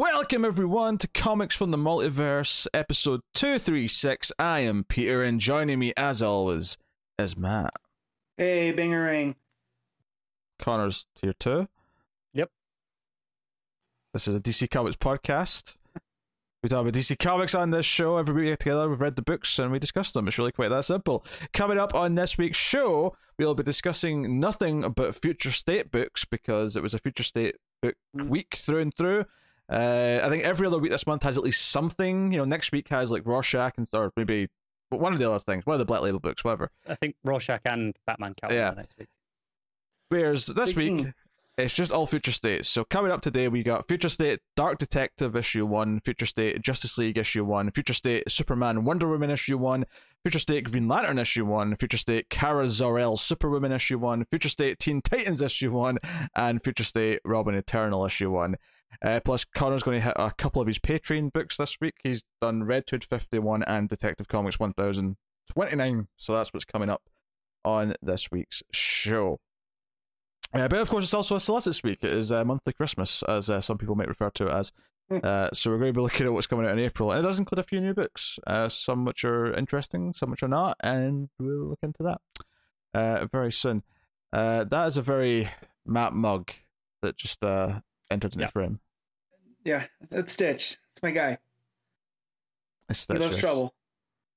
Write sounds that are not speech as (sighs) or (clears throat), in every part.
Welcome everyone to Comics from the Multiverse, episode 236. I am Peter, and joining me as always is Matt. Hey, Bingerang. Connor's here too. Yep. This is a DC Comics podcast. We talk about DC Comics on this show. Everybody get together, we've read the books and we discuss them. It's really quite that simple. Coming up on this week's show, we'll be discussing nothing but Future State books because it was a Future State book mm. week through and through. Uh, I think every other week this month has at least something. You know, next week has like Rorschach and or maybe one of the other things, one of the Black Label books, whatever. I think Rorschach and Batman Catwoman Yeah. next week. Whereas this week it's just all Future States. So coming up today, we got Future State Dark Detective issue one, Future State Justice League issue one, Future State Superman Wonder Woman issue one, Future State Green Lantern issue one, Future State Kara Zor-El Superwoman issue one, Future State Teen Titans issue one, and Future State Robin Eternal issue one. Uh, plus, Connor's going to hit a couple of his Patreon books this week. He's done Red Hood 51 and Detective Comics 1029. So that's what's coming up on this week's show. Uh, but of course, it's also a Solicits week. It is uh, monthly Christmas, as uh, some people might refer to it as. Hmm. Uh, so we're going to be looking at what's coming out in April, and it does include a few new books. Uh, some which are interesting, some which are not, and we'll look into that uh, very soon. Uh, that is a very Matt mug that just uh, entered in Yeah. the frame. Yeah, that's Stitch. It's my guy. It's He loves just- trouble.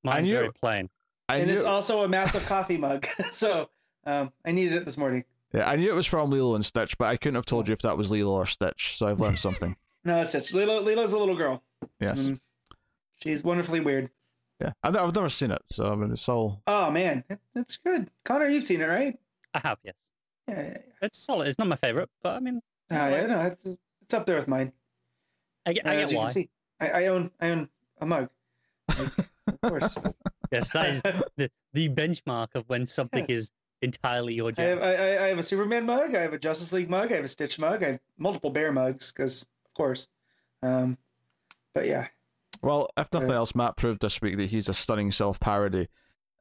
Mine's knew- very plain. I and knew, it's also a massive coffee mug. (laughs) so um, I needed it this morning. yeah, I knew it was from Lilo and Stitch, but I couldn't have told you if that was Lilo or Stitch. So I've learned something. (laughs) No, it's Stitch. Lilo, Lilo's a little girl. Yes, Mm, She's wonderfully weird. yeah. I've, I've never seen it, so I mean, it's all Oh, man. It, it's good. Connor, you've seen it, right? I have, yes. Yeah. yeah, yeah. It's solid. It's not my favorite, but I mean, Oh, yeah, no, it's, it's up there with mine. I get, I As get you why. can see, I, I own I own a mug. Like, of course. (laughs) Yes, that is the, the benchmark of when something Yes. is entirely your I jam. have, I, I I have a Superman mug. I have a Justice League mug. I have a Stitch mug. I have multiple Bear mugs because, of course. Um, but yeah, Well, if nothing Yeah. else, Matt proved this week that he's a stunning self parody.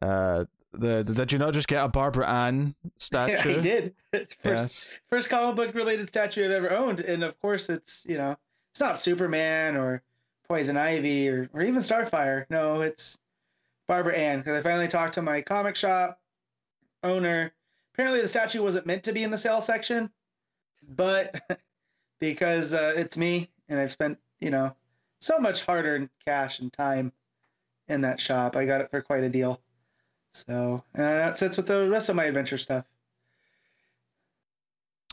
Uh, the, the did you not just get a Barbara Ann statue? (laughs) yeah, he did. (laughs) First, Yes. first comic book related statue I've ever owned, and of course, it's you know, it's not Superman or Poison Ivy or or even Starfire. No, it's Barbara Ann. Because I finally talked to my comic shop owner. Apparently, the statue wasn't meant to be in the sale section, but (laughs) because uh, it's me and I've spent you know so much hard-earned cash and time in that shop, I got it for quite a deal. So uh, that sits with the rest of my adventure stuff.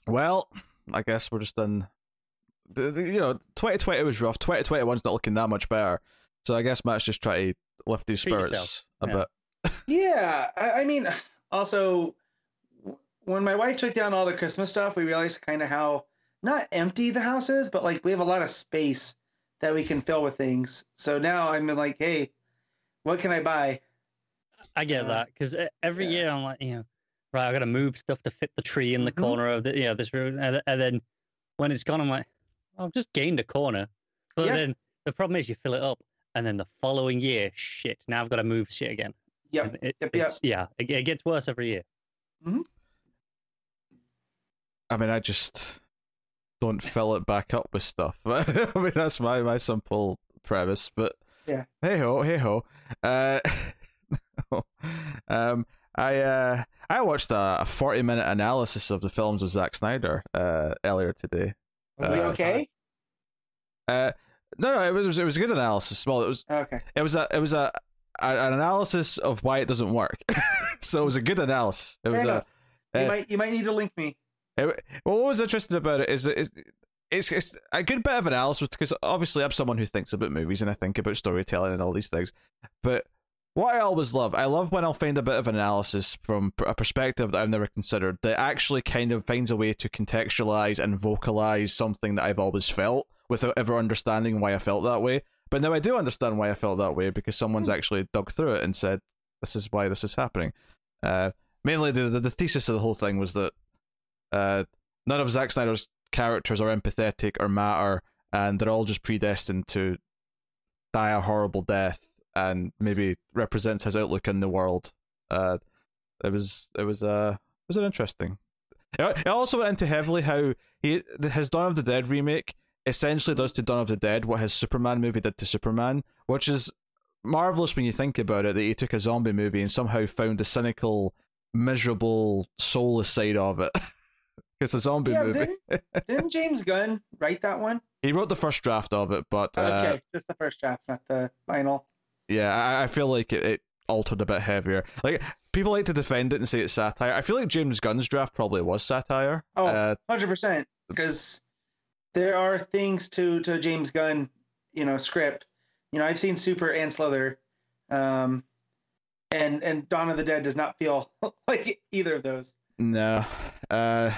Well, I guess we're just done. The, the- you know, 2020 was rough. 2021's not looking that much better. So I guess Matt's just trying to lift these Treat spirits yourself. a Yeah. bit. (laughs) Yeah, I, I mean, also, when my wife took down all the Christmas stuff, we realized kind of how not empty the house is, but like we have a lot of space that we can fill with things. So now I'm like, hey, what can I buy? I get uh, that because every yeah. year I'm like, you know, right, I got to move stuff to fit the tree in the Mhm. corner of the, you know, this room, and, and then when it's gone, I'm like, I've just gained a corner. But Yeah. then the problem is you fill it up, and then the following year, shit, now I've got to move shit again. Yep. And It, Yep, yep. it's, yeah, it, it gets worse every year. Hmm. I mean, I just don't fill it back up with stuff. (laughs) I mean, that's my, my simple premise. But Yeah. hey ho, hey ho. Uh, (laughs) (laughs) um, I uh, I watched a, a forty minute analysis of the films of Zack Snyder uh, earlier today. Are we Uh, okay? Uh, no, no, it was it was a good analysis. Well, it was Okay. it was a it was a, a an analysis of why it doesn't work. (laughs) so it was a good analysis. It was a. You uh, might you might need to link me. it, well, what was interesting about it is that it's, it's it's a good bit of analysis because obviously I'm someone who thinks about movies and I think about storytelling and all these things. But what I always love, I love when I'll find a bit of analysis from a perspective that I've never considered that actually kind of finds a way to contextualize and vocalize something that I've always felt without ever understanding why I felt that way. But now I do understand why I felt that way because someone's Hmm. actually dug through it and said, "This is why this is happening." Uh, mainly, the, the the thesis of the whole thing was that uh, none of Zack Snyder's characters are empathetic or matter, and they're all just predestined to die a horrible death, and maybe represents his outlook on the world. Uh, it was it was uh it was an interesting. It it also went into heavily how he his Dawn of the Dead remake essentially does to Dawn of the Dead what his Superman movie did to Superman, which is marvelous when you think about it. That he took a zombie movie and somehow found the cynical, miserable, soulless side of it. (laughs) it's a zombie Yeah, movie. didn't, didn't James Gunn write that one? He wrote the first draft of it, but uh, Okay, just the first draft, not the final. Yeah, I, I feel like it, it altered a bit heavier. Like people like to defend it and say it's satire. I feel like James Gunn's draft probably was satire. Oh, Uh, Hundred percent, because there are things to to James Gunn, you know, script. You know, I've seen Super and Slither, um, and and Dawn of the Dead does not feel (laughs) like either of those. No, uh,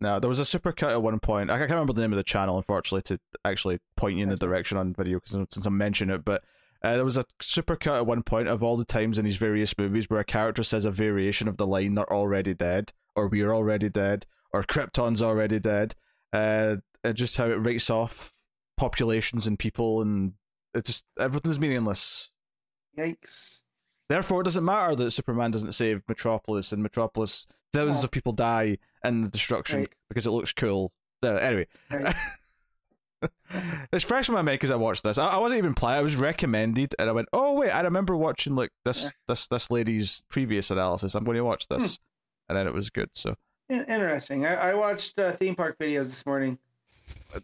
no. There was a supercut at one point. I can't remember the name of the channel, unfortunately, to actually point you in the direction on video because since I mentioned it. But uh, there was a supercut at one point of all the times in these various movies where a character says a variation of the line "They're already dead," or "We're already dead," or "Krypton's already dead." Uh, and just how it rates off populations and people, and it just everything's meaningless. Yikes! Therefore, it doesn't matter that Superman doesn't save Metropolis, and Metropolis thousands Oh. of people die in the destruction Right. because it looks cool. Uh, anyway, Right. (laughs) it's fresh in my mind because I watched this. I, I wasn't even playing; I was recommended, and I went, "Oh wait, I remember watching like this Yeah. this this lady's previous analysis. I'm going to watch Hmm. this," and then it was good. So In- Interesting. I, I watched uh, theme park videos this morning.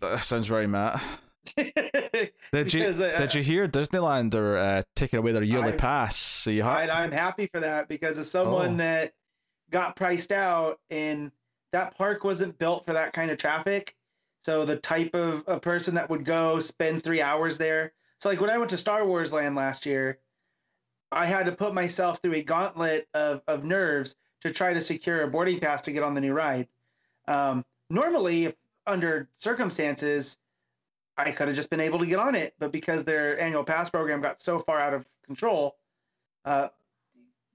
that sounds very Matt. (laughs) Did you uh, did you hear Disneyland are uh, taking away their yearly I- pass? So you I, have I'm happy for that because as someone Oh. that got priced out and that park wasn't built for that kind of traffic. So the type of a person that would go spend three hours there. So like when I went to Star Wars Land last year, I had to put myself through a gauntlet of, of nerves to try to secure a boarding pass to get on the new ride. Um, normally, if under circumstances, I could have just been able to get on it, but because their annual pass program got so far out of control, uh,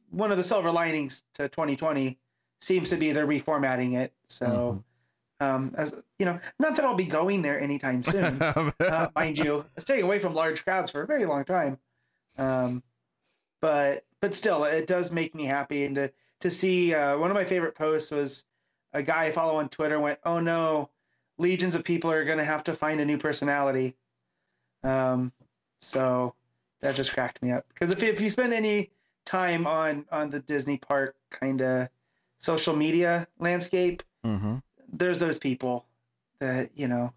one of the silver linings to 2020 seems to be they're reformatting it. So, um, as you know, not that I'll be going there anytime soon, (laughs) uh, mind you. Staying away from large crowds for a very long time. Um, but but still, it does make me happy, and to to see uh, one of my favorite posts was a guy I follow on Twitter went, "Oh no, legions of people are going to have to find a new personality." Um, so that just cracked me up because if if you spend any time on on the Disney park kind of social media landscape, hmm there's those people that you know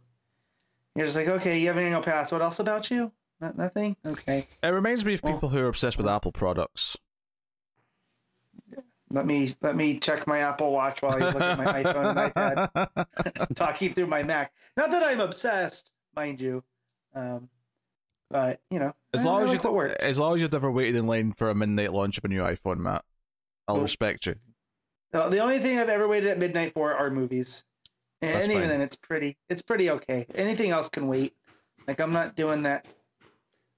you're just like okay you have an annual pass what else about you Not, nothing okay It reminds me of Well- people who are obsessed with Apple products. let me let me check my apple watch while i look at my iphone and ipad (laughs) (laughs) talking through my mac not that i'm obsessed mind you um but you know As long I as like you what works. as long as you've never waited in line for a midnight launch of a new iPhone, Matt, I'll Nope. respect you. No, the only thing i've ever waited at midnight for are movies and, That's even fine. then it's pretty it's pretty okay anything else can wait like i'm not doing that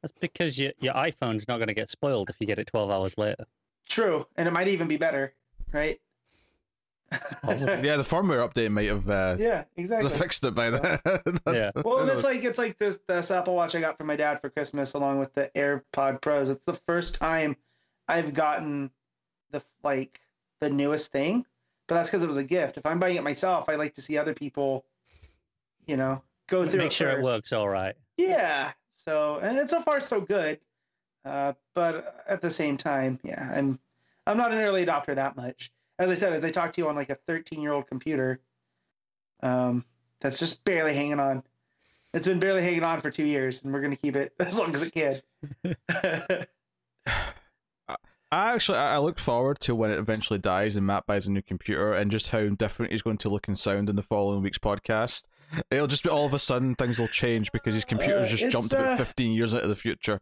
That's because your your iPhone's not going to get spoiled if you get it 12 hours later. true and it might even be better right (laughs) yeah, the firmware update might have uh, yeah exactly fixed it by then. (laughs) Yeah. Well, and it's like it's like this this Apple Watch I got from my dad for Christmas, along with the AirPod Pros. It's the first time I've gotten the like the newest thing, but that's because it was a gift. If I'm buying it myself, I like to see other people, you know, go through. Make sure it works all right. Yeah. So and so far so good, uh, but at the same time, yeah, I'm I'm not an early adopter that much. As I said, as I talk to you on like a 13 year old computer, um, that's just barely hanging on. It's been barely hanging on for two years, and we're gonna keep it (laughs) as long as it can. (laughs) I actually I look forward to when it eventually dies and Matt buys a new computer and just how different he's going to look and sound in the following week's podcast. It'll just be all of a sudden things will change because his computer's Uh, just it's, jumped about uh, 15 years into the future.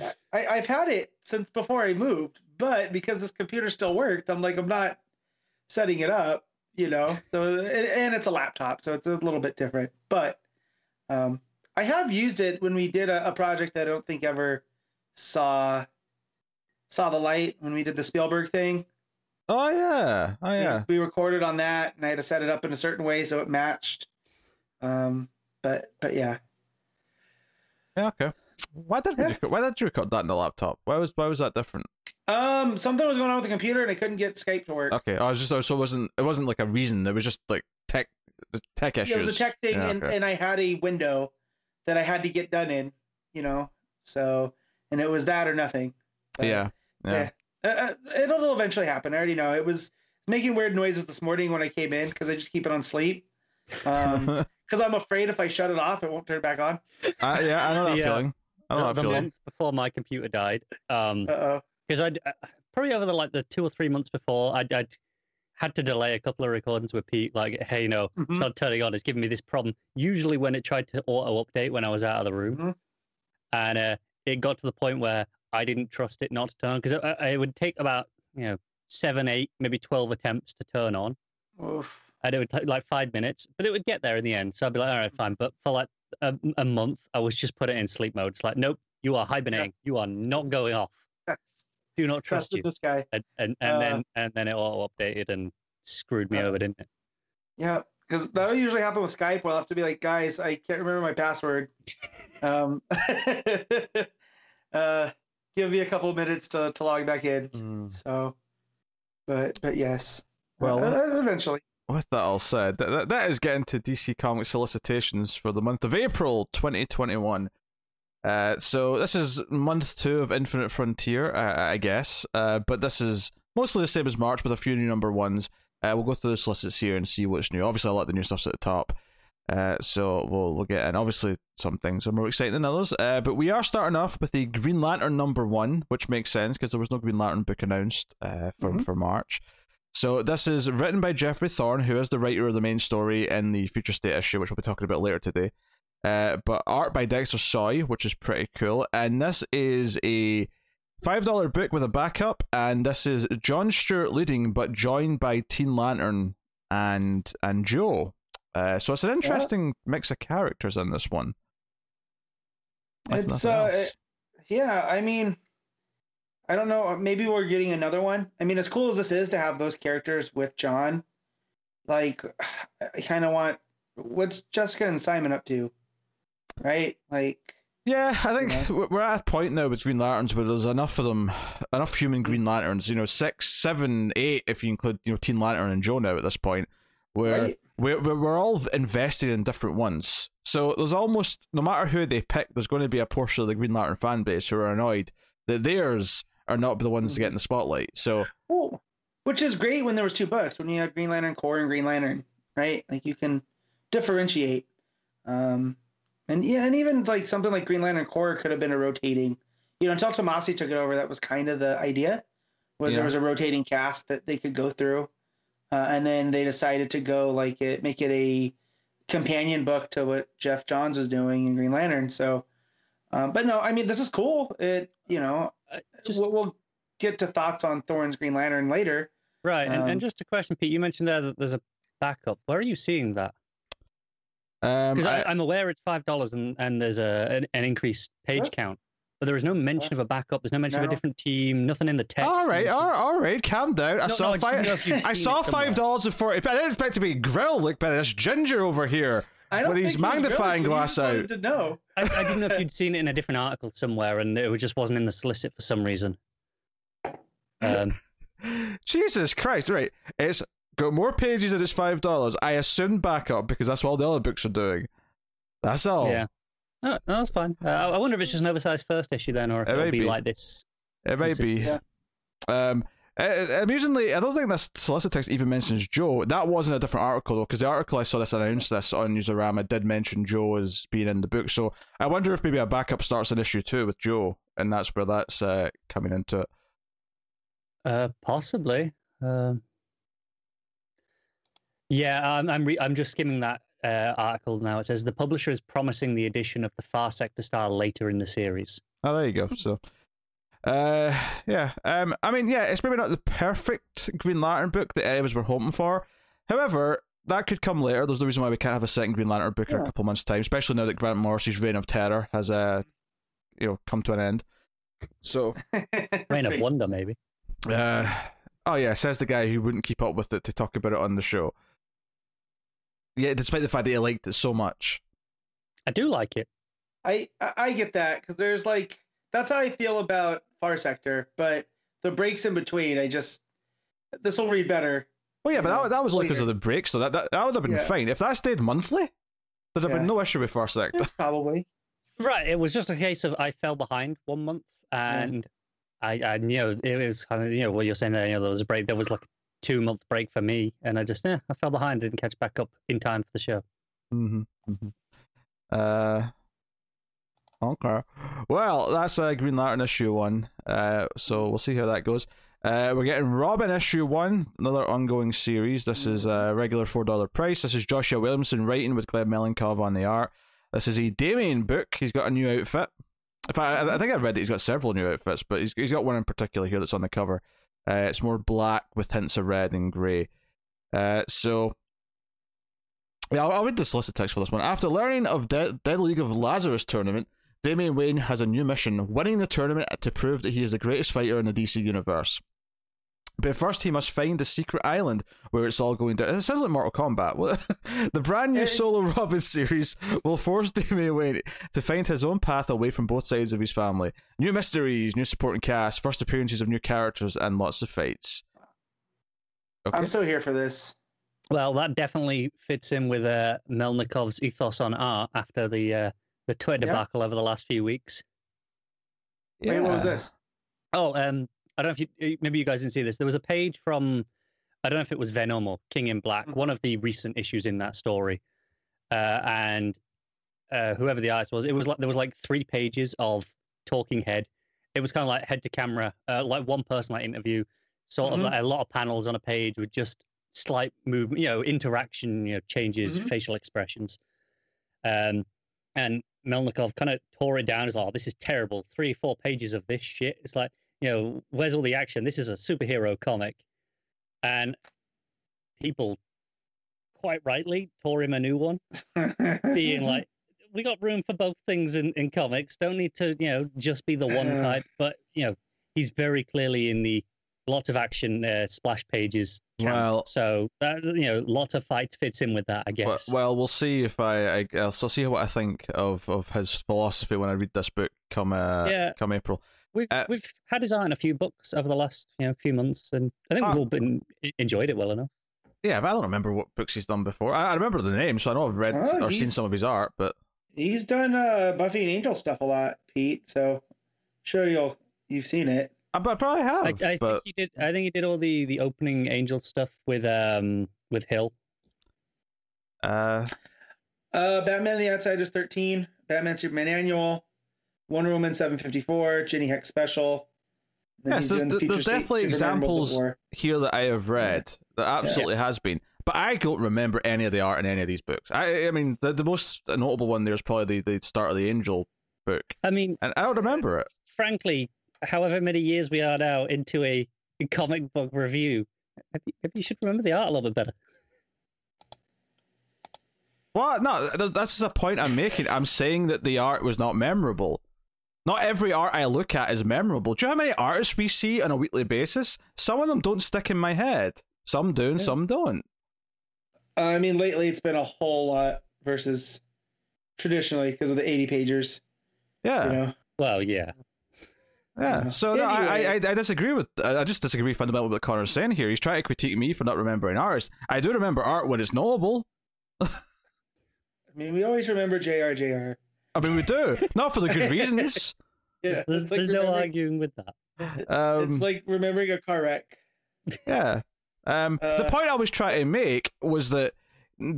I, I've had it since before I moved, but because this computer still worked, I'm like I'm not setting it up, you know. So and, and it's a laptop, so it's a little bit different. But um, I have used it when we did a, a project that I don't think ever saw saw the light when we did the Spielberg thing. Oh yeah, oh yeah. we, recorded on that, and I had to set it up in a certain way so it matched. Um, but but yeah, Yeah, okay. Why did we Yeah. record, why did you record that in the laptop? Why was why was that different? um, something was going on with the computer, and I couldn't get Skype to work. Okay, I was just so it wasn't it wasn't like a reason. It was just like tech tech issues. it was a tech thing, Yeah, and, okay. and I had a window that I had to get done in. You know, so and it was that or nothing. But, yeah, yeah. Uh, uh, it'll eventually happen. I already know. It was making weird noises this morning when I came in because I just keep it on sleep. Um, (laughs) because I'm afraid if I shut it off, it won't turn back on. I, yeah, I know that Yeah. feeling. I know the, that the feeling. month before my computer died, um, Uh because I'd uh, probably over the like the two or three months before, I'd, I'd had to delay a couple of recordings with Pete. Like, hey, you know, Mhm. it's not turning on. It's giving me this problem. Usually, when it tried to auto update when I was out of the room, Mhm. and uh, it got to the point where I didn't trust it not to turn on because it, it would take about you know seven, eight, maybe twelve attempts to turn on, Oof. and it would take like five minutes, but it would get there in the end. So I'd be like, all right, fine. But for like a, a month, I was just put it in sleep mode. It's like, nope, you are hibernating. You are not going off. That's Do not trust you. this guy. And and, and Uh, then and then it all updated and screwed me Uh, over, didn't it? Yeah, because that'll usually happen with Skype. Where I'll have to be like, guys, I can't remember my password. Um, (laughs) uh, give me a couple of minutes to, to log back in. So, but but yes. Well, Uh, eventually. With that all said, that, that, that is getting to DC Comics solicitations for the month of April 2021. Uh, so this is month two of Infinite Frontier, uh, I guess. Uh, but this is mostly the same as March with a few new number ones. Uh, we'll go through the solicits here and see what's new. Obviously, a lot of the new stuff's at the top. Uh, so we'll we'll get in. Obviously, some things are more exciting than others. Uh, but we are starting off with the Green Lantern number one, which makes sense because there was no Green Lantern book announced uh, for Mhm. for March. So this is written by Geoffrey Thorne, who is the writer of the main story in the Future State issue, which we'll be talking about later today. Uh, but art by Dexter Soy, which is pretty cool. And this is a five dollar book with a backup, and this is John Stewart leading, but joined by Teen Lantern and and Joe. Uh, so it's an interesting mix of characters in this one. It's uh, it- yeah. I mean, I don't know. Maybe we're getting another one. I mean, as cool as this is to have those characters with John, like, (sighs) I kind of want. What's Jessica and Simon up to? Right? Like, Yeah, I think You (laughs) we're at a point now with Green Lanterns where there's enough of them, enough human Green Lanterns. You know, six, seven, eight, if you include you know Teen Lantern and Joe now at this point, where right? We're we're we're all invested in different ones. So there's almost no matter who they pick, there's going to be a portion of the Green Lantern fan base who are annoyed that theirs are not the ones to get in the spotlight. So Well, which is great when there was two books when you had Green Lantern Corps and Green Lantern, right? Like you can differentiate. Um, and yeah, and even like something like Green Lantern Corps could have been a rotating. You know, until Tomasi took it over, that was kind of the idea. Was Yeah. there was a rotating cast that they could go through, uh, and then they decided to go like it, make it a companion book to what Geoff Johns was doing in Green Lantern. So, um, but no, I mean this is cool. It you know Uh, just we'll, we'll get to thoughts on Thorne's Green Lantern later. right. And, um, and just a question, Pete. You mentioned there that there's a backup. Where are you seeing that? um, Because I- I'm aware it's five dollars and, and there's a an, an increased page What? count, but there is no mention of a backup. There's no mention of a different team. Nothing in the text. All right, all, all right, calm down. I No, saw no, I just didn't know five. if I saw five dollars and forty. I didn't expect to be grilled like but this ginger over here. With think his magnifying really, glass he just out. To know. I, I didn't know if (laughs) you'd seen it in a different article somewhere, and it just wasn't in the solicit for some reason. Um, (laughs) Jesus Christ! Right, it's got more pages and it's five dollars. I assume backup because that's what all the other books are doing. That's all. Yeah. No, no, that's fine. Uh, I wonder if it's just an oversized first issue then, or if It it'll be, be. like this. it may be. Yeah. Um, uh, amusingly, I don't think this solicit text even mentions Joe. That wasn't a different article though, because the article I saw this announced this on Newsarama did mention Joe as being in the book. So I wonder if maybe a backup starts an issue two with Joe, and that's where that's uh, coming into it. Uh, possibly. Um, yeah, I'm I'm, re- I'm just skimming that uh, article now. It says the publisher is promising the addition of the Far Sector style later in the series. Oh, there you go. So, uh, yeah. Um, I mean, yeah, it's maybe not the perfect Green Lantern book that any of us were hoping for. However, that could come later. There's the reason why we can't have a second Green Lantern book in a Yeah. couple months' time, especially now that Grant Morrison's Reign of Terror has, uh, you know, come to an end. So, (laughs) Reign of Wonder, maybe. uh, oh yeah, says the guy who wouldn't keep up with it to talk about it on the show. Yeah, despite the fact that he liked it so much. I do like it. I I I get that because there's like that's how I feel about Far Sector, but the breaks in between, I just this will read better Well, yeah, but Yeah. that, that was only because of the break, so that, that, that would have been Yeah. fine. If that stayed monthly, there'd have Yeah. been no issue with Far Sector. Yeah, probably. Right. It was just a case of I fell behind one month, mm-hmm. and I, I, you know, it was kind of, you know, what you're saying there. You know, there was a break. There was like a two month break for me, and I just, yeah, I fell behind, didn't catch back up in time for the show. Mm-hmm. Uh, okay. Well, that's uh, Green Lantern issue one. Uh, so we'll see how that goes. Uh, we're getting Robin issue one, another ongoing series. This is a regular four dollar price. This is Joshua Williamson writing with Gleb Melenkov on the art. This is a Damian book. He's got a new outfit. In fact, I, I think I've read that he's got several new outfits, but he's he's got one in particular here that's on the cover. Uh, it's more black with hints of red and grey. Uh, so yeah, I'll, I'll read the solicit text for this one. After learning of De- Dead League of Lazarus tournament, Damian Wayne has a new mission: winning the tournament to prove that he is the greatest fighter in the DC universe. But first, he must find the secret island where it's all going down. It sounds like Mortal Kombat. (laughs) The brand new solo Robin series will force (laughs) Damian Wayne to find his own path away from both sides of his family. New mysteries, new supporting cast, first appearances of new characters, and lots of fights. Okay. I'm so here for this. Well, that definitely fits in with uh, Melnikov's ethos on art after the uh, the Twitter Yeah. debacle over the last few weeks. Wait, what was this? Oh, um, I don't know if you eh, maybe you guys didn't see this. There was a page from I don't know if it was Venom or King in Black, Mhm. one of the recent issues in that story, uh, and uh, whoever the artist was, it was like there was like three pages of talking head. It was kind of like head to camera, uh, like one person like interview, sort Mhm. of like a lot of panels on a page with just slight movement, you know, interaction, you know, changes, Mhm. facial expressions. Um, and Melnikov kind of tore it down as, oh, this is terrible. Three, four pages of this shit. It's like, you know, where's all the action? This is a superhero comic. And people, quite rightly, tore him a new one, (laughs) being like, we got room for both things in, in comics. Don't need to, you know, just be the one type. But, you know, he's very clearly in the lots of action uh, splash pages. camp. Well- so, that, you know, lot of fights fits in with that, I guess. well, we'll see if I, I I'll see what I think of, of his philosophy when I read this book come uh, Yeah. come April. We've Uh, we've had his art in a few books over the last you know few months, and I think Ah. we've all been enjoyed it well enough. Yeah, but I don't remember what books he's done before. I, I remember the name, so I know I've read Oh, or seen some of his art, but He's done uh, Buffy and Angel stuff a lot, Pete. So I'm sure you'll you've seen it. I, I probably have. I, I but think he did. I think he did all the the opening Angel stuff with um with Hill. uh, Uh, Batman the Outsiders 13, Batman Superman Annual, Wonder Woman 754, Jenny Hex Special. Then Yes, there's- the there's definitely Superman examples- here that I have read, that absolutely has been. But I don't remember any of the art in any of these books. I, I mean, the, the most notable one there is probably the, the start of the Angel book, I mean, and I don't remember it. frankly, however many years we are now into a comic book review, maybe, maybe you should remember the art a little bit better. Well, no, th- that's just a point I'm making. I'm saying that the art was not memorable. Not every art I look at is memorable. Do you know how many artists we see on a weekly basis? Some of them don't stick in my head. Some do, and Yeah. some don't. Uh, I mean, lately it's been a whole lot versus traditionally because of the 80 pagers. Yeah, You know, Well, yeah, yeah. Yeah. So no, I, I, I I disagree with. I I just disagree fundamentally with what Connor's saying here. He's trying to critique me for not remembering artists. I do remember art when it's knowable. (laughs) I mean, we always remember JRJR. I mean, we do not for the good reasons. (laughs) Yeah, there's, like there's no arguing with that. Um, it's like remembering a car wreck. (laughs) Yeah. Um, the Uh, point I was trying to make was that,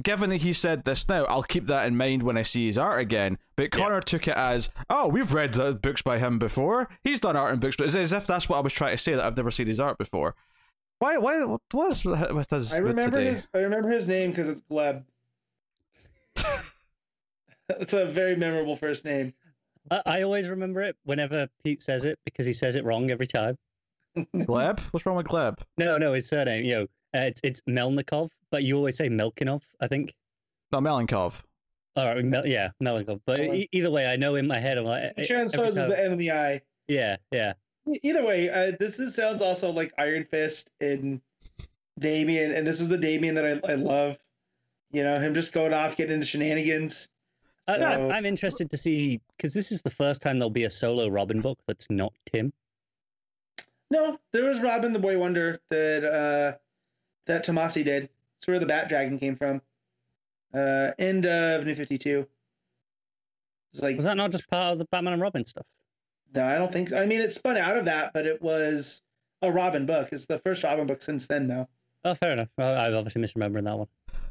given that he said this now, I'll keep that in mind when I see his art again. But Connor took it as, oh, we've read books by him before. He's done art in books, but it's as if that's what I was trying to say that I've never seen his art before. Why? Why? What was with with his I remember today? his. I remember his name because it's Gleb. (laughs) it's a very memorable first name. I, I always remember it whenever Pete says it because he says it wrong every time. Gleb? What's wrong with Gleb? No, no, his surname, you know, uh, it's it's Melnikov, but you always say Melkinov, I think. No, Melenkov. All right, Mel, yeah, Melnikov. But Go e- either way, I know in my head, I'm like, He transposes the N and the I. yeah, yeah. E- Either way, uh, this is, sounds also like Iron Fist in Damian, and this is the Damian that I, I love. You know, him just going off, getting into shenanigans. I, So, I'm, I'm interested to see because this is the first time there'll be a solo Robin book that's not Tim. no, there was Robin the Boy Wonder that uh, that Tomasi did. It's where the Bat Dragon came from. Uh, end of New Fifty Two. Like Was that not just part of the Batman and Robin stuff? no, I don't think so. I mean, it spun out of that, but it was a Robin book. It's the first Robin book since then, though. Oh, fair enough. Well, I'm obviously misremembering that one.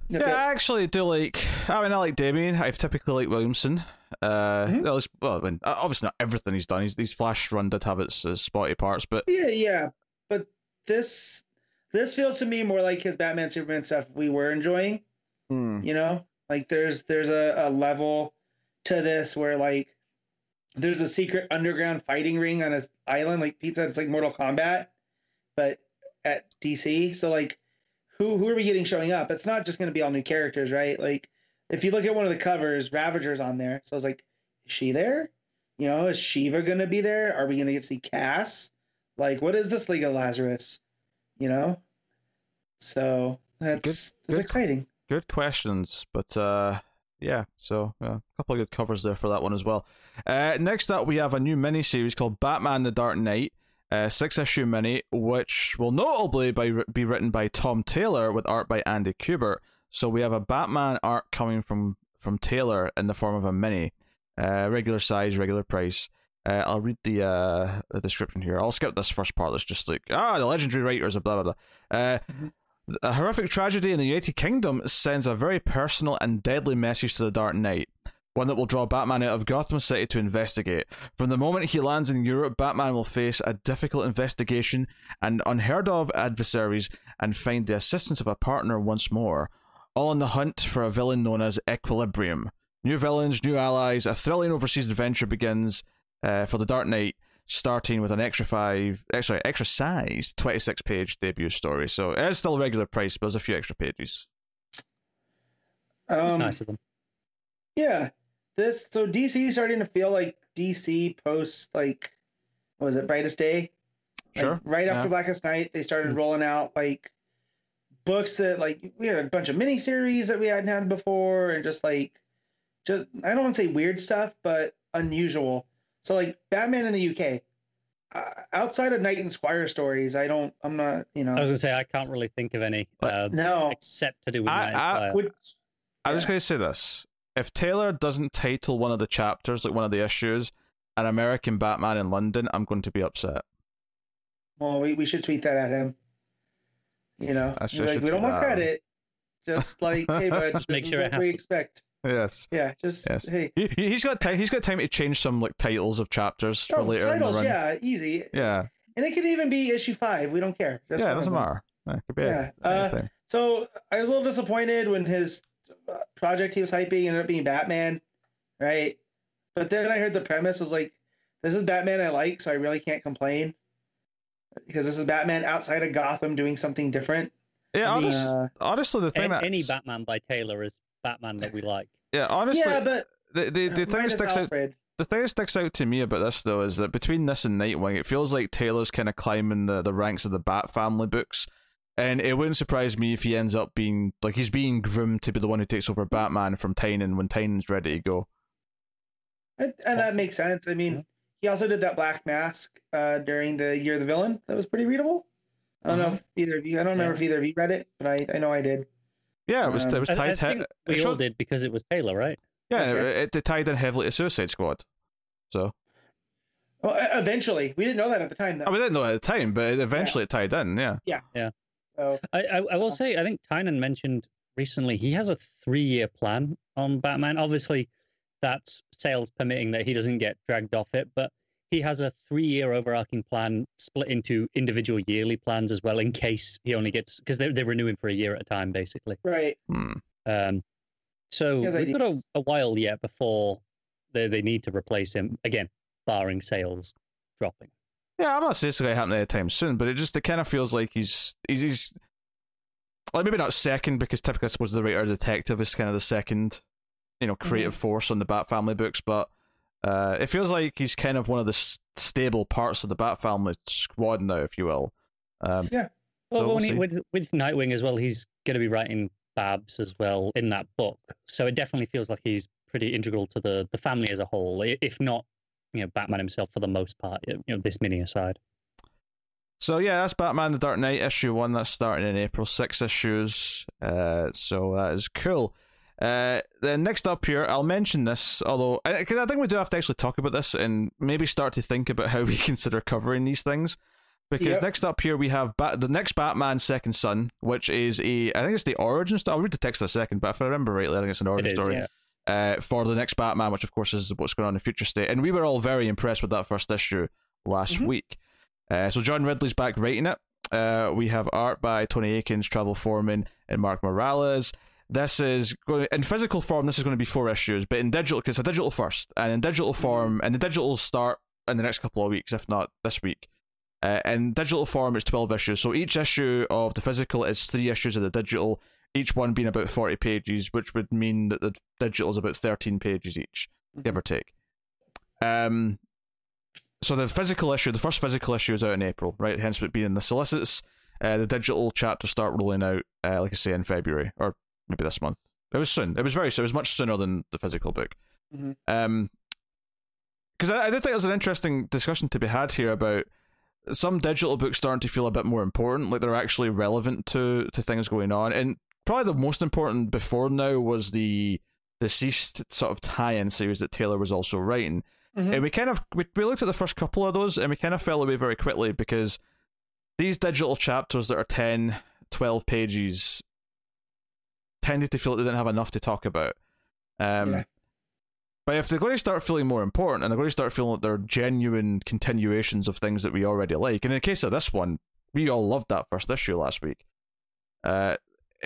Yeah, I actually do like. I mean, I like Damian. I've typically liked Williamson. Uh, Mhm. least- well, I mean, obviously not everything he's done. He's, these Flash run did have its, its spotty parts, but Yeah, yeah, but this this feels to me more like his Batman Superman stuff we were enjoying. hmm, You know, like there's there's a, a level to this where like there's a secret underground fighting ring on his island. Like said, it's like Mortal Kombat, but at DC. So like, who who are we getting showing up? It's not just going to be all new characters, right? Like, if you look at one of the covers, Ravager's on there. So I was like, is she there? You know, is Shiva going to be there? Are we going to get to see Cass? Like, what is this League of Lazarus? You know, so that's that's good. exciting. good questions. But uh, yeah, so uh, a couple of good covers there for that one as well. Uh, next up, we have a new miniseries called Batman: The Dark Knight. Uh, six issue mini, which will notably by, be written by Tom Taylor with art by Andy Kubert. So we have a Batman art coming from from Taylor in the form of a mini, uh, regular size, regular price. Uh, I'll read the uh, the description here. I'll skip this first part. That's just like ah, the legendary writers of blah blah blah. Uh, a horrific tragedy in the United Kingdom sends a very personal and deadly message to the Dark Knight, one that will draw Batman out of Gotham City to investigate. From the moment he lands in Europe, Batman will face a difficult investigation and unheard of adversaries and find the assistance of a partner once more, all in the hunt for a villain known as Equilibrium. New villains, new allies, a thrilling overseas adventure begins uh, for the Dark Knight starting with an extra five, eh, sorry, extra size, twenty six page debut story. So it is still a regular price, but there's a few extra pages. It's Um, nice of them. Yeah, this so DC starting to feel like DC post like what was it Brightest Day? Like, Sure. right after. Blackest Night, they started Mm. rolling out like books that like we had a bunch of miniseries that we hadn't had before, and just like just I don't want to say weird stuff, but unusual. So like Batman in the UK. Uh, outside of Knight and Squire stories, I don't. I'm not. You know. I was gonna say I can't really think of any uh, No. except to do with I- Knight and Squire. Which, I was Yeah. going to say this: if Taylor doesn't title one of the chapters, like one of the issues, an American Batman in London, I'm going to be upset. well, we, we should tweet that at him. You know, I should- Be I like we don't want that him. credit. Just (laughs) like, hey, bud, Just (laughs) make sure it what we expect. Yes. Yeah, just Yes. hey. He, he- he's got time. He's got time to change some like titles of chapters for Oh, later titles, in the run. yeah, easy. Yeah. And it could even be issue five. We don't care. Just yeah, it doesn't matter. Yeah, it could be Yeah, uh. So I was a little disappointed when his project he was hyping ended up being Batman, right? But then I heard the premise was like, this is Batman I like, so I really can't complain because this is Batman outside of Gotham doing something different. yeah, I mean, honest, uh, honestly, the thing A- that any Batman by Taylor is Batman that we like. yeah, honestly, yeah, but the the, the thing that minus sticks out the thing that sticks out to me about this though is that between this and Nightwing, it feels like Taylor's kind of climbing the, the ranks of the Bat family books, and it wouldn't surprise me if he ends up being like he's being groomed to be the one who takes over Batman from Tynion when Tynion's ready to go. And, and that makes sense. I mean, he also did that Black Mask uh, during the Year of the Villain. That was pretty readable. I don't know Uh-huh. if either of you. I don't remember if either of you read it, but I, I know I did. Yeah, it was Um, it was I, I tied. think he- we it all did because it was Taylor, right? Yeah, Okay. it, it tied in heavily to Suicide Squad. So Well, eventually, we didn't know that at the time, though. I mean, I didn't know at the time, but it eventually it tied in. Yeah. Yeah. Yeah. So I, I, I will say, I think Tynion mentioned recently he has a three-year plan on Batman. Obviously, that's sales permitting that he doesn't get dragged off it, but he has a three-year overarching plan split into individual yearly plans as well, in case he only gets because they they renew him for a year at a time, basically. right. Hmm. Um, so He has we've got a, a while yet before they they need to replace him again, barring sales dropping. Yeah, I'm not saying it's going to happen anytime soon, but it just it kind of feels like he's he's, he's like maybe not second because typically I suppose the writer detective is kind of the second, you know, creative Mm-hmm. force on the Bat Family books, but uh, it feels like he's kind of one of the s- stable parts of the Bat Family squad now, if you will. Um, Yeah. Well, So we'll he, with with Nightwing as well, he's going to be writing Babs as well in that book. So it definitely feels like he's pretty integral to the the family as a whole, if not, you know, Batman himself for the most part. You know, this mini aside. so yeah, that's Batman: The Dark Knight issue one. That's starting in April. Six issues. Uh, so that is cool. Uh, then next up here, I'll mention this, although because I think we do have to actually talk about this and maybe start to think about how (laughs) we consider covering these things. Because Yep. next up here we have Bat- the next Batman Second Son, which is a I think it's the origin story. I'll read the text in a second, but if I remember rightly, I think it's an origin is, story yeah. Uh, for the next Batman, which of course is what's going on in Future State. And we were all very impressed with that first issue last Mhm. week. Uh, so John Ridley's back writing it. Uh, we have art by Tony Akins, Travel Foreman, and Mark Morales. This is going in physical form. This is going to be four issues, but in digital, because it's a digital first, and in digital form, and the digital will start in the next couple of weeks, if not this week. Uh, in digital form, it's twelve issues. So each issue of the physical is three issues of the digital, each one being about forty pages, which would mean that the digital is about thirteen pages each, give or take. Um, so the physical issue, the first physical issue is out in April, right? Hence it being in the solicits. Uh, the digital chapters start rolling out, uh, like I say, in February or maybe this month. It was soon. It was very soon. It was much sooner than the physical book. Mhm. Um, because I, I do think it was an interesting discussion to be had here about some digital books starting to feel a bit more important, like they're actually relevant to to things going on. And probably the most important before now was the DCeased sort of tie-in series that Taylor was also writing. Mhm. And we kind of we, we looked at the first couple of those and we kind of fell away very quickly because these digital chapters that are 10, 12 pages tended to feel like they didn't have enough to talk about. Um, Yeah. But if they're going to start feeling more important and they're going to start feeling like they're genuine continuations of things that we already like, and in the case of this one, we all loved that first issue last week. Uh,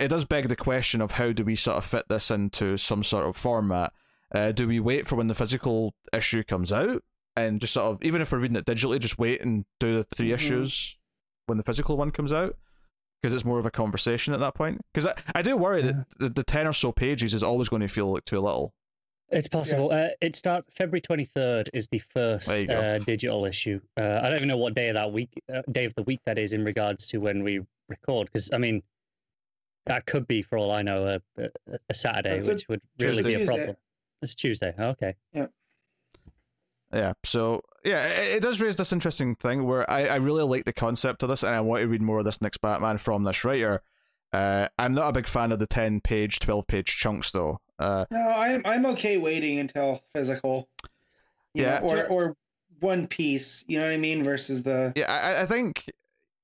it does beg the question of how do we sort of fit this into some sort of format? Uh, do we wait for when the physical issue comes out and just sort of, even if we're reading it digitally, just wait and do the 3 Mhm. issues when the physical one comes out? Because it's more of a conversation at that point. Because I, I do worry Yeah. that the, the 10 or so pages is always going to feel like too little. It's possible. Uh, it starts February twenty third is the first There you go. uh, digital issue. Uh, I don't even know what day of that week, uh, day of the week that is in regards to when we record. Because I mean, that could be for all I know a, a, a Saturday, That's a which would really be a Tuesday. problem. It's Tuesday. Okay. Yeah, Yeah. so yeah, it, it does raise this interesting thing where I, I really like the concept of this and I want to read more of this next Batman from this writer. Uh, I'm not a big fan of the 10 page, 12 page chunks though. Uh, No, I'm I'm okay waiting until physical. Yeah. know, or or one piece. You know what I mean? Versus the yeah, I, I think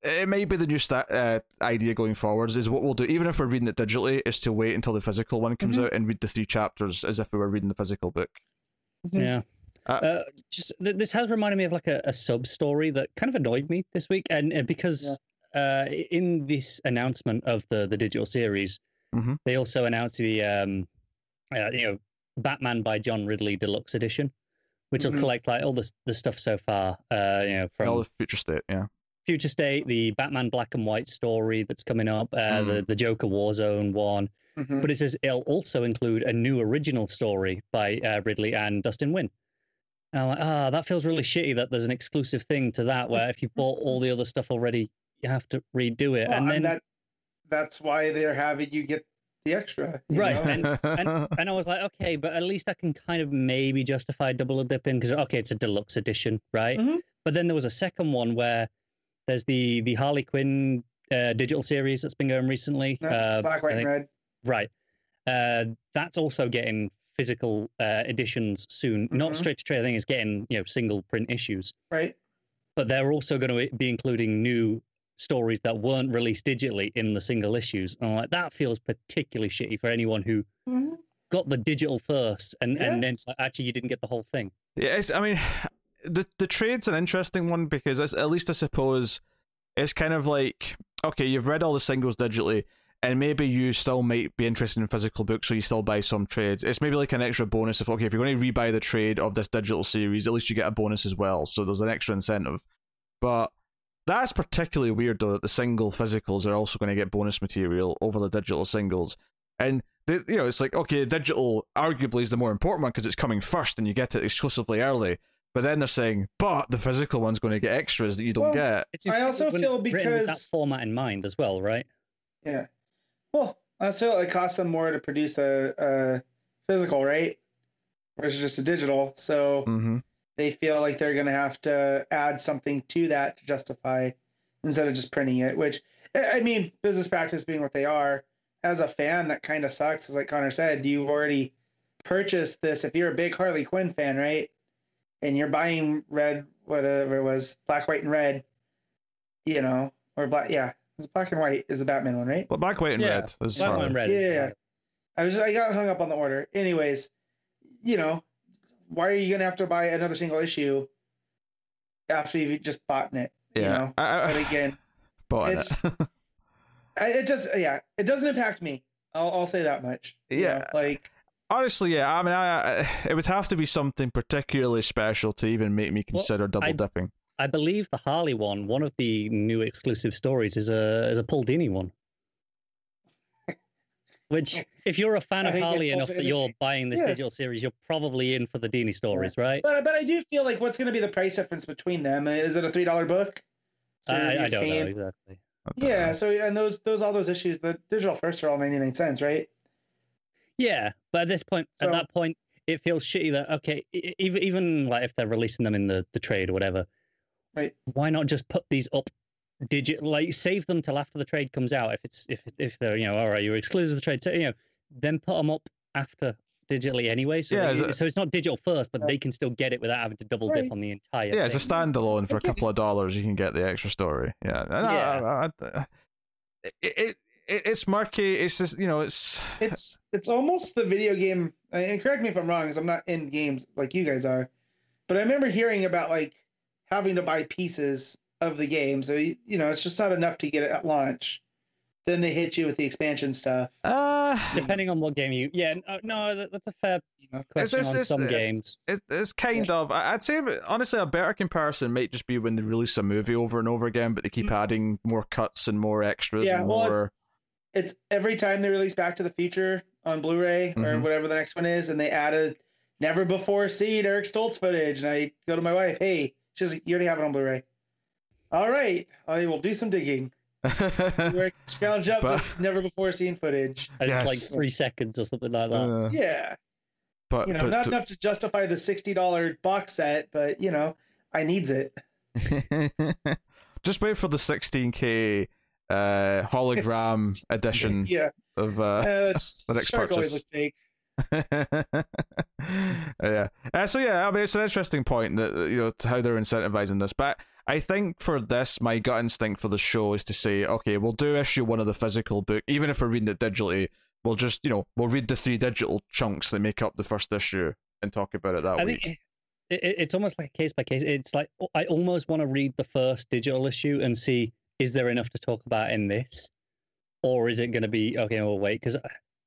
it may be the new sta- uh, idea going forwards is what we'll do, even if we're reading it digitally, is to wait until the physical one comes Mhm. out and read the three chapters as if we were reading the physical book. Mhm. Yeah. Uh, Uh, just th- this has reminded me of like a, a sub story that kind of annoyed me this week, and uh, because uh, in this announcement of the the digital series, Mhm. they also announced the um, uh, you know Batman by John Ridley Deluxe Edition, which will Mhm. collect like all the the stuff so far, uh, you know, from All the future state, yeah. Future State, the Batman Black and White story that's coming up, uh, the the Joker Warzone one, Mhm. but it says it'll also include a new original story by uh, Ridley and Dustin Nguyen. And I'm like, ah, that feels really shitty that there's an exclusive thing to that where if you bought all the other stuff already, you have to redo it. Well, and then, that that's why they're having you get the extra. Right, and- and, (laughs) and I was like, okay, but at least I can kind of maybe justify double dipping because okay, it's a deluxe edition, right? Mhm. But then there was a second one where there's the the Harley Quinn uh, digital series that's been going recently. Yeah, uh, Black, I white, and think- red. Right. Uh, that's also getting physical uh, editions soon. Not Mhm. straight to trade. I think it's getting you know single print issues. Right. But they're also going to be including new stories that weren't released digitally in the single issues. And I'm like, that feels particularly shitty for anyone who Mhm. got the digital first and Yeah. and then like, actually you didn't get the whole thing. Yeah, it's, I mean, the the trade's an interesting one because at least I suppose it's kind of like okay, you've read all the singles digitally, and maybe you still might be interested in physical books, so you still buy some trades. It's maybe like an extra bonus of okay, if you're going to rebuy the trade of this digital series, at least you get a bonus as well. So there's an extra incentive. But that's particularly weird though that the single physicals are also going to get bonus material over the digital singles, and you know it's like okay, digital arguably is the more important one because it's coming first and you get it exclusively early. But then they're saying, but the physical one's going to get extras that you don't Well, get. It's I also feel it's written with that format in mind as well, right? Yeah. Well, that's feel it costs them more to produce a, a physical, right? Versus just a digital. So Mm-hmm. they feel like they're going to have to add something to that to justify instead of just printing it. Which I I mean, business practice being what they are, as a fan, that kind of sucks. As like Connor said, you've already purchased this. If you're a big Harley Quinn fan, right, and you're buying red, whatever it was, black, white, and red, you know, or black, yeah, it's black and white is the Batman one, right? But black, white, and Yeah, red. Is Black, fine. white, and red. Yeah, yeah. right. I was I got hung up on the order. Anyways, you know, why are you gonna have to buy another single issue after you've just bought it? Yeah. You know, I, I, but again, (laughs) bought it's- it. I, it just yeah, it doesn't impact me. I'll I'll say that much. you Yeah. know, like Honestly, yeah. I mean, I, I, it would have to be something particularly special to even make me Well, consider double I- dipping. I believe the Harley one, one of the new exclusive stories, is a is a Paul Dini one. (laughs) Which, if you're a fan I of Harley enough that you're buying this Yeah. digital series, you're probably in for the Dini stories, right? but but I do feel like what's gonna be the price difference between them? Uh, is it a three dollar book? So I, I don't paying- know exactly. Don't Yeah, know. so and those those all those issues, the digital first are all ninety nine cents, right? Yeah, but at this point, So- at that point, it feels shitty that okay, e- even even like if they're releasing them in the the trade or whatever, Right. Why not just put these up digit like save them till after the trade comes out if it's if if they're you know all right you're exclusive to the trade so you know then put them up after digitally anyway so Yeah, they- is it- so it's not digital first but Yeah. they can still get it without having to double dip Right. on the entire Yeah, it's a standalone for a couple of dollars. You can get the extra story. Yeah, And I- Yeah. I- I- I- it, it, it it's murky. It's just you know, it's (laughs) it's it's almost the video game and correct me if i'm wrong because i'm not in games like you guys are but i remember hearing about like having to buy pieces of the game so you, you know it's just not enough to get it at launch then they hit you with the expansion stuff uh, depending on what game you yeah no, no that's a fair you know question it's- on some it's- games it's, it's kind of. I- I'd say honestly, a better comparison might just be when they release a movie over and over again, but they keep Mm. adding more cuts and more extras Yeah, and well, it's- more. It's every time they release back to the future on blu-ray or Mhm. whatever the next one is and they added never before seen eric stoltz footage and i go to my wife hey she's like you already have it on blu-ray all right i will do some digging (laughs) where I can scrounge up But- this never before seen footage. and it's like three seconds or something like that Uh, Yeah, but you know, but not enough to justify the sixty dollar box set, but you know, I needs it. (laughs) just wait for the 16k uh, hologram (laughs) edition Yeah, of uh, uh, (laughs) the next Shark purchase. looked fake. (laughs) yeah. Uh, so yeah, I mean, it's an interesting point that you know to how they're incentivizing this, but I think for this, my gut instinct for the show is to say, okay, we'll do issue one of the physical book, even if we're reading it digitally. We'll just, you know, we'll read the three digital chunks that make up the first issue and talk about it that I week. think it, it, it's almost like case by case. It's like I almost want to read the first digital issue and see is there enough to talk about in this, or is it going to be okay? We'll wait because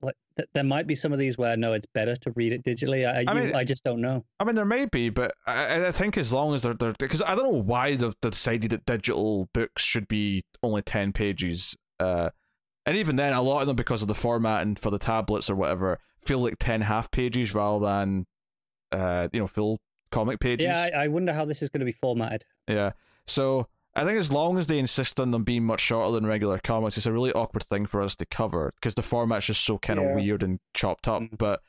like th- there might be some of these where no, it's better to read it digitally. I I, you- mean- I just don't know. I mean, there may be, but I, I think as long as they're they're because I don't know why they've decided that digital books should be only ten pages. Uh, and even then, a lot of them, because of the format and for the tablets or whatever, feel like ten half pages rather than, uh, you know, full comic pages. Yeah, I, I wonder how this is going to be formatted. Yeah. So I think as long as they insist on them being much shorter than regular comics, it's a really awkward thing for us to cover because the format's just so kind of Yeah. weird and chopped up. Mhm. But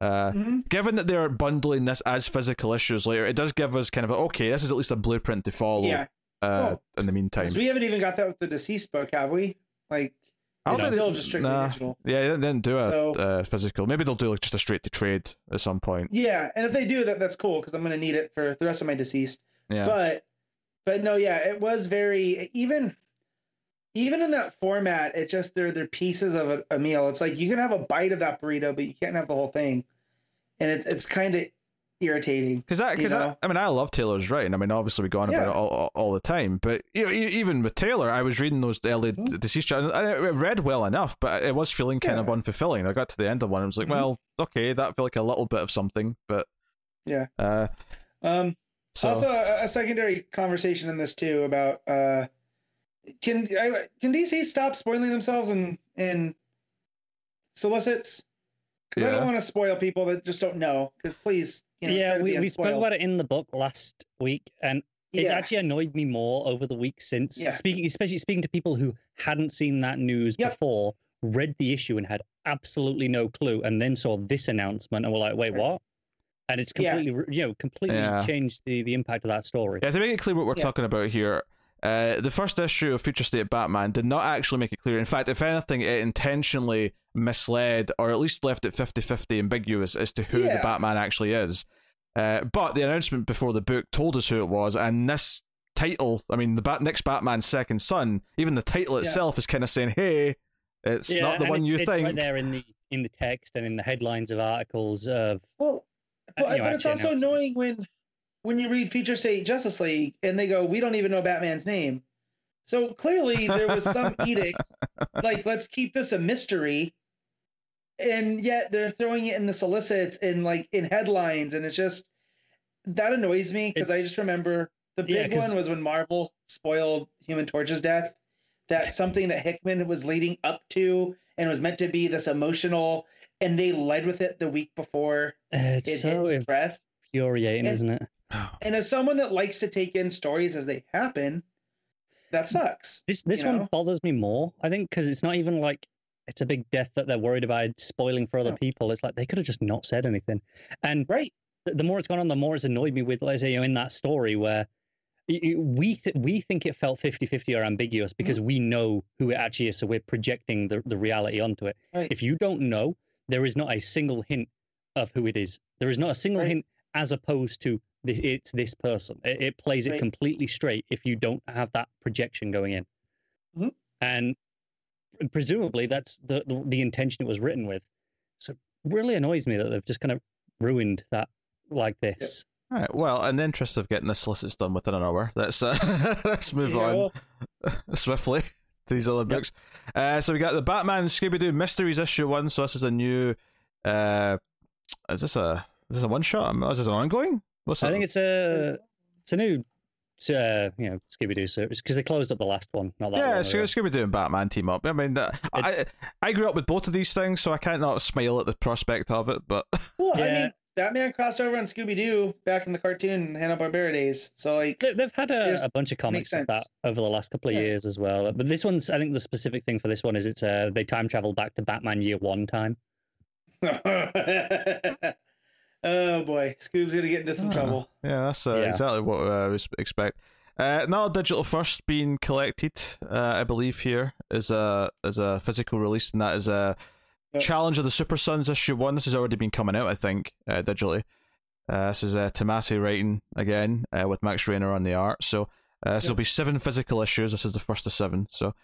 uh, Mhm. given that they're bundling this as physical issues later, it does give us kind of a okay, this is at least a blueprint to follow. Yeah, Uh, in the meantime, we haven't even got that with the DCeased book, have we? Like, I don't think still just strictly nah. digital. yeah, they didn't do a So- uh, physical. Maybe they'll do like just a straight to trade at some point. Yeah, and if they do that, that's cool because I'm gonna need it for the rest of my DCeased. Yeah. But, but no, yeah, it was very even. Even in that format, it just they're they're pieces of a, a meal. It's like you can have a bite of that burrito, but you can't have the whole thing, and it's it's kind of irritating. Because I, you because I. I mean, I love Taylor's writing. I mean, obviously we go on about it all, all, all the time. But you know, even with Taylor, I was reading those early Mhm. DCeased. I, I read well enough, but it was feeling kind of unfulfilling. I got to the end of one, and was like, Mhm. well, okay, that felt like a little bit of something, but Yeah. Uh, Um, so Also, a, a secondary conversation in this too about uh, can I, can DC stop spoiling themselves and in solicits? Because I don't want to spoil people that just don't know. Because please, you know, try yeah, to we, be we spoke about it in the book last week, and it's Yeah. actually annoyed me more over the week since Yeah. speaking, especially speaking to people who hadn't seen that news Yep. before, read the issue and had absolutely no clue, and then saw this announcement and were like, "Wait, Right. what?" And it's Yeah. completely, you know, completely Yeah. changed the the impact of that story. yeah, to make it clear what we're Yeah. talking about here, Uh, the first issue of Future State Batman did not actually make it clear. In fact, if anything, it intentionally misled or at least left it 50 50 ambiguous as to who Yeah. the Batman actually is. Uh, but the announcement before the book told us who it was, and this title, I mean, the Bat- next Batman's Second Son, even the title Yeah. itself is kind of saying, hey, it's Yeah, not the one it's, you it's think. right there in the in the text and in the headlines of articles of Well, but, you know, but it's also annoying when when you read Future State Justice League and they go, "We don't even know Batman's name." So clearly there was some (laughs) edict, like let's keep this a mystery, and yet they're throwing it in the solicits and like in headlines, and it's just that annoys me because I just remember the Yeah, one was when Marvel spoiled Human Torch's death. That something that Hickman was leading up to and was meant to be this emotional, and they led with it the week before uh, it's it so hit press. infuriating, And- isn't it? And as someone that likes to take in stories as they happen, that sucks. This this one know? bothers me more. I think because it's not even like it's a big death that they're worried about spoiling for other No. people. It's like they could have just not said anything. And Right. the, the more it's gone on, the more it's annoyed me with, let's say, you know, in that story where y- y- we th- we think it felt 50-50 or ambiguous Mm-hmm. because we know who it actually is, so we're projecting the, the reality onto it. Right. If you don't know, there is not a single hint of who it is. There is not a single Right. hint as opposed to this, it's this person. It, it plays it completely straight if you don't have that projection going in. Mhm. And presumably that's the, the the intention it was written with. So it really annoys me that they've just kind of ruined that like this. All right. Well, in the interest of getting the solicits done within an hour, let's uh, (laughs) let's move Yeah, on (laughs) swiftly to these other books. Uh, so we got the Batman Scooby Doo Mysteries issue one. So this is a new. Uh, is this a is this a one shot? Is this an ongoing? What's I it? think it's a it's a new uh, you know Scooby Doo series because they closed up the last one. Not that yeah, long ago. Scooby Doo and Batman team up. I mean, uh, I I grew up with both of these things, so I can't not smile at the prospect of it. But well, I Yeah. mean, Batman crossed over on Scooby Doo back in the cartoon Hanna Barbera days. So like, They- They've had a, a bunch of comics of that over the last couple of Yeah. years as well. But this one's, I think, the specific thing for this one is it's uh, they time travel back to Batman Year One time. (laughs) oh boy, Scoob's gonna get into some Ah. trouble. yeah, that's uh, Yeah. exactly what uh, we expect. Uh, another digital first being collected, uh, I believe here is a is a physical release, and that is a Yep. Challenge of the Super Sons issue one. This has already been coming out, I think, uh, digitally. Uh, this is uh, Tomasi writing again uh, with Max Raynor on the art. So uh, this will be seven physical issues. This is the first of seven, so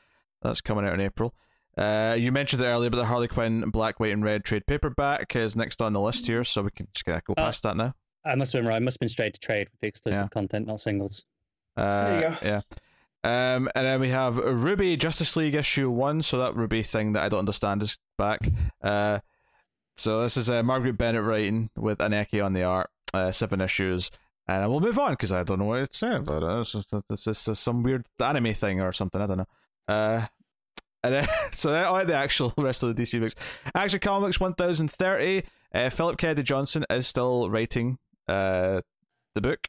that's coming out in April. Uh, you mentioned it earlier, but the Harley Quinn Black, White, and Red trade paperback is next on the list here, so we can just of go Uh, past that now. I must have been right. I must have been straight to trade with the exclusive Yeah. content, not singles. Uh, There you go. Yeah. Um, and then we have RWBY Justice League issue one. So that RWBY thing that I don't understand is back. Uh, so this is uh, Marguerite Bennett writing with Aneke on the art. Uh, seven issues, and we'll move on because I don't know what it's saying. It's, it's, it's some weird anime thing or something. I don't know. Uh, and then, (laughs) so I like the actual (laughs) rest of the DC books. Action Comics 1030. Uh, Philip Kennedy Johnson is still writing uh, the book,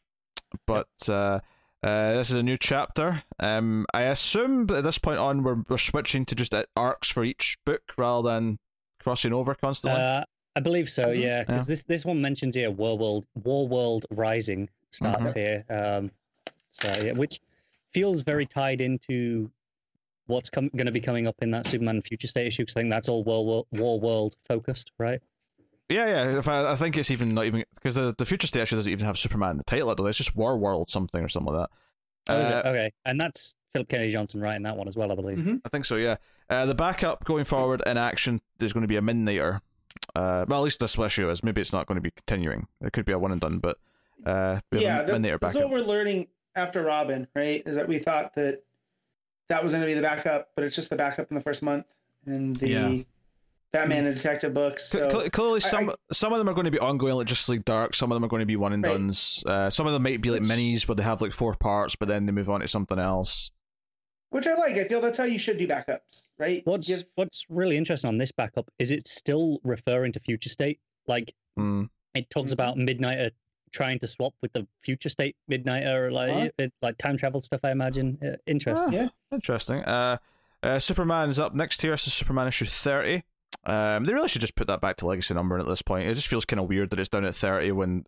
but uh, uh, this is a new chapter. Um, I assume at this point on we're we're switching to just uh, arcs for each book rather than crossing over constantly. Uh, I believe so, Mhm. yeah. Because Yeah. this this one mentions here Warworld War World Rising starts Mm-hmm. here. Um, so yeah, which feels very tied into what's com- going to be coming up in that Superman Future State issue. Because I think that's all Warworld, War World focused, right? Yeah, yeah. If I, I think it's even not even because the the future state actually doesn't even have Superman in the title. Though it's just Warworld something or something like that. Oh, is it? Uh, Okay, and that's Philip Kennedy Johnson writing that one as well, I believe. Mhm. I think so. Yeah. Uh, the backup going forward in action there's going to be a Midnighter. Uh, well, at least this issue is. Maybe it's not going to be continuing. It could be a one and done, but uh, we have Yeah, a that's, Midnighter that's backup. what we're learning after Robin, right? Is that we thought that that was going to be the backup, but it's just the backup in the first month and the Yeah. Batman and Detective books. So cl- clearly, I- some some of them are going to be ongoing, like Justice League Dark. Some of them are going to be one and Right. duns. Uh, some of them might be like Which- minis where they have like four parts, but then they move on to something else. which I like. I feel that's how you should do backups, right? What's Give- What's really interesting on this backup is it's still referring to Future State. Like Mm. it talks Mhm. about Midnighter trying to swap with the Future State Midnighter, like Huh? it, like time travel stuff. I imagine. Uh, interesting. Ah, Yeah. Interesting. Uh, uh, Superman is up next here. This is Superman issue thirty. Um, they really should just put that back to legacy numbering at this point. It just feels kind of weird that it's down at thirty when,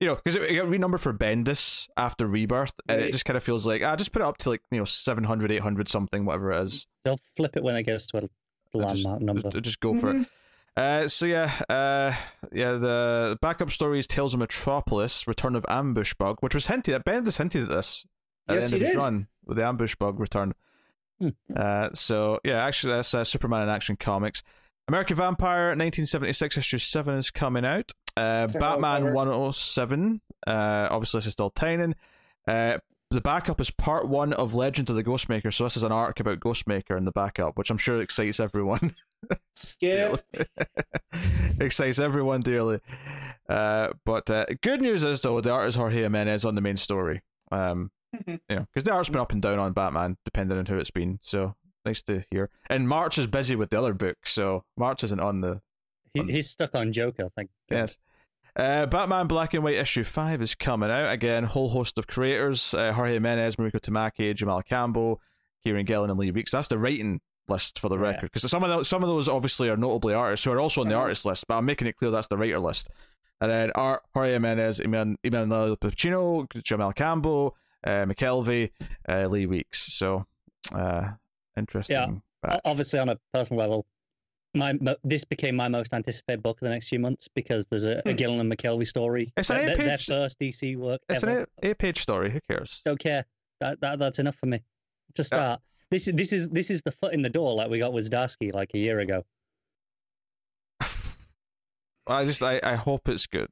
you know, because it, it got renumbered for Bendis after Rebirth, and it just kind of feels like ah, just put it up to like you know 700, 800 something, whatever it is. They'll flip it when it gets to a Just- landmark number. Just, just go for it. Mhm. Uh, so yeah, uh, yeah. The backup story is Tales of Metropolis: Return of Ambush Bug, which was hinted at. Bendis hinted at this at Yes, the end of his did. run with the Ambush Bug return. Hmm. Uh, so yeah, actually, that's uh, Superman in Action Comics. American Vampire 1976 issue seven is coming out. Uh, It's a cover. Batman 107. Uh, obviously, this is still Tynion. Uh, the backup is part one of Legend of the Ghostmaker. So this is an arc about Ghostmaker in the backup, which I'm sure excites everyone. Skip. (laughs) (laughs) excites everyone dearly. Uh, but uh, good news is though the art is Jorge Jimenez on the main story. Um, Mhm. (laughs) you know, because the art's been up and down on Batman depending on who it's been. So nice to hear. And March is busy with the other book, so March isn't on the He, he's stuck on Joker. I think. yes. Uh, Batman Black and White issue five is coming out again. Whole host of creators: uh, Jorge Jimenez, Mariko Tamaki, Jamal Campbell, Kieron Gillen, and Lee Weeks. That's the writing list for the Yeah. record because some of those, some of those obviously are notably artists who are also on the artist list, but I'm making it clear that's the writer list. And then art Jorge Jimenez, Eman- Emanuela Lupacchino, Jamal Campbell, uh, McKelvie, uh, Lee Weeks. So uh, interesting. Batch. Obviously, on a personal level, my this became my most anticipated book of the next few months because there's a, a Hmm. Gillen and McKelvie story. It's an Their- their, their eight-page- first DC work It's ever. an eight, eight page story. Who cares? Don't care. That, that that's enough for me to start. This is this is this is the foot in the door like we got with Zdarsky like a year ago. (laughs) I just I, I hope it's good.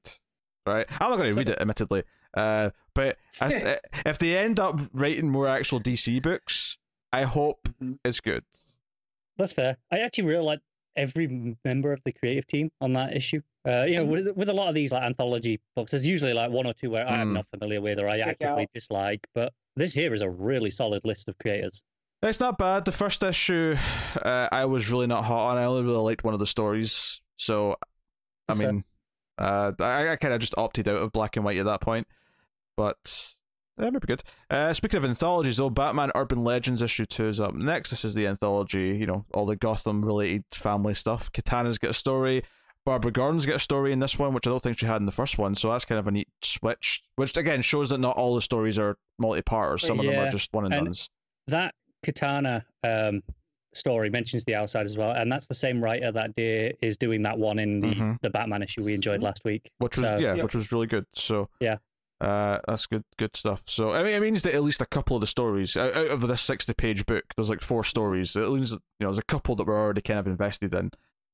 Right, I'm not going to read it, admittedly. Uh, but as, (laughs) if they end up writing more actual DC books, I hope Mhm. it's good. That's fair. I actually really like every member of the creative team on that issue. Uh, you know, with, with a lot of these like anthology books, there's usually like one or two where I'm Mm. not familiar with or I Stick actively out. dislike. But this here is a really solid list of creators. It's not bad. The first issue, uh, I was really not hot on. I only really liked one of the stories, so I That's fair. mean, uh, I, I kind of just opted out of black and white at that point. But yeah, be good. Uh, speaking of anthologies, though, Batman Urban Legends issue two is up next. This is the anthology, you know, all the Gotham related family stuff. Katana's got a story. Barbara Gordon's got a story in this one, which I don't think she had in the first one. So that's kind of a neat switch, which again shows that not all the stories are multi-part, or some of them are just one and and- done's. That Katana um, story mentions the outside as well, and that's the same writer that did, is doing that one in the, Mhm. the Batman issue we enjoyed last week. which was So- yeah, Yep. which was really good. So Yeah. Uh, that's good, good stuff. So I mean, it means that at least a couple of the stories out, out of this sixty-page book, there's like four stories. It means you know there's a couple that we're already kind of invested in,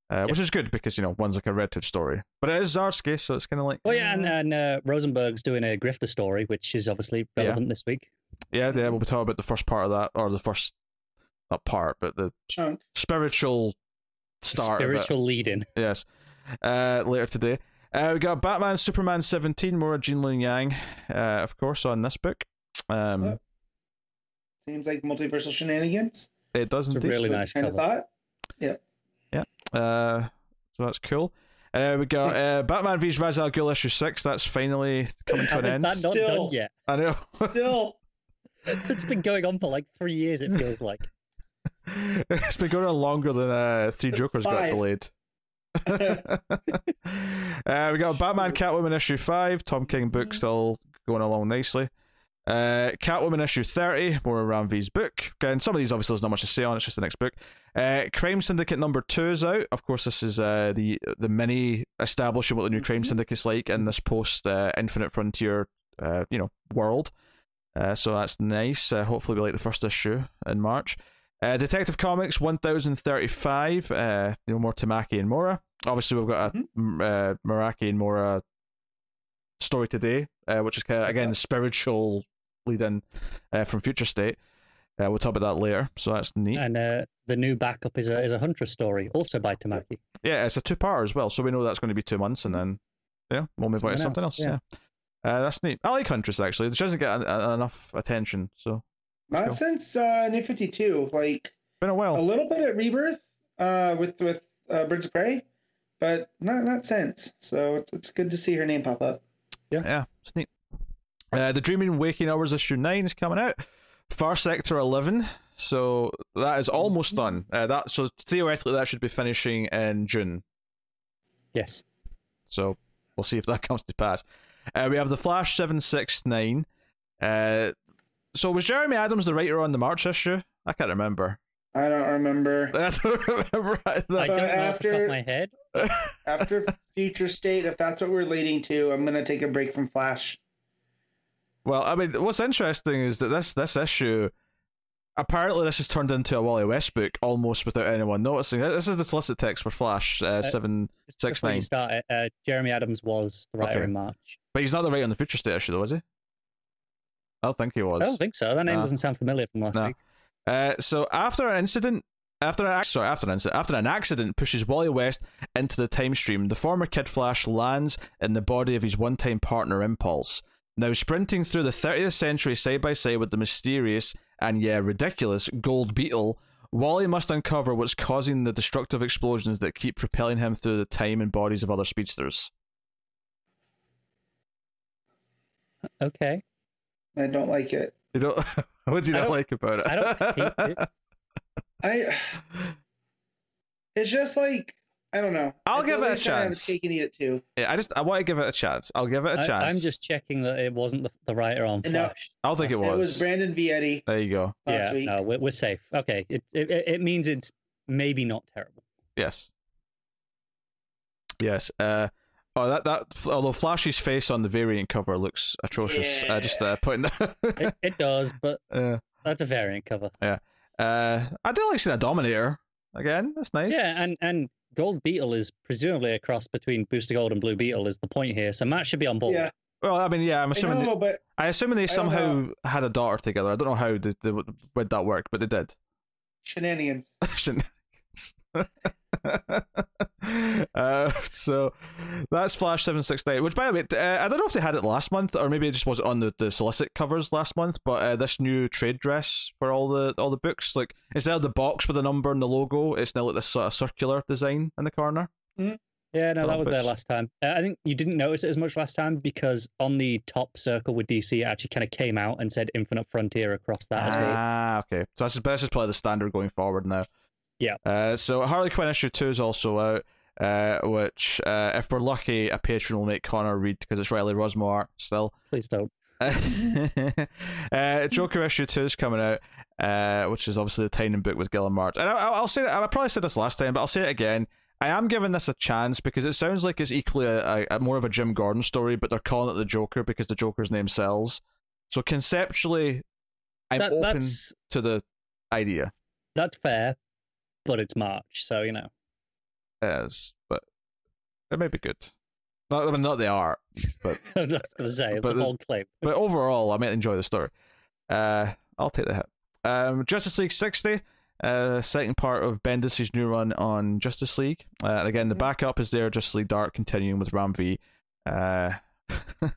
uh, which is good because you know one's like a Red Hood story, but it is Zdarsky, so it's kind of like Oh yeah, and, and uh, Rosenberg's doing a grifter story, which is obviously Yeah. relevant this week. yeah, yeah. We'll be talking about the first part of that, or the first not part, but the Chunk. spiritual start. Spiritual lead-in. Yes. Uh, later today. Uh, we got Batman, Superman 17, more Gene Luen Yang, uh, of course, on this book. Um, Yep. Seems like multiversal shenanigans. It does It's a indeed. really nice Kind of cover. Yeah. Uh, so that's cool. Uh, we got uh, Batman vs. Ra's al Ghul issue 6. That's finally coming to How an is end. that not Still. done yet? I know. Still. (laughs) It's been going on for like three years. It feels like. (laughs) it's been going on longer than uh, Three Jokers got Five. delayed. (laughs) uh, we got Batman Catwoman issue 5. Tom King book still going along nicely. Uh, Catwoman issue 30, more Ram V's book. Again, some of these obviously there's not much to say on, it's just the next book. Uh, Crime Syndicate number 2 is out. Of course, this is uh, the the mini establishing what the new Crime Mhm. Syndicate's like in this post uh, Infinite Frontier uh, you know, world. Uh, so that's nice. Uh, hopefully, we like the first issue in March. Uh, Detective Comics 1035, uh, you know, more Tamaki and Mora. Obviously, we've got a m uh, Maraki and Mora story today, uh, which is kind of, again, spiritual lead in uh, from Future State. Uh, we'll talk about that later, so that's neat. And uh, the new backup is a is a Huntress story, also by Tamaki. Yeah, it's a two part as well, so we know that's going to be two months, and then yeah, we'll move on to something Something else. else, Yeah, Uh, that's neat. I like Huntress actually. She doesn't get an, an- enough attention, so Not go. since uh, New 52. Like been a while. a little bit at Rebirth uh, with with uh, Birds of Prey, but not not since. So it's, it's good to see her name pop up. Yeah, yeah, it's neat. Uh, the Dreaming Waking Hours issue nine is coming out. Far Sector eleven, so that is almost done. Uh, that so theoretically that should be finishing in June. Yes. So we'll see if that (laughs) comes to pass. Uh, we have the Flash seven six nine. Uh, so was Jeremy Adams the writer on the March issue? I can't remember. I don't remember. That's (laughs) what I remember I either. don't know off the top after- of my head. (laughs) After Future State, if that's what we're leading to, I'm gonna take a break from Flash. Well, I mean, what's interesting is that this this issue, apparently, this has turned into a Wally West book almost without anyone noticing. This is the solicit text for Flash uh, seven Just six nine. you start it, uh, Jeremy Adams was the writer Okay. in March. But he's not the writer on the Future State issue, though, is he? I don't think he was. I don't think so. That name No. doesn't sound familiar from last No. week. Uh, so after an incident, after an sorry, after an incident, after an accident pushes Wally West into the time stream, the former Kid Flash lands in the body of his one-time partner Impulse. Now sprinting through the 30th century side by side with the mysterious and yeah ridiculous Gold Beetle, Wally must uncover what's causing the destructive explosions that keep propelling him through the time and bodies of other speedsters. Okay. I don't like it. You don't. (laughs) what do you I not don't- like about it? I don't hate it. (laughs) I. It's just like I don't know. I'll I give it a like trying to have chance. Cake and eat it too. Yeah, I just I want to give it a chance. I'll give it a I, chance. I'm just checking that it wasn't the, the writer on No. Flash. I don't think it was. It was. was Brandon Vietti There you go. last yeah, week. no, we're, we're safe. Okay, it, it it means it's maybe not terrible. Yes. Yes. Uh, oh, that that. Although Flashy's face on the variant cover looks atrocious. Uh, just uh, putting that. (laughs) It, it does, but uh, that's a variant cover. Yeah, uh, I do like seeing a Dominator again. That's nice. Yeah, and and Gold Beetle is presumably a cross between Booster Gold and Blue Beetle is the point here. So Matt should be on board. Yeah, well, I mean, yeah, I'm assuming. I assuming. know, but I assuming they don't somehow had a daughter together. I don't know how they, they, would that work, but they did. shenanigans. (laughs) Shenanigans. (laughs) (laughs) uh, so that's Flash seven six nine. Which, by the way, uh, I don't know if they had it last month or maybe it just wasn't on the, the solicit covers last month. But uh, this new trade dress for all the all the books, like instead of the box with the number and the logo, it's now like this sort of circular design in the corner. Yeah, no, that was there last time. Uh, I think you didn't notice it as much last time because on the top circle with DC, it actually kind of came out and said Infinite Frontier across that as well. Ah, okay. So that's this is probably the standard going forward now. Yeah. Uh, so Harley Quinn issue two is also out. Uh, which, uh, if we're lucky, a patron will make Connor read because it's Riley Rossmo art still. Please don't. (laughs) uh, Joker issue two is coming out, uh, which is obviously the Tynion book with Guillem March. And I, I'll say, that I probably said this last time, but I'll say it again. I am giving this a chance because it sounds like it's equally a, a, a more of a Jim Gordon story, but they're calling it the Joker because the Joker's name sells. So conceptually, I'm That, open that's to the idea. that's fair, but it's March, so you know. As, but it may be good. Not, I mean, not the art, but (laughs) I was going to say it's But a the- bold claim. but overall, I might enjoy the story. Uh, I'll take the hit. Um, Justice League 60, uh, second part of Bendis' new run on Justice League. Uh, and again, the Mhm. backup is there, Justice League Dark, continuing with Ram V. Uh, (laughs)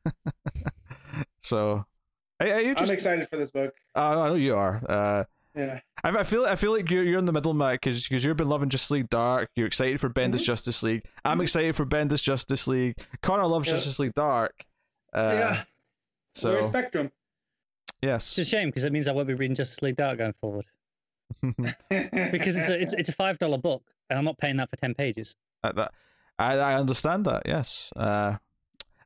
so, are, are you just? I'm excited for this book. I I know you are. Uh, Yeah, I, I feel I feel like you're you're in the middle, Matt, because you've been loving Justice League Dark. You're excited for Bendis Mhm. Justice League. I'm Mhm. excited for Bendis Justice League. Connor loves Yeah. Justice League Dark. Uh, yeah. We're a So spectrum. yes, It's a shame because it means I won't be reading Justice League Dark going forward (laughs) because it's a it's, it's a five dollar book and I'm not paying that for ten pages. that, that, I I understand that. Yes. Uh,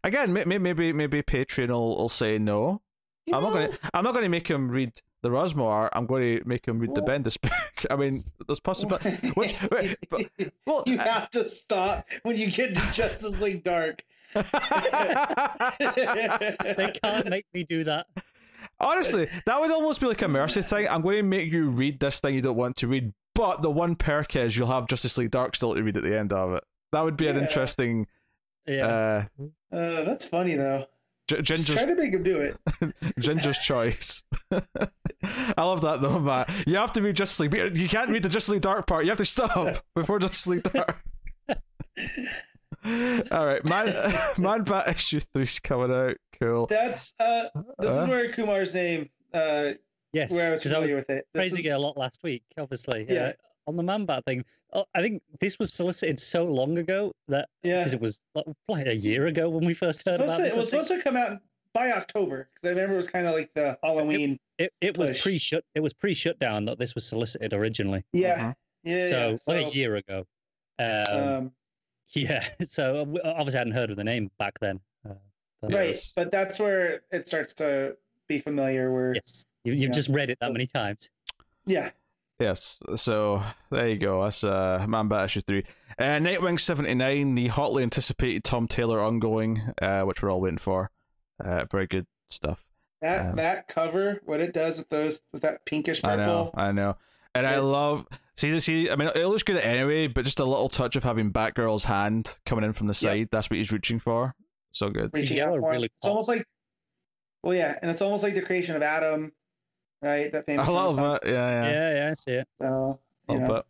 again, may- may- maybe maybe Patreon will, will say no. You I'm not gonna I'm not gonna make him read the Rossmo. I'm going to make him read the Bendis book. (laughs) I mean, there's possibility. Which, wait, but- well, you I- have to stop when you get to (laughs) Justice League Dark. (laughs) They can't make me do that. Honestly, that would almost be like a mercy thing. I'm going to make you read this thing you don't want to read, but the one perk is you'll have Justice League Dark still to read at the end of it. That would be an interesting. Yeah. Uh, Uh, that's funny though. G- Just Ginger's try to make him do it. (laughs) Ginger's choice. (laughs) I love that though, Matt. You have to read Justice League. You can't read the Justice League Dark part. You have to stop (laughs) before Justice League Dark. All right, Man, Man Bat issue three's coming out. Cool. That's uh. This Uh? is where Kumar's name. Uh, yes. where I was Because I was familiar with it. This praising is- it a lot last week, obviously. Yeah. Uh, on the man bat thing, I think this was solicited so long ago that Yeah. because it was like, like a year ago when we first heard Supposed about it. it was supposed to come out by October because I remember it was kind of like the Halloween. It, it was pre shut. It was pre shutdown that this was solicited originally. Yeah, Mhm. yeah, so yeah. like a year ago. Um, Um, yeah. (laughs) So uh, obviously I hadn't heard of the name back then. Uh, But Right, Yes. but that's where it starts to be familiar. Where yes, you, you've Yeah. just read it that many times. yeah, Yes, so there you go. That's uh, Man Bat issue three. Uh, Nightwing seventy nine, the hotly anticipated Tom Taylor ongoing, uh, which we're all waiting for. Uh, very good stuff. that Um, that cover, what it does with those with that pinkish purple. I know. I know, and I love see see. I mean, it looks good anyway, but just a little touch of having Batgirl's hand coming in from the side. That's what he's reaching for. So good. reaching yellow out for really It's almost like, well, yeah, and it's almost like the creation of Adam, right? That famous. I love song. it. Yeah, yeah. Yeah, yeah, I see it. So, you Little know, bit.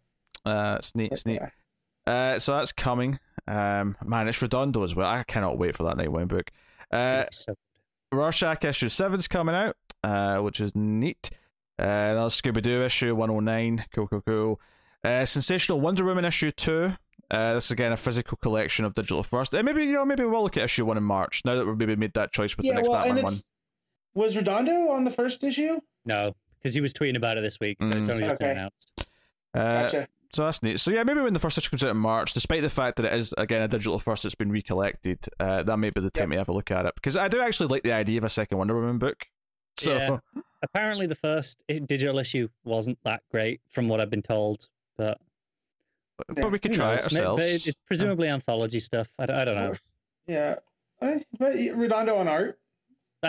Uh, it's neat. It's neat. yeah. Uh, so that's coming. Um, man, it's Redondo as well. I cannot wait for that Nightwing book. It's gonna Uh, Rorschach issue seven's coming out, uh, which is neat. Uh, another Scooby Doo issue one hundred nine. Cool, cool, cool. Uh, Sensational Wonder Woman issue two. Uh, this is again a physical collection of digital first. Uh, maybe you know, maybe we'll look at issue one in March. Now that we've maybe made that choice with yeah, the next well, Batman one. It's was Redondo on the first issue. no, because he was tweeting about it this week, so it's Mm. only just been announced. Uh, Gotcha. so that's neat. So yeah, maybe when the first issue comes out in March, despite the fact that it is again a digital first that's been recollected, uh, that may be the time to have a look at it because I do actually like the idea of a second Wonder Woman book. So Yeah. Apparently, the first digital issue wasn't that great, from what I've been told. But, but, Yeah, we could try knows? it ourselves. But it's presumably anthology stuff. I don't, I don't know. Yeah, Eh, but Redondo on art.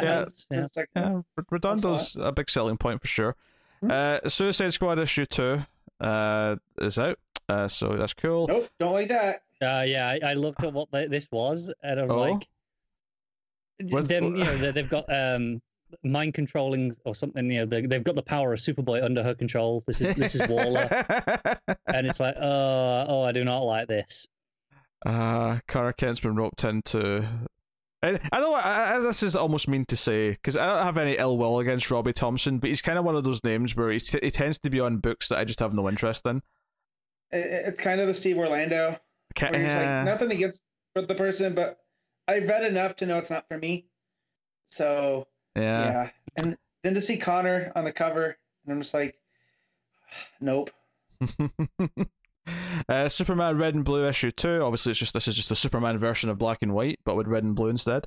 That Yeah. helps. Yeah. It's like, Yeah, R- Redondo's a big selling point for sure. Hmm. Uh, Suicide Squad issue two uh, is out, uh, so that's cool. Nope, don't like that. Uh, yeah, I, I looked at what they, this was, and I'm Oh? like, What's- them, you know, they- they've got um, mind controlling or something. You know, they, they've got the power of Superboy under her control. This is this is Waller, (laughs) and it's like, oh, oh, I do not like this. uh, Conner Kent's been roped into. And I know I, I, this is almost mean to say because I don't have any ill will against Robbie Thompson, but he's kind of one of those names where he's, he tends to be on books that I just have no interest in. It- It's kind of the Steve Orlando. Ca- Where like nothing against the person, but I read enough to know it's not for me. So yeah. yeah, and then to see Connor on the cover, and I'm just like, (sighs) nope. (laughs) uh, Superman Red and Blue issue two. Obviously, it's just this is just a Superman version of black and white, but with red and blue instead.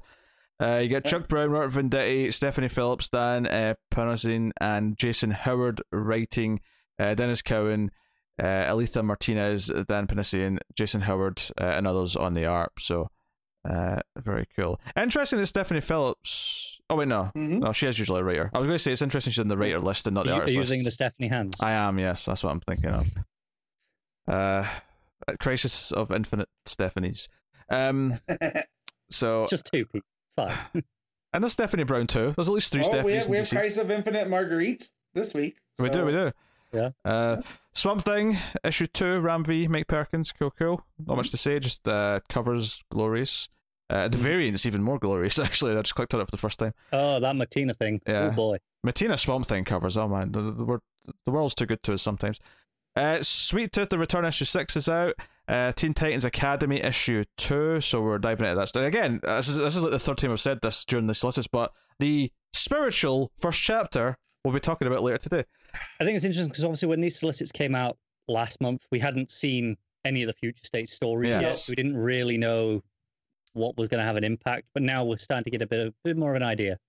Uh, you get Chuck Brown, Robert Venditti, Stephanie Phillips, Dan uh, Panosian, and Jason Howard writing. Uh, Denys Cowan, uh, Alitha Martinez, Dan Panosian, Jason Howard, uh, and others on the art. So, uh, very cool. Interesting that Stephanie Phillips. Oh wait, no, Mhm. no, she is usually a writer. I was going to say it's interesting she's in the writer list and not the you, artist you list. using the Stephanie hands? I am, yes. That's what I'm thinking of. Uh, Crisis of Infinite Stephanies. Um, (laughs) so It's just two people. Fine. (laughs) and there's Stephanie Brown too. There's at least three oh, Stephanies we have we have Crisis of Infinite Marguerites this week. We do, we do. Yeah. Uh, Swamp Thing issue two, Ram V, Mike Perkins, cool, cool. Not much to say, just uh, covers glorious. Uh, the Mhm. variant's even more glorious. (laughs) Actually, I just clicked on it for the first time. Oh, that Mattina thing. Yeah. Oh boy. Mattina Swamp Thing covers. Oh man, the, the, the world's too good to us sometimes. Uh, Sweet Tooth, the Return issue six is out. Uh, Teen Titans Academy issue two. So we're diving into that. stuff. Again, this is this is like the third time I've said this during this list, but the spiritual first chapter we'll be talking about later today. I think it's interesting because obviously when these solicits came out last month, we hadn't seen any of the future state stories Yes. yet, so we didn't really know what was going to have an impact. But now we're starting to get a bit of bit more of an idea.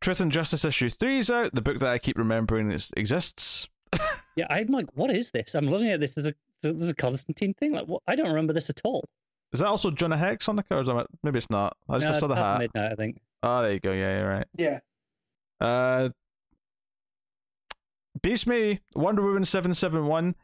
Truth and Justice issue three is out. The book that I keep remembering is, exists. (laughs) Yeah, I'm like, what is this? I'm looking at this as a this is a Constantine thing. Like, what? I don't remember this at all. Is that also Jonah Hex on the covers? Am I- Maybe it's not. I just No, saw the Past hat. Midnight, I think. Oh, there you go. Yeah, you're right. Yeah. Uh, Beast Me Wonder Woman seven seven one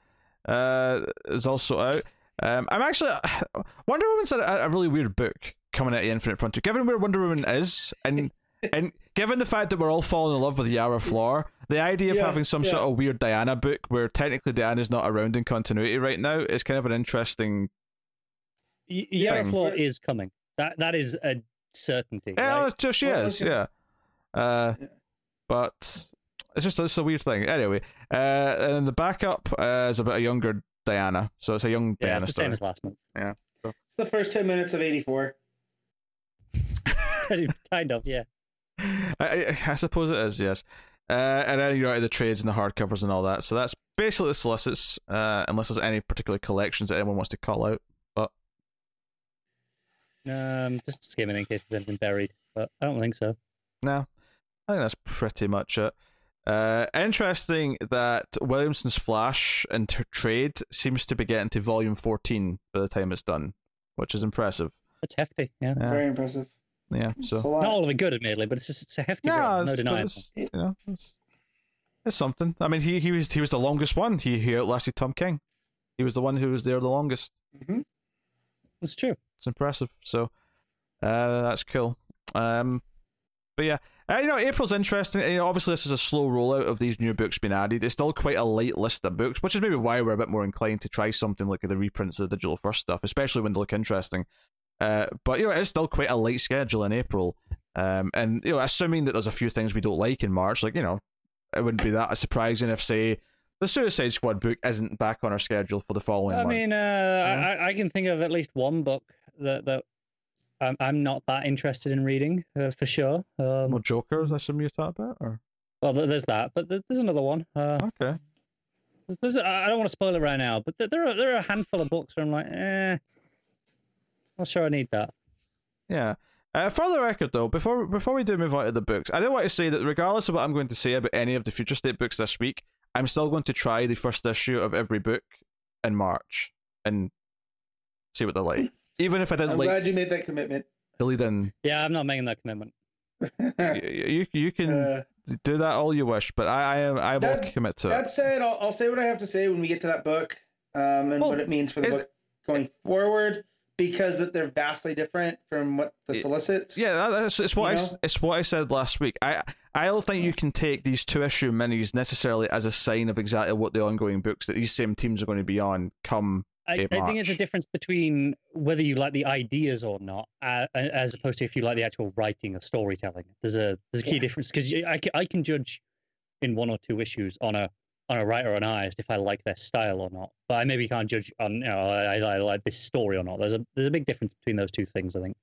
uh is also out. Um, I'm actually (sighs) Wonder Woman's a, a really weird book coming at the Infinite Frontier. Given where Wonder Woman is, and and given the fact that we're all falling in love with Yara Flor, the idea of Yeah, having some yeah. sort of weird Diana book where technically Diana's not around in continuity right now is kind of an interesting. Y- Yara Thing. Floor is coming. That that is a certainty. Yeah, right? oh, she Well, is. okay. Yeah. Uh, Yeah. but it's just it's a weird thing. Anyway, uh, and the backup uh, is about a younger Diana, so it's a young Yeah, Diana it's the story. same as last month. Yeah. It's the first ten minutes of '84. (laughs) kind of, yeah. I, I, I suppose it is, yes. Uh, and then you're out of the trades and the hardcovers and all that. So that's basically the solicits, uh, unless there's any particular collections that anyone wants to call out. But Um, just skimming in case there's anything buried, but I don't think so. No, I think that's pretty much it. Uh, interesting that Williamson's Flash and t- trade seems to be getting to volume 14 by the time it's done, which is impressive. It's hefty, yeah. Yeah. Very impressive. Yeah, so a. Not all of it good, admittedly, but it's just it's a hefty yeah, run, no it's, denying. it's, you know, it's, it's something. I mean, he he was he was the longest one. He he outlasted Tom King. He was the one who was there the longest. Mhm. It's true. It's impressive. So uh, that's cool. Um, but yeah, uh, you know, April's interesting. You know, obviously, this is a slow rollout of these new books being added. It's still quite a light list of books, which is maybe why we're a bit more inclined to try something like the reprints of the digital first stuff, especially when they look interesting. Uh, but you know, it's still quite a light schedule in April. Um, and you know, assuming that there's a few things we don't like in March, like you know, it wouldn't be that surprising if, say, the Suicide Squad book isn't back on our schedule for the following I month. mean, uh, I, I can think of at least one book that that I'm, I'm not that interested in reading uh, for sure. Um, More Jokers, I assume you thought about, or well, there's that, but there's another one. Uh, okay. there's- there's, I I don't want to spoil it right now, but there are there are a handful of books where I'm like, eh, not sure I need that. Yeah. Uh, for the record, though, before before we do move on to the books, I do want to say that regardless of what I'm going to say about any of the Future State books this week, I'm still going to try the first issue of every book in March and see what they're like. (laughs) Even if I didn't I'm like glad you made that commitment. the lead in, Yeah, I'm not making that commitment. (laughs) you, you, you can Uh, do that all you wish, but I I, am, I will That- commit to it. that said, I'll, I'll say what I have to say when we get to that book um, and Well, what it means for the book going forward, because that they're vastly different from what the solicits. Yeah, that's it's what I know? it's what I said last week. I I don't think you can take these two issue minis necessarily as a sign of exactly what the ongoing books that these same teams are going to be on come. I, I think it's a difference between whether you like the ideas or not, uh, as opposed to if you like the actual writing or storytelling. There's a there's a key Yeah. difference because I, I can judge in one or two issues on a on a writer or an artist if I like their style or not, but I maybe can't judge on you know I, I like this story or not. There's a there's a big difference between those two things. I think.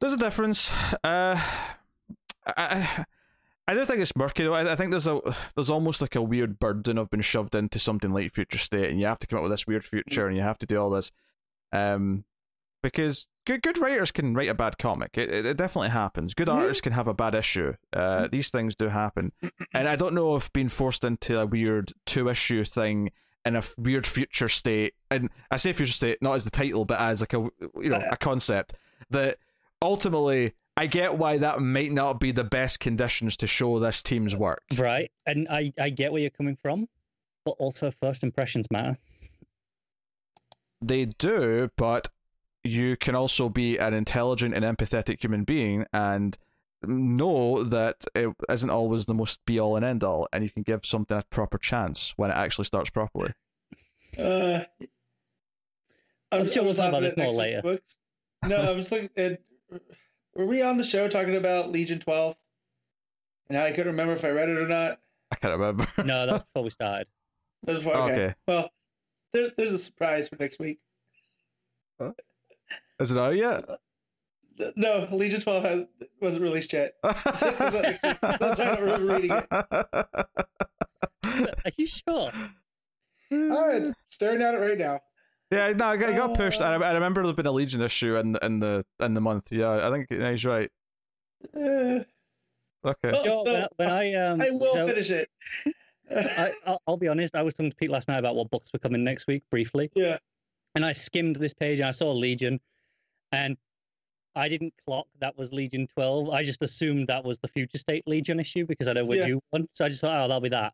There's a difference. Uh, I, I I don't think it's murky though. I, I think there's a there's almost like a weird burden of being shoved into something like Future State, and you have to come up with this weird future, and you have to do all this. Um, because good good writers can write a bad comic. It, it, it definitely happens. Good Mhm. artists can have a bad issue. Uh, these things do happen, (clears throat) and I don't know if being forced into a weird two issue thing in a f- weird future state, and I say future state not as the title, but as like a you know a concept that ultimately I get why that might not be the best conditions to show this team's work. Right, and I I get where you're coming from, but also first impressions matter. They do, but you can also be an intelligent and empathetic human being and know that it isn't always the most be all and end all, and you can give something a proper chance when it actually starts properly. Uh, I'm sure we'll just talk about this more next week's later. Books. No, I'm just looking at. Were we on the show talking about Legion 12? And I couldn't remember if I read it or not. I can't remember. (laughs) No, that's before we started. That was before- okay. Okay. Well, there, there's a surprise for next week. Is it out yet? No, Legion 12 has, wasn't released yet. (laughs) That's why I don't reading it. Are you sure? Oh, it's staring at it right now. Yeah, no, it got, it got pushed. I, Uh, I remember there been a Legion issue in in the in the month. Yeah, I think yeah, he's right. Uh, Okay. Well, Sure, so- when, I um, I will so finish it. I, I'll, I'll be honest. I was talking to Pete last night about what books were coming next week briefly, yeah. and I skimmed this page and I saw Legion, and I didn't clock that was Legion 12. I just assumed that was the Future State Legion issue because I know we're Yeah. due one. So I just thought, oh, that'll be that.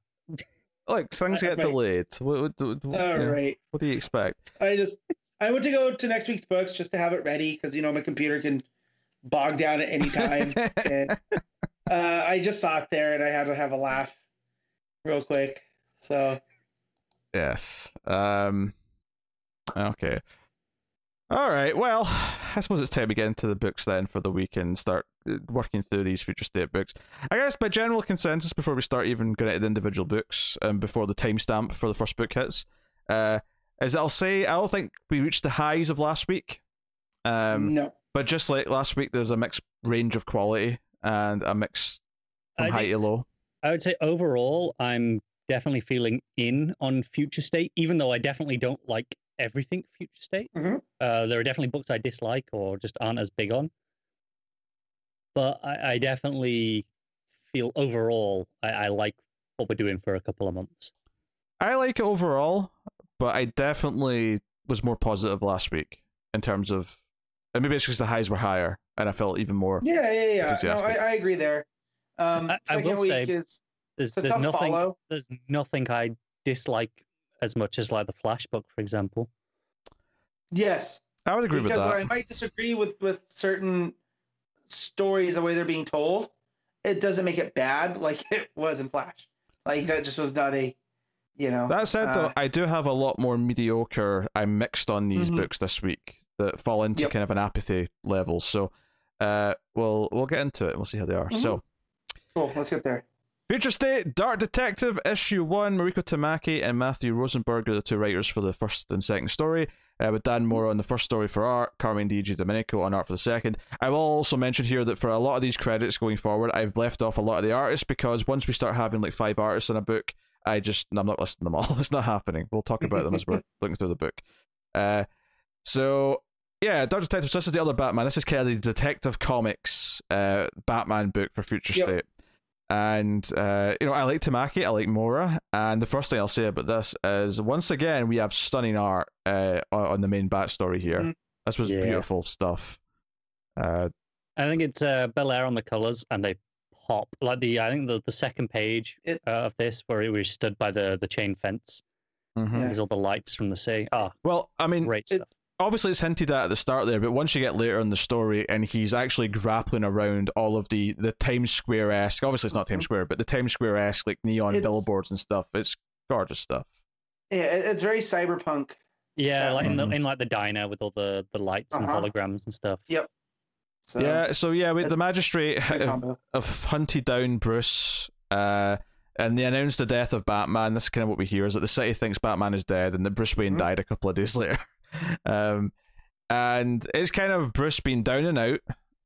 Like things I- get right. delayed. What, what, what, All yeah, right. what do you expect? I just I went to go to next week's books just to have it ready because you know my computer can bog down at any time. (laughs) and uh, I just saw it there and I had to have a laugh real quick. So yes. Um. Okay. All right. Well, I suppose it's time to get into the books then for the week and start uh, working through these future state books. I guess by general consensus, before we start even going into the individual books, and before the timestamp for the first book hits, uh, is that I'll say I don't think we reached the highs of last week. Um, no. but just like last week, there's a mixed range of quality and a mix from I high to low. I would say overall, I'm definitely feeling in on Future State, even though I definitely don't like everything Future State. Mhm. Uh, there are definitely books I dislike or just aren't as big on, but I, I definitely feel overall I, I like what we're doing for a couple of months. I like it overall, but I definitely was more positive last week in terms of, and maybe it's because the highs were higher, and I felt even more. Yeah, yeah, yeah. No, I, I agree there. Um, I- I second will week say- is There's a there's tough nothing follow. there's nothing I dislike as much as like the Flash book, for example. Yes, I would agree with because that. while I might disagree with with certain stories the way they're being told, it doesn't make it bad like (laughs) it was in Flash. Like that just was not a, you know. That said, though, uh, I do have a lot more mediocre. I mixed on these Mhm. books this week that fall into Yep. kind of an apathy level. So, uh, we'll we'll get into it. and We'll see how they are. Mhm. So, cool. Let's get there. Future State, Dark Detective, Issue 1, Mariko Tamaki and Matthew Rosenberg are the two writers for the first and second story, uh, with Dan Mora on the first story for art, Carmine Di Giandomenico on art for the second. I will also mention here that for a lot of these credits going forward, I've left off a lot of the artists because once we start having like five artists in a book, I just, I'm not listing them all. (laughs) It's not happening. We'll talk about them as we're (laughs) looking through the book. Uh, so, yeah, Dark Detective, so this is the other Batman. This is kind of the Detective Comics uh, Batman book for Future Yep. State. And uh, you know, I like Tamaki, I like Mora, and the first thing I'll say about this is once again we have stunning art uh, on on the main bat story here. Mhm. This was Yeah. beautiful stuff. Uh, I think it's uh, Bellaire on the colors, and they pop like the I think the, the second page It- uh, of this where we stood by the the chain fence. mhm. There's all the lights from the sea. Ah, Well, I mean, great it- stuff. Obviously it's hinted at at the start there, but once you get later in the story and he's actually grappling around all of the the Times Square esque, obviously it's not Times Mhm. Square, but the Times Square esque like neon It's- billboards and stuff. It's gorgeous stuff. Yeah, it's very cyberpunk. Yeah, like in the Mhm. in like the diner with all the the lights and Uh-huh. holograms and stuff. So, yeah, so yeah, we, the magistrate good have, have hunted down Bruce, uh, and they announced the death of Batman. This is kind of what we hear: is that the city thinks Batman is dead, and that Bruce Wayne Mhm. died a couple of days (laughs) later. Um, and it's kind of Bruce being down and out,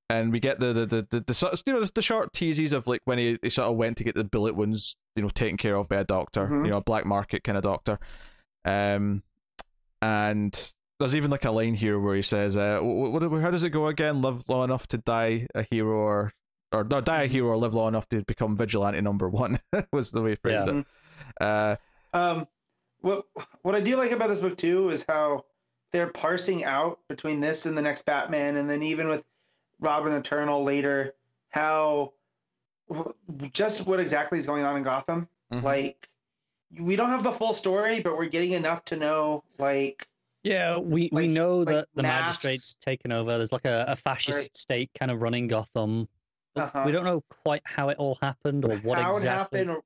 and we get the the the, the, the sort of, you know the short teases of like when he, he sort of went to get the bullet wounds, you know, taken care of by a doctor, Mhm. you know, a black market kind of doctor. Um, and there's even like a line here where he says, uh, what, what, how does it go again? Live long enough to die a hero, or or no, die a Mm-hmm. hero, or live long enough to become vigilante number one. (laughs) was the way he phrased Yeah. it. Uh, Um, what what I do like about this book too is how they're parsing out between this and the next Batman, and then even with Robin Eternal later, how just what exactly is going on in Gotham. Mhm. Like, we don't have the full story, but we're getting enough to know. Like, Yeah, we, we know like that the masks. magistrate's taken over. There's like a, a fascist Right. state kind of running Gotham. Uh-huh. We don't know quite how it all happened or what how exactly. it happened.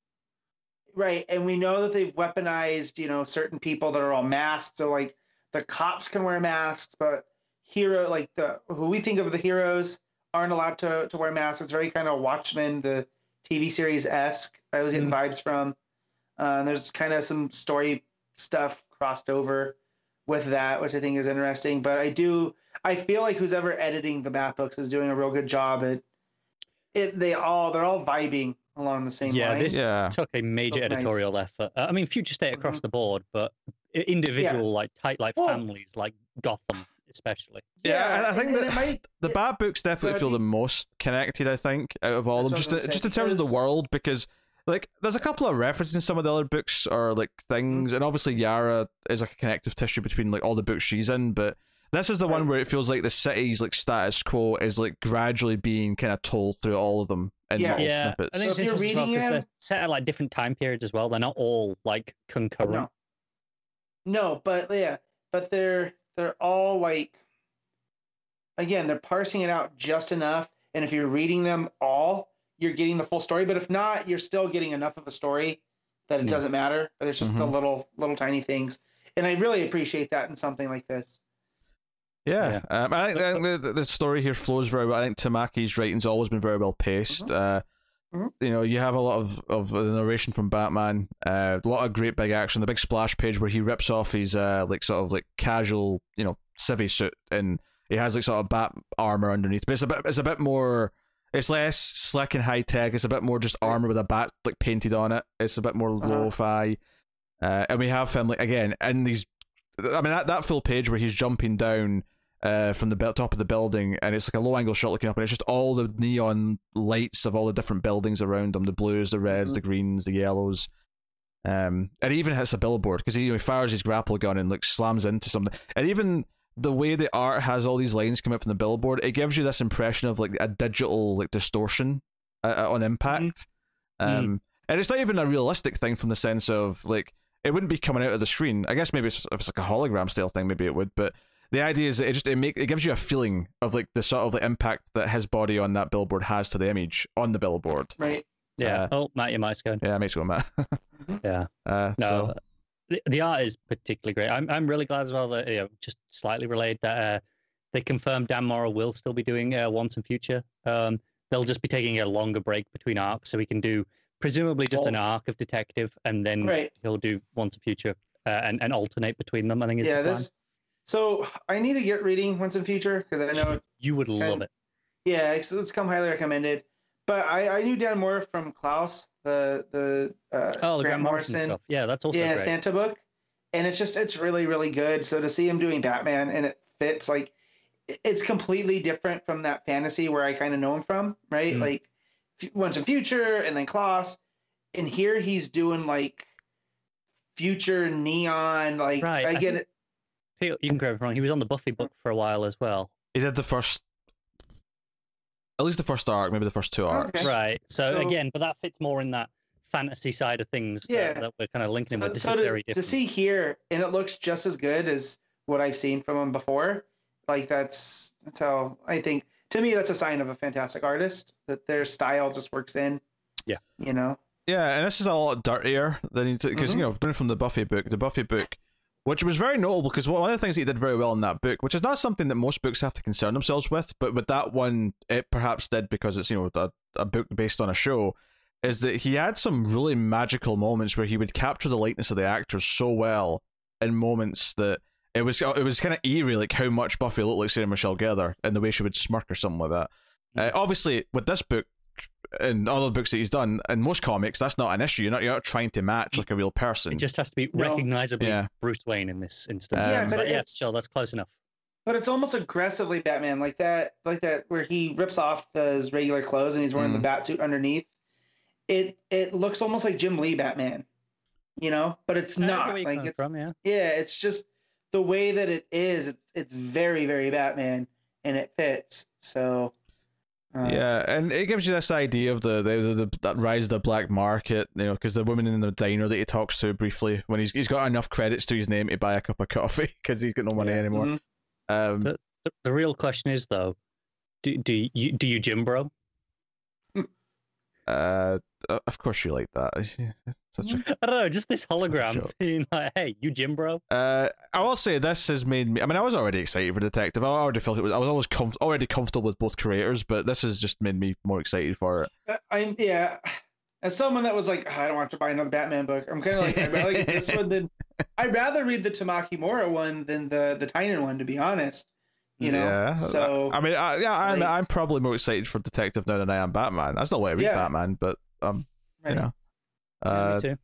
Right, and we know that they've weaponized, you know, certain people that are all masked. So like the cops can wear masks, but hero like the who we think of the heroes aren't allowed to to wear masks. It's very kind of Watchmen, the TV series esque. I was getting vibes from. Uh, and there's kind of some story stuff crossed over with that, which I think is interesting. But I do, I feel like who's ever editing the map books is doing a real good job at it. They all they're all vibing along the same yeah, lines. this Yeah. took a major Feels nice. editorial effort. Uh, I mean, future state across Mhm. the board, but i- individual like tight like Well- families like Gotham especially. Yeah, and I think and that might, the Yeah. Bat books definitely So feel the most connected. I think out of all of them, just what I was in, gonna just say, in terms of the world, because like there's a couple of references in some of the other books or like things, Mm-hmm. and obviously Yara is like a connective tissue between like all the books she's in, but. This is the one where it feels like the city's like status quo is like gradually being kind of told through all of them in Yeah. little yeah, snippets. I think So it's interesting as well they're set at like different time periods as well. They're not all like concurrent. No. No, but yeah, but they're they're all like again, they're parsing it out just enough. And if you're reading them all, you're getting the full story. But if not, you're still getting enough of a story that it Yeah. doesn't matter. But it's just the Mhm. little little tiny things. And I really appreciate that in something like this. Yeah, Um, I think, the, the story here flows very well. I think Tamaki's writing's always been very well paced. Uh, Mhm. You know, you have a lot of, of the narration from Batman, uh, a lot of great big action. The big splash page where he rips off his uh, like sort of like casual, you know, civvy suit, and he has like sort of bat armor underneath. But it's a bit, it's a bit more. It's less slick and high tech. It's a bit more just armor with a bat like painted on it. It's a bit more Uh-huh. lo-fi. Uh, and we have him like again in these I mean that that full page where he's jumping down uh, from the top of the building, and it's like a low angle shot looking up, and it's just all the neon lights of all the different buildings around them the blues, the reds, Mhm. the greens, the yellows. Um, and he even hits a billboard because he, you know, he fires his grapple gun and like slams into something. And even the way the art has all these lines come up from the billboard, it gives you this impression of like a digital like distortion uh, on impact. Um, and it's not even a realistic thing from the sense of like it wouldn't be coming out of the screen. I guess maybe it's, if it's like a hologram style thing, maybe it would. But the idea is that it just it make it gives you a feeling of like the sort of the impact that his body on that billboard has to the image on the billboard. Right. Yeah. Uh, oh, Matt, your mic's going. Yeah, it makes me go mad. Yeah. Uh, No, so, the, the art is particularly great. I'm I'm really glad as well that you know, just slightly relayed that uh, they confirmed Dan Mora will still be doing uh, Once and Future. Um, they'll just be taking a longer break between arcs, so we can do presumably just an arc of Detective, and then Right. he'll do Once and Future uh, and and alternate between them. I think is Yeah. the plan. This. So I need to get reading Once and Future because I know you would love it. Yeah, it's, it's come highly recommended. But I, I knew Dan Mora from Klaus, the the uh, Oh, the Grant Morrison, stuff. Yeah, that's also yeah, great. Santa book, and it's just it's really really good. So to see him doing Batman and it fits like it's completely different from that fantasy where I kind of know him from, right? Mm. Like Once and Future and then Klaus, and here he's doing like future neon. Like Right, I I get think- it. Pete, You can correct me wrong. He was on the Buffy book for a while as well. he did the first, at least the first arc, maybe the first two arcs. Okay. Right. So, So- again, but that fits more in that fantasy side of things Yeah. that, that we're kind of linking him So, with. This so is to, very to see here, and it looks just as good as what I've seen from him before. Like that's that's how I think. To me, that's a sign of a fantastic artist that their style just works in. Yeah. You know. Yeah, and this is a lot dirtier than because Mhm. you know going from the Buffy book, the Buffy book, which was very notable because one of the things he did very well in that book, which is not something that most books have to concern themselves with, but with that one, it perhaps did because it's you know a, a book based on a show, is that he had some really magical moments where he would capture the likeness of the actors so well in moments that. It was it was kind of eerie, like how much Buffy looked like Sarah Michelle Gellar and the way she would smirk or something like that. Uh, obviously, with this book and other books that he's done, in most comics, that's not an issue. You're not you're not trying to match like a real person. It just has to be No. recognizably Yeah. Bruce Wayne in this instance. Um, Yeah, It's but like, yeah, it's- sure, that's close enough. But it's almost aggressively Batman, like that, like that, where he rips off his regular clothes and he's wearing Mhm. the bat suit underneath. It it looks almost like Jim Lee Batman, you know, but it's I not. Like it's, from, yeah. yeah, it's just the way that it is. It's it's very very Batman, and it fits. So. Uh, yeah, and it gives you this idea of the the, the, the that rise of the black market, you know, because the woman in the diner that he talks to briefly when he's he's got enough credits to his name to buy a cup of coffee (laughs) because he's got no money Yeah. anymore. mhm. Um, The, the, the real question is though, do do you do you gym bro? uh, of course you like that. It's Such a (laughs) I don't know, just this hologram (laughs) being like, "Hey, you gym bro." Uh, I will say this has made me. I mean, I was already excited for Detective. I already felt it was. I was always comf- already comfortable with both creators, but this has just made me more excited for it. Uh, I'm yeah. As someone that was like, "Oh, I don't want to buy another Batman book. I'm kind of like, I'd rather get this one than (laughs) I'd rather read the Tamaki Mora one than the the Tynion one, to be honest. You know. yeah. So I mean, I, yeah, I'm, like- I'm probably more excited for Detective now than I am Batman. I still want to read Yeah. Batman, but um, right. you know. Yeah, Uh, me too.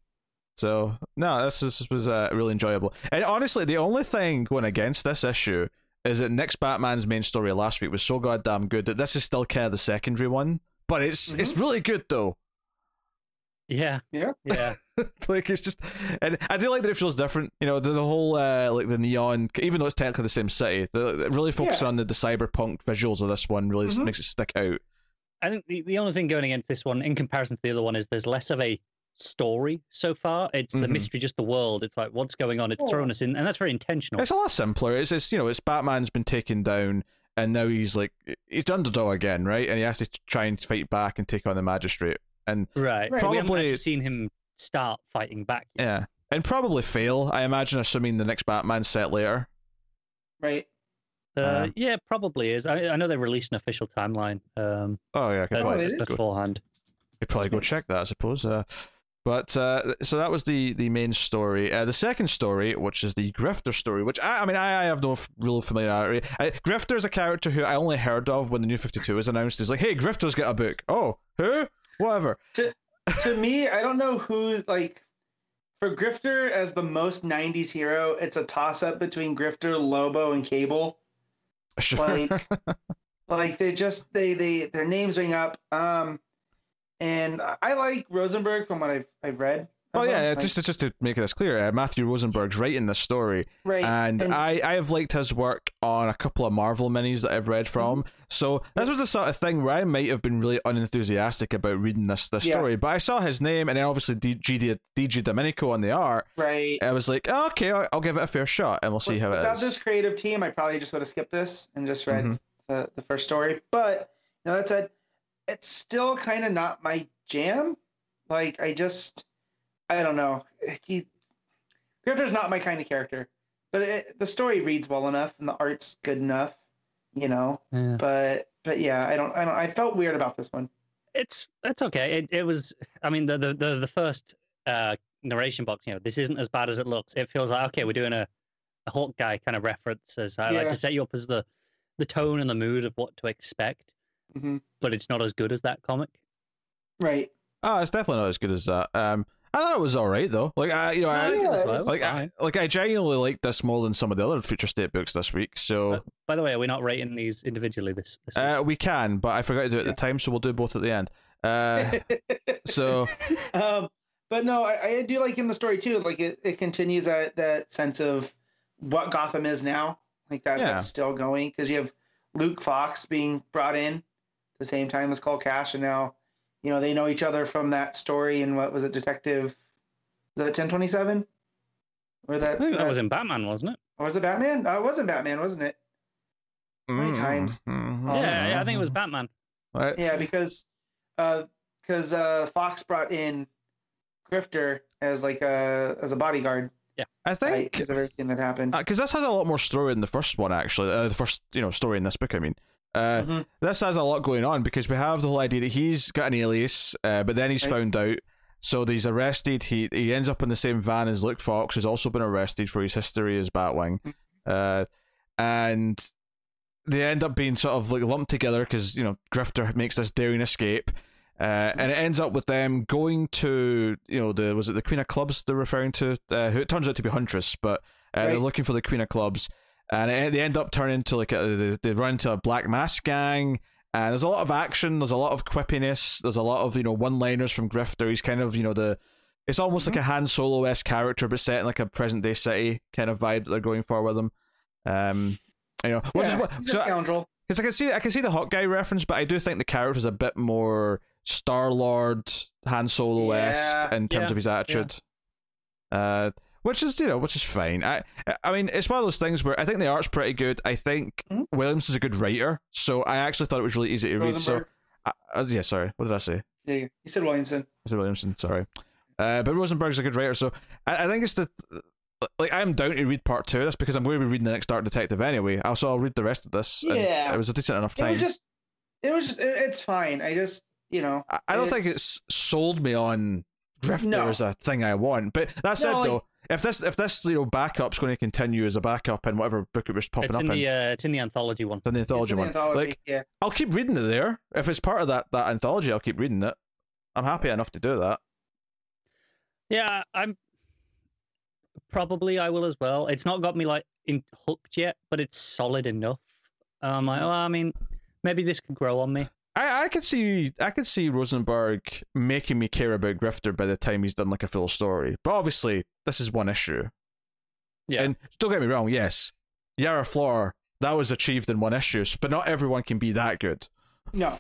So no, this, this was uh, really enjoyable. And honestly, the only thing going against this issue is that Nick's Batman's main story last week was so goddamn good that this is still kind of the secondary one. But it's it's really good though. Yeah. Yeah. Yeah. (laughs) like it's just, and I do like that it feels different. You know, the, the whole uh, like the neon, even though it's technically the same city, the it really focusing Yeah. on the, the cyberpunk visuals of this one really Mhm. makes it stick out. I think the, the only thing going against this one, in comparison to the other one, is there's less of a story so far. It's the Mhm. mystery, just the world. It's like what's going on. It's Oh. thrown us in, and that's very intentional. It's a lot simpler. It's, it's you know, it's Batman's been taken down, and now he's like he's underdog again, right? And he has to try and fight back and take on the magistrate, and Right. Right. We haven't Probably- seen him start fighting back. Yet. yeah, and probably fail. I imagine, assuming the next Batman set later. right. Uh, Uh, yeah, probably is. I, I know they released an official timeline um, Oh yeah, I could uh, Oh, probably, go, beforehand. could probably go check that, I suppose. Uh, but uh, so that was the the main story. Uh, the second story, which is the Grifter story, which I, I mean, I, I have no f- real familiarity. I, Grifter is a character who I only heard of when the New Fifty Two was announced. He's like, "Hey, Grifter's got a book." Oh, who? Whatever. To, to me, I don't know who like for Grifter as the most '90s hero, it's a toss up between Grifter, Lobo, and Cable. Sure. Like, (laughs) like they just they they their names ring up. Um, and I like Rosenberg from what I've I've read. Well, him. yeah, Like, just just to make this clear, uh, Matthew Rosenberg's writing this story, right. and, I I have liked his work on a couple of Marvel minis that I've read from. Mm-hmm. So this was the sort of thing where I might have been really unenthusiastic about reading this this Yeah. story, but I saw his name and then obviously DG DG Domenico on the art. right. I was like, oh, okay, I'll, I'll give it a fair shot, and we'll see how it Without is. this creative team, I probably just would have skipped this and just read Mhm. the, the first story. But you know, that said, it's still kind of not my jam. Like I just, I don't know. He, Grifter's not my kind of character, but it, the story reads well enough and the art's good enough, you know. Yeah. But but yeah, I don't I don't I felt weird about this one. It's it's okay. It it was. I mean, the the the, the first uh, narration box. You know, this isn't as bad as it looks. It feels like okay, we're doing a, a guy kind of reference. As I like to set you up as the the tone and the mood of what to expect. hmm But it's not as good as that comic. Right. Oh, it's definitely not as good as that. Um, I thought it was all right though. Like I, you know, I, I think it was yeah, well, it it's was like I, like I genuinely like this more than some of the other Future State books this week. So Uh, By the way, are we not rating these individually this? this week? uh, we can, but I forgot to do it at Yeah. the time, so we'll do both at the end. Uh, (laughs) so um, but no, I, I do like in the story too. Like it, it continues that that sense of what Gotham is now. Like that Yeah. that's still going because you have Luke Fox being brought in the same time as Cole Cash, and now you know they know each other from that story. And what was it, Detective? Was that ten twenty seven? Or that? I think that uh, was in Batman, wasn't it? or was it Batman? No, it wasn't Batman, wasn't it? many times? Mhm. Oh, yeah, yeah, I think it Mm-hmm. was Batman. Right. Yeah, because because uh, Fox brought in Grifter as like a as a bodyguard. Yeah, I think because of everything that happened. because this has a lot more story in the first one actually. Uh, the first you know story in this book, I mean. Uh, Mhm. this has a lot going on because we have the whole idea that he's got an alias, uh, but then he's Right. found out. So he's arrested. He he ends up in the same van as Luke Fox, who's also been arrested for his history as Batwing, Mm-hmm. uh, and they end up being sort of like lumped together because you know Grifter makes this daring escape, uh, Mm-hmm. and it ends up with them going to you know the was it the Queen of Clubs they're referring to, uh, who it turns out to be Huntress, but uh, they're looking for the Queen of Clubs and it, they end up turning into like a, they, they run into a black mask gang and there's a lot of action there's a lot of quippiness there's a lot of you know one liners from grifter he's kind of you know the it's almost like a Han Solo esque character but set in like a present day city kind of vibe that they're going for with him um you know which is yeah, a so scoundrel. because I can see I can see the hot guy reference but I do think the character's a bit more Star Lord Han Solo esque Yeah. in terms Yeah. of his attitude uh which is you know which is fine. I I mean it's one of those things where I think the art's pretty good. I think Mhm. Williams is a good writer, so I actually thought it was really easy to read. So. I, I, yeah, sorry, what did I say? Yeah, you said Williamson. I said Williamson. Sorry, uh, but Rosenberg's a good writer, so I, I think it's the like I'm down to read part two of this because I'm going to be reading the next Dark Detective anyway. Also, I'll read the rest of this. Yeah. it was a decent enough time. It was just, it was just, it- it's fine. I just, you know, I, I don't think it's- it's sold me on Grifter No. as a thing I want. But that said, No, like- though, if this if this you know backup's going to continue as a backup in whatever book it was popping It's up in in, the uh, it's in the anthology one. then the it's anthology an one, anthology. like yeah, I'll keep reading it there. If it's part of that that anthology, I'll keep reading it. I'm happy enough to do that. Yeah, I'm probably I will as well. It's not got me like in hooked yet, but it's solid enough. Um, like, well, I mean, maybe this could grow on me. I I could see I could see Rosenberg making me care about Grifter by the time he's done like a full story. But obviously, this is one issue. Yeah. And don't get me wrong, yes, Yara Flor that was achieved in one issue, but not everyone can be that good. no,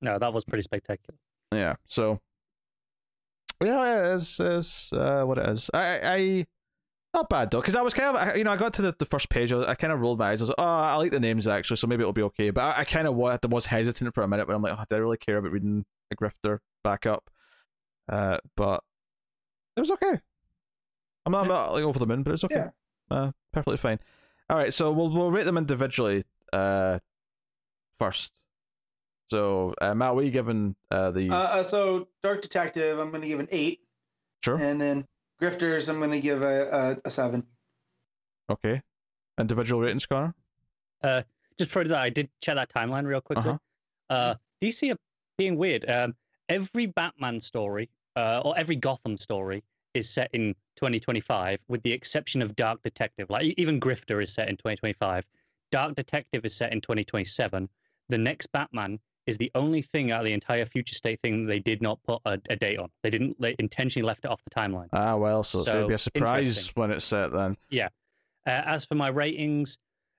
No, that was pretty spectacular. Yeah, so yeah, it's, it's uh, what it is. I, I not bad though, because I was kind of you know I got to the, the first page, I, I kind of rolled my eyes. I was like, oh, I like the names actually, so maybe it'll be okay. But I, I kind of was, was hesitant for a minute, but I'm like, oh, do I really care about reading a grifter back up? Uh, but it was okay. I'm not, I'm not like over the moon, but it's okay. yeah. Uh, perfectly fine. All right, so we'll we'll rate them individually. Uh, first. So uh, Matt, what are you giving uh the Uh, uh, so Dark Detective, I'm going to give an eight, sure? and then Grifters, I'm going to give a, a, a seven. Okay. Individual ratings, Connor? Just for that, I did check that timeline real quickly. Uh-huh. uh DC are being weird. Um, every Batman story, uh, or every Gotham story, is set in 2025, with the exception of Dark Detective. Like even Grifter is set in 2025. Dark Detective is set in 2027. The next Batman is the only thing out of the entire future state thing they did not put a, a date on. They didn't. They intentionally left it off the timeline. Ah, well, so, it's going to be a surprise when it's set then. Uh, as for my ratings,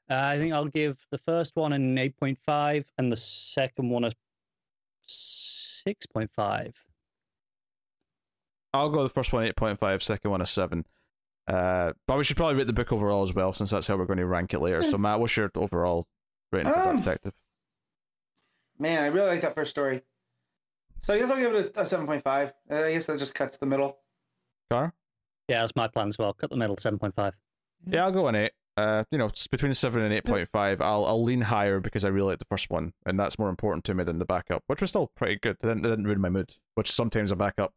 uh, I think I'll give the first one an 8.5 and the second one a 6.5. I'll go the first one 8.5, second one a 7. Uh, but we should probably rate the book overall as well, since that's how we're going to rank it later. So, (laughs) Matt, what's your overall rating for Dark Um, Detective? Man, I really like that first story. So I guess I'll give it a, a 7.5. Uh, I guess that just cuts the middle. Car? Yeah, that's my plan as well. Cut the middle, 7.5. Yeah, I'll go on 8. Uh, you know, it's between 7 and 8.5. I'll, I'll lean higher because I really like the first one, and that's more important to me than the backup, which was still pretty good. It didn't, it didn't ruin my mood, which sometimes a backup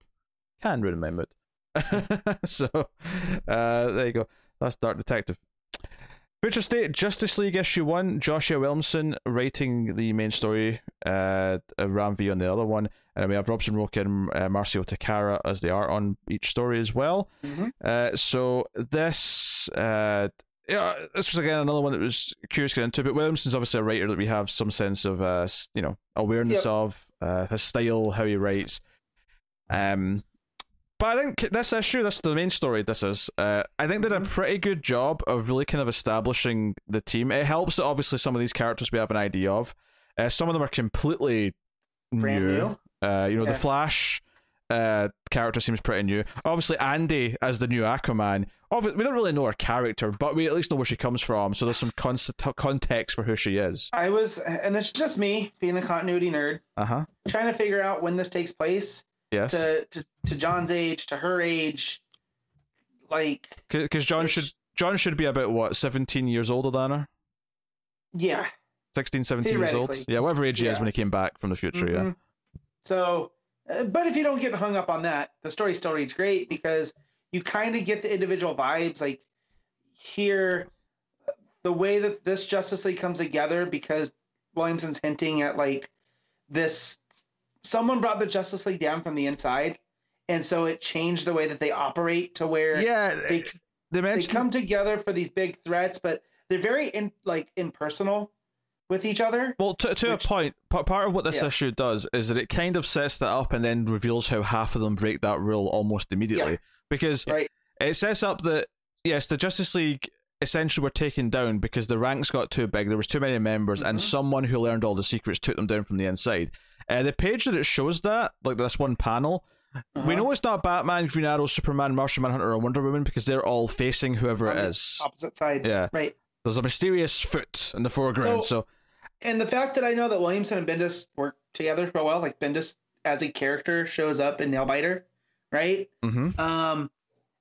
can ruin my mood. (laughs) so, uh, there you go. That's Dark Detective. Future State Justice League issue one. Joshua Williamson writing the main story. Uh, Ram V on the other one, and we have Robson Rocha and uh, Marcio Takara as the art on each story as well. Mm-hmm. Uh, so this, uh, yeah, this was again another one that was curious to get into. But Williamson's obviously a writer that we have some sense of, uh, you know, awareness Yep. of uh, his style, how he writes. Um, but I think this issue, this the main story. This is, uh, I think they did a Mhm. pretty good job of really kind of establishing the team. It helps that obviously some of these characters we have an idea of. Uh, some of them are completely Brand new. uh, you know, the Flash uh, character seems pretty new. Obviously, Andy as the new Aquaman. Obviously, we don't really know her character, but we at least know where she comes from. So there's some con- context for who she is. I was, and it's just me being the continuity nerd, Uh huh. trying to figure out when this takes place Yes. to, to, to Jon's age, to her age. Like, Because Jon should Jon should be about what 17 years older than her. yeah. 16, 17 years old. Yeah, whatever age he is when he came back from the future. Yeah. Mhm. So, uh, but if you don't get hung up on that, the story still reads great because you kind of get the individual vibes. Like here, the way that this Justice League comes together because Williamson's hinting at like this. Someone brought the Justice League down from the inside, and so it changed the way that they operate to where Yeah. they They, they come together for these big threats, but they're very in like impersonal with each other. Well, to, to Which- a point, part of what this Yeah. issue does is that it kind of sets that up and then reveals how half of them break that rule almost immediately. Because Right. it sets up that, yes, the Justice League essentially were taken down because the ranks got too big, there was too many members, and Mhm. someone who learned all the secrets took them down from the inside. Uh, the page that it shows that, like this one panel, we Uh-huh. know it's not Batman, Green Arrow, Superman, Martian Manhunter, or Wonder Woman because they're all facing whoever it On the is. opposite side. Yeah. Right. There's a mysterious foot in the foreground, so, So- And the fact that I know that Williamson and Bendis work together real well, like Bendis as a character shows up in Nailbiter, right? hmm Um,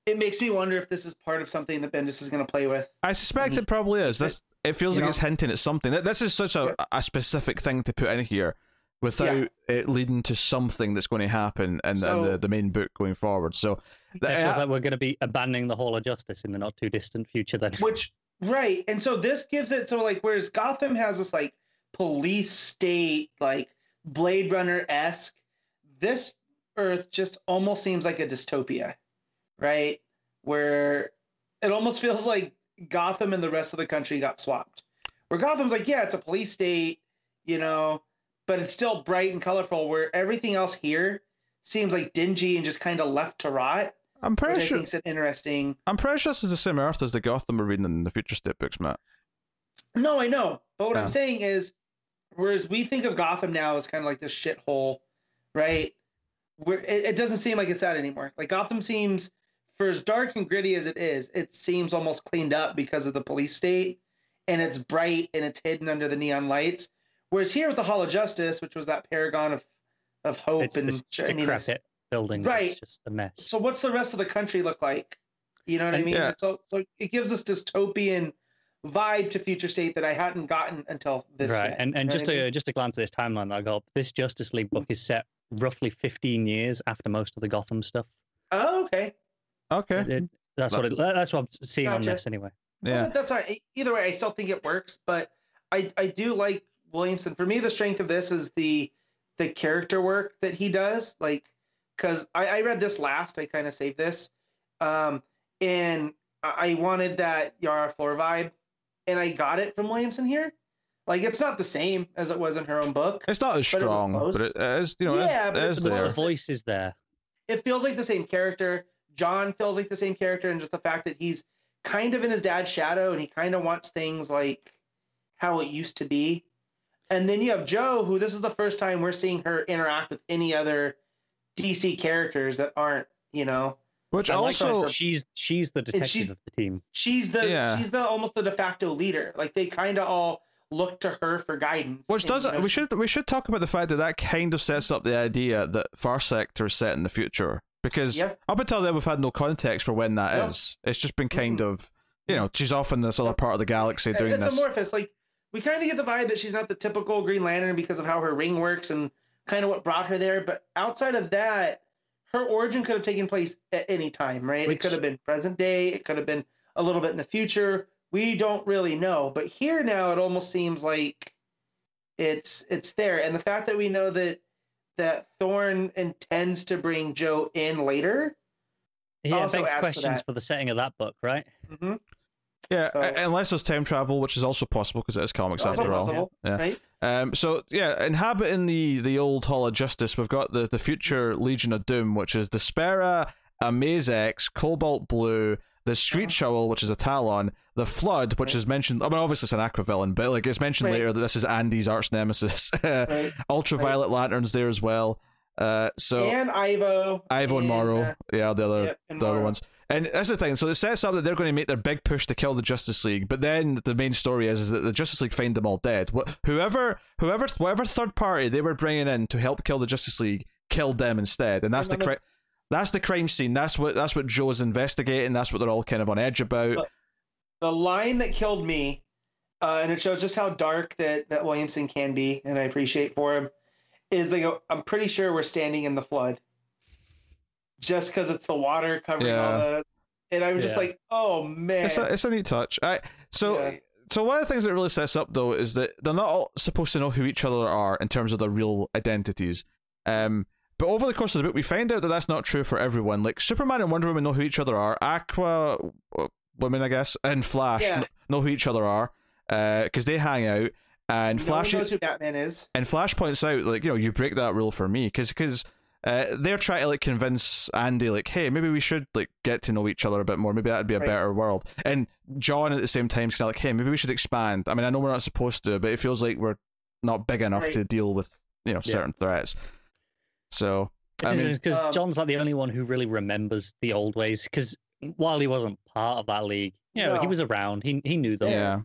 it makes me wonder if this is part of something that Bendis is going to play with. I suspect Mhm. it probably is. This it feels you like know? it's hinting at something. Th- This is such a, a specific thing to put in here without Yeah. it leading to something that's going to happen and, So- in the, the main book going forward. So It feels uh, like we're going to be abandoning the Hall of Justice in the not too distant future. Then, Which right, and so this gives it so like whereas Gotham has this like police state like Blade Runner esque, this Earth just almost seems like a dystopia, right? Where it almost feels like Gotham and the rest of the country got swapped. Where Gotham's like, yeah, it's a police state, you know, but it's still bright and colorful. Where everything else here seems like dingy and just kind of left to rot, I'm pretty I sure think is interesting. I'm pretty sure this is the same Earth as the Gotham we're reading in the Future State books, Matt. No, I know. But what Yeah. I'm saying is, whereas we think of Gotham now as kind of like this shithole, right? Where it, it doesn't seem like it's that anymore. Like Gotham seems, for as dark and gritty as it is, it seems almost cleaned up because of the police state, and it's bright and it's hidden under the neon lights. Whereas here with the Hall of Justice, which was that paragon of of hope it's and this shininess. decrepit building. Right. It's just a mess. So what's the rest of the country look like? You know what I mean? Yeah. So so it gives us dystopian vibe to future state that I hadn't gotten until this. right, yet, and and just what I mean? to just a glance at this timeline that I got, this Justice League book is set roughly 15 years after most of the Gotham stuff. Oh, okay. Okay. It- it- that's what it, that's what I'm seeing on this anyway. Yeah. that- that's all right. Either way, I still think it works, but I I do like Williamson. For me, the strength of this is the the character work that he does. Like, because I, I read this last, I kind of saved this, Um, and I I wanted that Yara Flor vibe, and I got it from Williamson here. Like it's not the same as it was in her own book. It's not as But it was strong, but close. it is, you know, Yeah, it but is, it's it is The there. close. voice is there. It feels like the same character. Jon feels like the same character, and just the fact that he's kind of in his dad's shadow, and he kind of wants things like how it used to be. And then you have Jo, who this is the first time we're seeing her interact with any other DC characters that aren't, you know, Which I like also, that she's she's the detective she's- of the team. she's the Yeah. she's the almost the de facto leader. Like they kind of all look to her for guidance. which does you know, we should we should talk about the fact that that kind of sets up the idea that Far Sector is set in the future because Yeah. up until then we've had no context for when that is. Yeah. It's just been mm-hmm. kind of you know she's off in this other part of the galaxy doing it's this. amorphous. Like we kind of get the vibe that she's not the typical Green Lantern because of how her ring works and kind of what brought her there. But outside of that, her origin could have taken place at any time, right? Which- It could have been present day. It could have been a little bit in the future. We don't really know. But here now, it almost seems like it's it's there, and the fact that we know that that Thorne intends to bring Jo in later. Yeah, it Also begs questions for the setting of that book, right? hmm yeah, so- unless there's time travel, which is also possible because it is comics after all. possible, Yeah. right? Um, so yeah, inhabiting the the old Hall of Justice, we've got the the future Legion of Doom, which is Despero, Amazex, Cobalt Blue, the Street Uh-huh. Shovel, which is a Talon, the Flood, which Right. is mentioned. I mean, obviously it's an Aqua villain, but like it's mentioned Right. later that this is Andy's arch nemesis. (laughs) Right. Ultraviolet Lanterns there as well. Uh, so and Ivo. Ivo and Morrow, uh, yeah, the other yep, and the other ones. And that's the thing. So it sets up that they're going to make their big push to kill the Justice League, but then the main story is, is that the Justice League find them all dead. Wh- Whoever, whoever, whatever third party they were bringing in to help kill the Justice League killed them instead, and that's the cri- that's the crime scene. That's what that's what Jo's investigating. That's what they're all kind of on edge about. But- the line that killed me, uh, and it shows just how dark that that Williamson can be, and I appreciate for him, is they go. I'm pretty sure we're standing in the flood, just because it's the water covering all that. And I was just like, oh man, It's a, it's a neat touch. I, so Yeah. so one of the things that really sets up though is that they're not all supposed to know who each other are in terms of their real identities. Um, but over the course of the book, we find out that that's not true for everyone. Like Superman and Wonder Woman know who each other are. Aqua uh, women, I guess, and Flash Yeah. know who each other are because they hang out. And no Flash knows who Batman is. and Flash points out, like, you know, you break that rule for me, because because uh, they're trying to like convince Andy, like, hey, maybe we should like get to know each other a bit more. Maybe that'd be a Right. better world. And Jon at the same time is kind of like, hey, maybe we should expand. I mean, I know we're not supposed to, but it feels like we're not big enough Right. to deal with you know Yeah. certain threats. So It's I mean- because Um, Jon's like the only one who really remembers the old ways. Because while he wasn't part of that league, you know, he was around. He he knew them. yeah,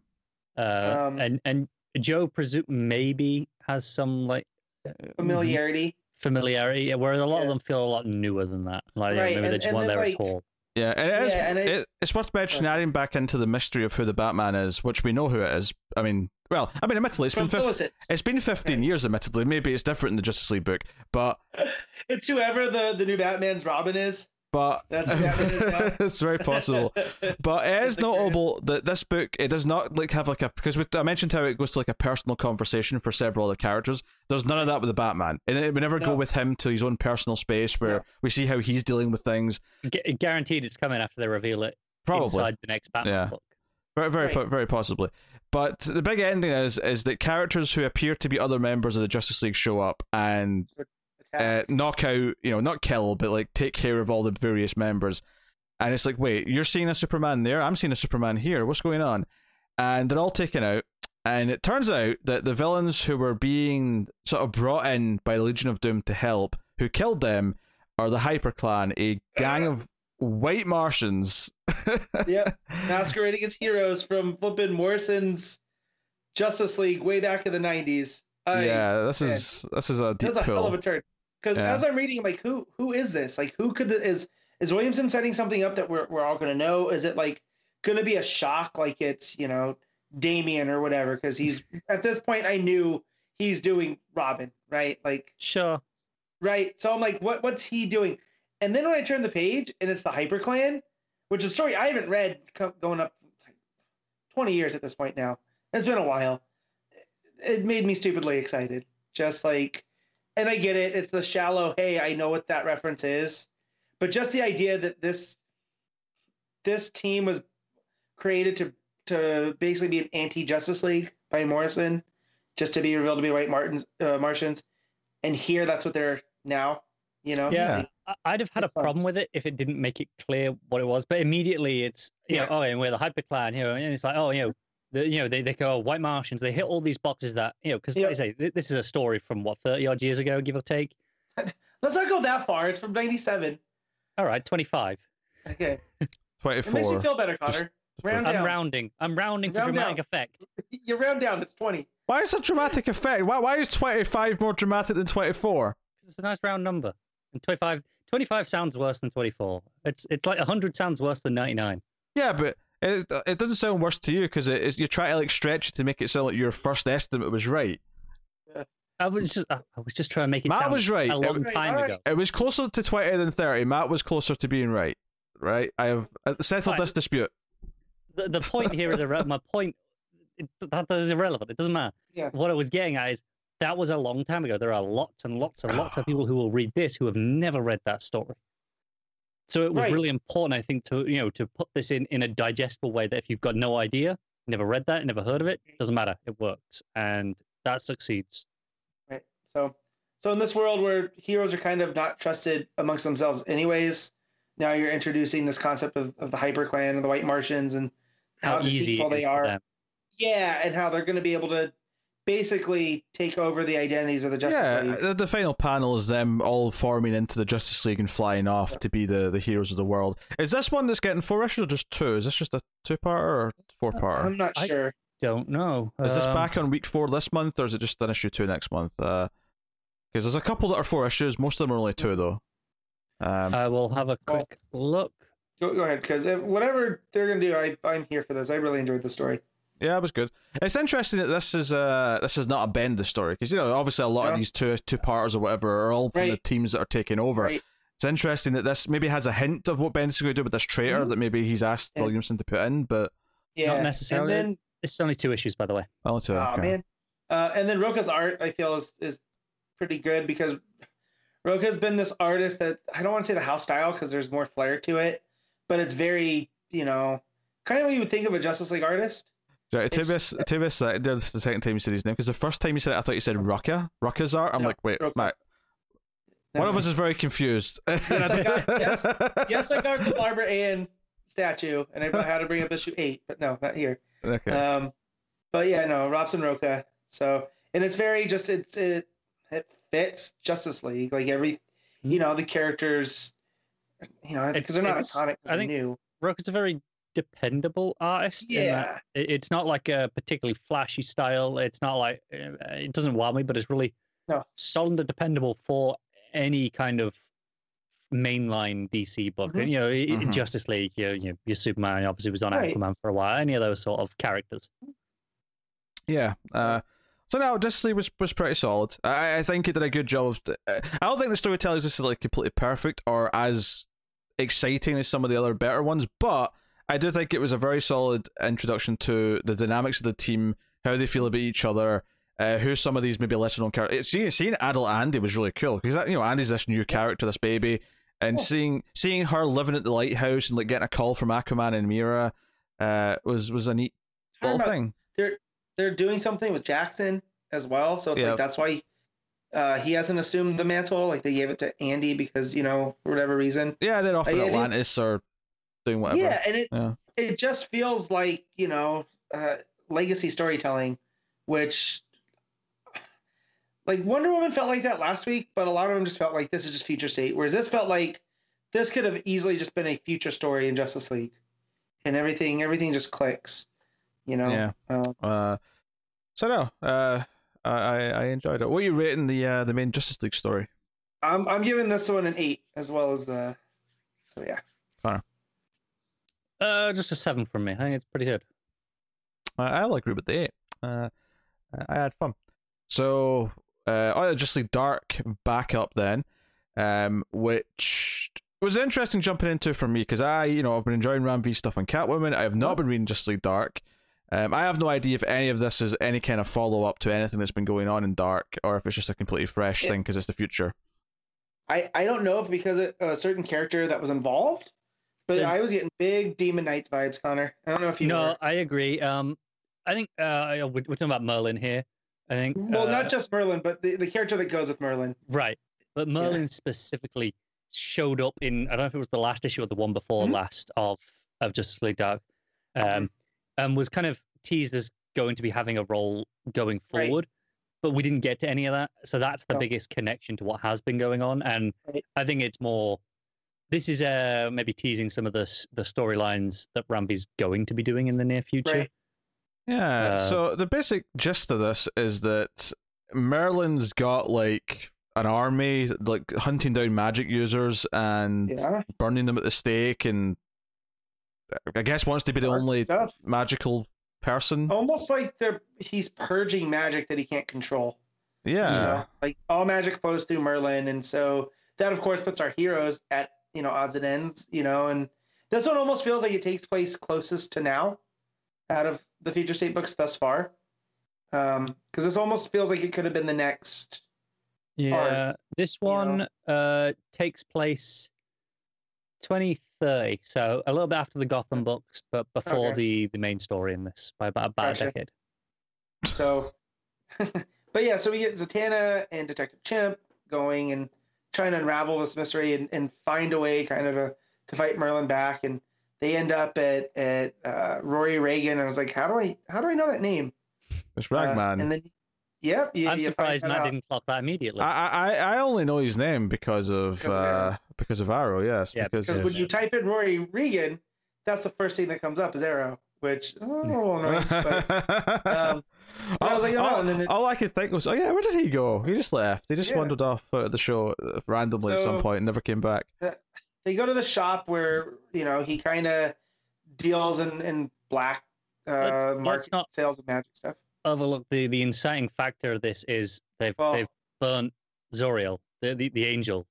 Uh, Um, and and Jo presume maybe has some like uh, Familiarity. Familiarity, whereas a lot of them feel a lot newer than that. Like Right, maybe they and- just and weren't then, there like- at all. yeah, and it is. Yeah, and it, it- it's worth mentioning adding back into the mystery of who the Batman is, which we know who it is. I mean, well, I mean, admittedly, it's From been 50, it's been fifteen years. Admittedly, maybe it's different in the Justice League book, but (laughs) It's whoever the, the new Batman's Robin is. But That's what Batman (laughs) it's very possible. But it is It's the current- notable that this book it does not like have like a because I mentioned how it goes to like a personal conversation for several other characters. There's none of that with the Batman, and it would never go with him to his own personal space where No. we see how he's dealing with things. Gu- guaranteed, it's coming after they reveal it Probably, inside the next Batman Yeah. book. very, very, Right. po- very possibly. But the big ending is is that characters who appear to be other members of the Justice League show up and uh, knock out, you know, not kill, but like take care of all the various members. And it's like, wait, you're seeing a Superman there? I'm seeing a Superman here. What's going on? And they're all taken out. And it turns out that the villains who were being sort of brought in by the Legion of Doom to help, who killed them, are the Hyper Clan, a gang of white Martians. (laughs) Yep. masquerading as heroes from flipping Morrison's Justice League way back in the '90s. I, yeah, this man. is this is a deep That's a hell of a turn. Because Yeah. as I'm reading, I'm like, who who is this? Like, who could is is Williamson setting something up that we're we're all gonna know? Is it like gonna be a shock? Like it's you know Damian or whatever? Because he's at this point, I knew he's doing Robin, right? Like Sure. right. So I'm like, what what's he doing? And then when I turn the page and it's the Hyper Clan, which is a story I haven't read co- going up like 20 years at this point now. It's been a while. It made me stupidly excited. Just like, and I get it. It's the shallow. Hey, I know what that reference is, but just the idea that this this team was created to to basically be an anti Justice League by Morrison, just to be revealed to be White Martins uh, Martians, and here that's what they're now. You know. Yeah. I- I'd have had a fun. problem with it if it didn't make it clear what it was. But immediately it's you Yeah. know, oh, and we're the Hyper Clan, you know, and it's like, oh, you know, the, you know, they, they go white Martians. They hit all these boxes that you know, because Yeah. like I say, th- this is a story from what thirty odd years ago, give or take. (laughs) Let's not go that far. It's from '97. All right, twenty five. Okay. (laughs) 24. It makes me four. feel better, Connor. Round I'm down. rounding. I'm rounding for dramatic down. effect. (laughs) You round down. It's 20. Why is a dramatic effect? Why why is twenty five more dramatic than twenty four? 'Cause It's a nice round number. And 25, 25 sounds worse than 24. It's it's like 100 sounds worse than 99. Yeah, but it, it doesn't sound worse to you because it is you try to like stretch it to make it sound like your first estimate was right. I was just I I was just trying to make it Matt sound was right. a long was- time Alright. ago. It was closer to twenty than thirty. Matt was closer to being right. Right? I have uh, settled Fine. this dispute. The, the point here is irre- my point. It, that, that is irrelevant. It doesn't matter. Yeah. What I was getting at is that was a long time ago. There are lots and lots and lots of people who will read this who have never read that story. So it was Right. really important, I think, to you know to put this in in a digestible way that if you've got no idea, never read that, never heard of it, doesn't matter. It works, and that succeeds. Right. So, so in this world where heroes are kind of not trusted amongst themselves, anyways, now you're introducing this concept of, of the Hyper Clan and the White Martians and How, easy deceitful it they are. Yeah, and how they're going to be able to basically take over the identities of the Justice yeah, League. the, the final panel is them all forming into the Justice League and flying off to be the, the heroes of the world. Is this one that's getting four issues or just two? Is this just a two parter or four parter? I'm not I- sure. Don't know. Is this Um, back on week four this month, or is it just an issue two next month? Because there's a couple that are four issues. Most of them are only two, though. Um, I will have a Well- quick look. Go, go ahead, because whatever they're going to do, I, I'm here for this. I really enjoyed the story. Yeah, it was good. It's interesting that this is uh this is not a Bendis story because you know obviously a lot Yeah. of these two two parters or whatever are all from the teams that are taking over. Right. It's interesting that this maybe has a hint of what Bendis is going to do with this traitor Mhm. that maybe he's asked Yeah. Williamson to put in, but Yeah. necessarily. And then, It's only two issues, by the way. only two. oh okay. man. Uh, and then Rocha's art, I feel, is, is pretty good because Rocha's been this artist that I don't want to say the house style because there's more flair to it, but it's very, you know, kind of what you would think of a Justice League artist. Right, It's- Tivis, Tivis, uh, this is the second time you said his name because the first time you said it, I thought you said Rucka, Rucka's art. I'm No, like, wait, Rucka. Matt, one of us is very confused. Yes, I got- yes, yes, I got the Barbara Ann statue, and I had to bring up issue eight, but no, not here. Okay. Um, but yeah, no, Robson Rocha. So, and it's very just it's it it fits Justice League like every, you know, the characters, you know, because they're not it's- iconic. I They're think- new. Rocha's a very dependable artist. in that Yeah. It's not like a particularly flashy style. It's not like uh, it doesn't wow me, but it's really No. solid and dependable for any kind of mainline DC book. Mhm. And, you know, i- Mhm. Justice League, you know, you know, your Superman obviously was on Right. Aquaman for a while. Any of those sort of characters. Yeah. So- Uh, so no, Justice League was, was pretty solid. I, I think it did a good job. Of, uh, I don't think the storytelling is like completely perfect or as exciting as some of the other better ones, but I do think it was a very solid introduction to the dynamics of the team, how they feel about each other, uh, who some of these maybe lesser known characters. Seeing seeing adult Andy was really cool because you know Andy's this new character, this baby, and seeing seeing her living at the lighthouse and like getting a call from Aquaman and Mera uh, was was a neat little thing. They're they're doing something with Jackson as well, so it's Yeah. like that's why uh, he hasn't assumed the mantle. Like they gave it to Andy because you know for whatever reason. Yeah, they're off in I- I didn't- Atlantis or doing whatever. Yeah, and it Yeah. it just feels like you know uh, legacy storytelling, which like Wonder Woman felt like that last week, but a lot of them just felt like this is just future state. Whereas this felt like this could have easily just been a future story in Justice League, and everything everything just clicks. You know. Yeah. Uh, Uh, so no, uh, I I I enjoyed it. What are you rating the uh, the main Justice League story? I'm I'm giving this one an eight as well as the. So yeah. Uh, just a seven from me. I think it's pretty good. I, I'll agree with the eight. Uh, I had fun. So, uh, oh, Justice League Dark back up then, um, which was interesting jumping into for me because I, you know, I've been enjoying Ram V stuff on Catwoman. I have not been reading Justice League Dark. Um, I have no idea if any of this is any kind of follow up to anything that's been going on in Dark, or if it's just a completely fresh Yeah. thing because it's the future. I, I don't know if because of a certain character that was involved But I was getting big Demon Knights vibes, Connor. I don't know if you no, were. I agree. Um, I think uh, we're, we're talking about Merlin here. I think. Well, uh, not just Merlin, but the, the character that goes with Merlin. right, but Merlin specifically showed up in. I don't know if it was the last issue or the one before Mhm. last of of Justice League Dark, um, and was kind of teased as going to be having a role going Right. forward. But we didn't get to any of that, so that's the No. biggest connection to what has been going on, and Right. I think it's more. This is uh, maybe teasing some of the the storylines that Ram V's going to be doing in the near future. Right. Yeah. Uh, so the basic gist of this is that Merlin's got like an army, like hunting down magic users and Yeah. burning them at the stake, and I guess wants to be the dark only stuff. magical person. Almost like they're he's purging magic that he can't control. you yeah. know? Like all magic flows through Merlin, and so that of course puts our heroes at you know odds and ends. You know, and this one almost feels like it takes place closest to now, out of the future state books thus far. Um, because this almost feels like it could have been the next. Yeah, this you know. one uh takes place 2030, so a little bit after the Gotham books, but before Okay. the the main story in this by about, about Gotcha. a decade. So, (laughs) but yeah, so we get Zatanna and Detective Chimp going and trying to unravel this mystery and, and find a way kind of to, to fight Merlin back. And they end up at, at uh, Rory Regan. And I was like, how do I, how do I know that name? It's Uh, Ragman. and then, yep. You, I'm you surprised that Matt didn't clock that immediately. I, I I only know his name because of Because of uh, Arrow. because of Arrow. Yes, Yeah, because Because of, when you type in Rory Regan, that's the first thing that comes up is Arrow, which, oh, annoying. But, (laughs) um, but I was like, oh, all, and it- all I could think was, oh yeah, where did he go? He just left. He just Yeah. wandered off out of the show uh, randomly at some So- point and never came back. they go to the shop where you know he kind of deals in, in black Let's- uh, let's not- sales of magic stuff. Overlook the the inciting factor of this is they've Well- they've burnt Zauriel, the, the the angel.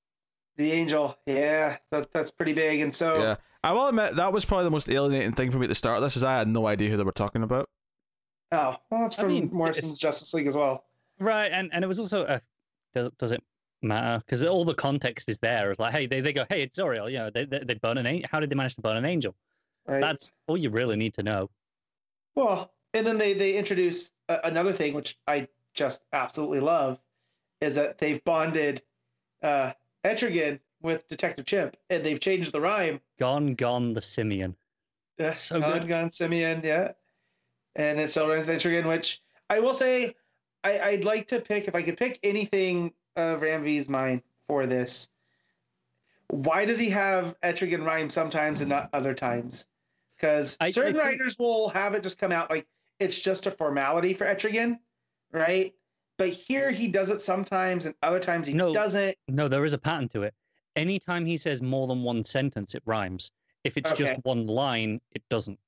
The angel, yeah, that, that's pretty big. And so, Yeah, I will admit that was probably the most alienating thing for me at the start of this, is I had no idea who they were talking about. Oh, well, that's I from mean, Morrison's Justice League as well. Right, and and it was also a does, does it matter because all the context is there. It's like, hey, they, they go, hey, it's Zauriel. You know, they they, they burn an angel. How did they manage to burn an angel? Right. That's all you really need to know. well, and then they they introduce a, another thing which I just absolutely love is that they've bonded uh, Etrigan with Detective Chimp, and they've changed the rhyme. Gone, gone, the simian. Yeah, So Gone, good. Gone Simeon, yeah. And it still runs the Etrigan, which I will say I, I'd like to pick if I could pick anything of Ram V's mind for this. Why does he have Etrigan rhyme sometimes and not other times? Because I- I certain think- writers will have it just come out like it's just a formality for Etrigan, right? But here he does it sometimes and other times he No. doesn't. No, there is a pattern to it. Anytime he says more than one sentence, it rhymes. If it's Okay. just one line, it doesn't.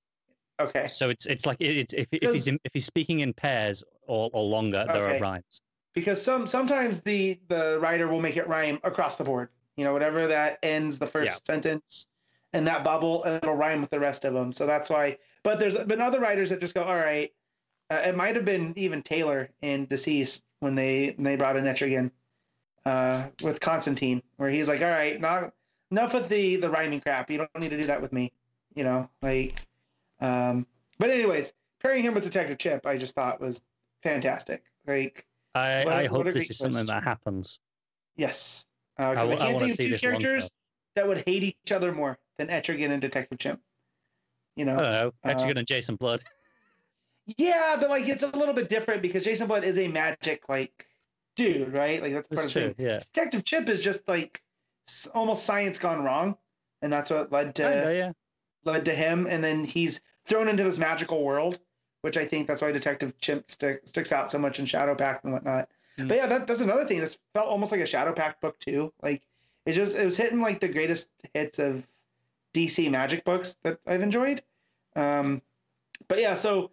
Okay. So it's it's like it's if if he's in, if he's speaking in pairs or, or longer, there are rhymes. because some sometimes the the writer will make it rhyme across the board you know whatever that ends the first Yeah. sentence and that bubble it'll rhyme with the rest of them so that's why but there's been other writers that just go all right uh, it might have been even taylor in DCeased when they when they brought in etrigan uh, with constantine where he's like all right not enough with the the rhyming crap you don't need to do that with me you know like um but anyways pairing him with detective chimp i just thought was fantastic like I, What I hope this is something that happens. Yes. I Because I, w- I can't wanna think of two characters that would hate each other more than Etrigan and Detective Chimp. You know? I know. Uh, Etrigan and Jason Blood. (laughs) yeah, but like it's a little bit different because Jason Blood is a magic like dude, right? Like that's part That's of the true. thing. Yeah. Detective Chimp is just like almost science gone wrong, and that's what led to Kinda, yeah. Led to him. And then he's thrown into this magical world, which I think that's why Detective Chimp stick, sticks out so much in Shadow Pact and whatnot. Mm. But yeah, that, that's another thing. This felt almost like a Shadow Pact book too. Like it just it was hitting like the greatest hits of DC Magic books that I've enjoyed. Um, but yeah, so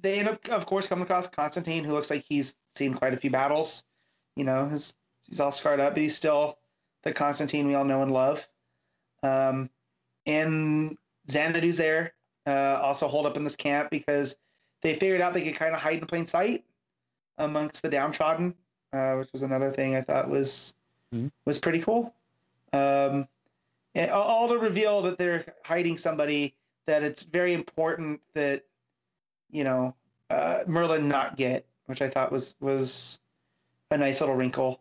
they end up, of course, coming across Constantine, who looks like he's seen quite a few battles. You know, his, he's all scarred up, but he's still the Constantine we all know and love. Um, and Xanadu's there, uh, also hold up in this camp because they figured out they could kind of hide in plain sight amongst the downtrodden, uh, which was another thing I thought was Mhm. was pretty cool. Um, all- all to reveal that they're hiding somebody that it's very important that you know uh, Merlin not get, which I thought was was a nice little wrinkle.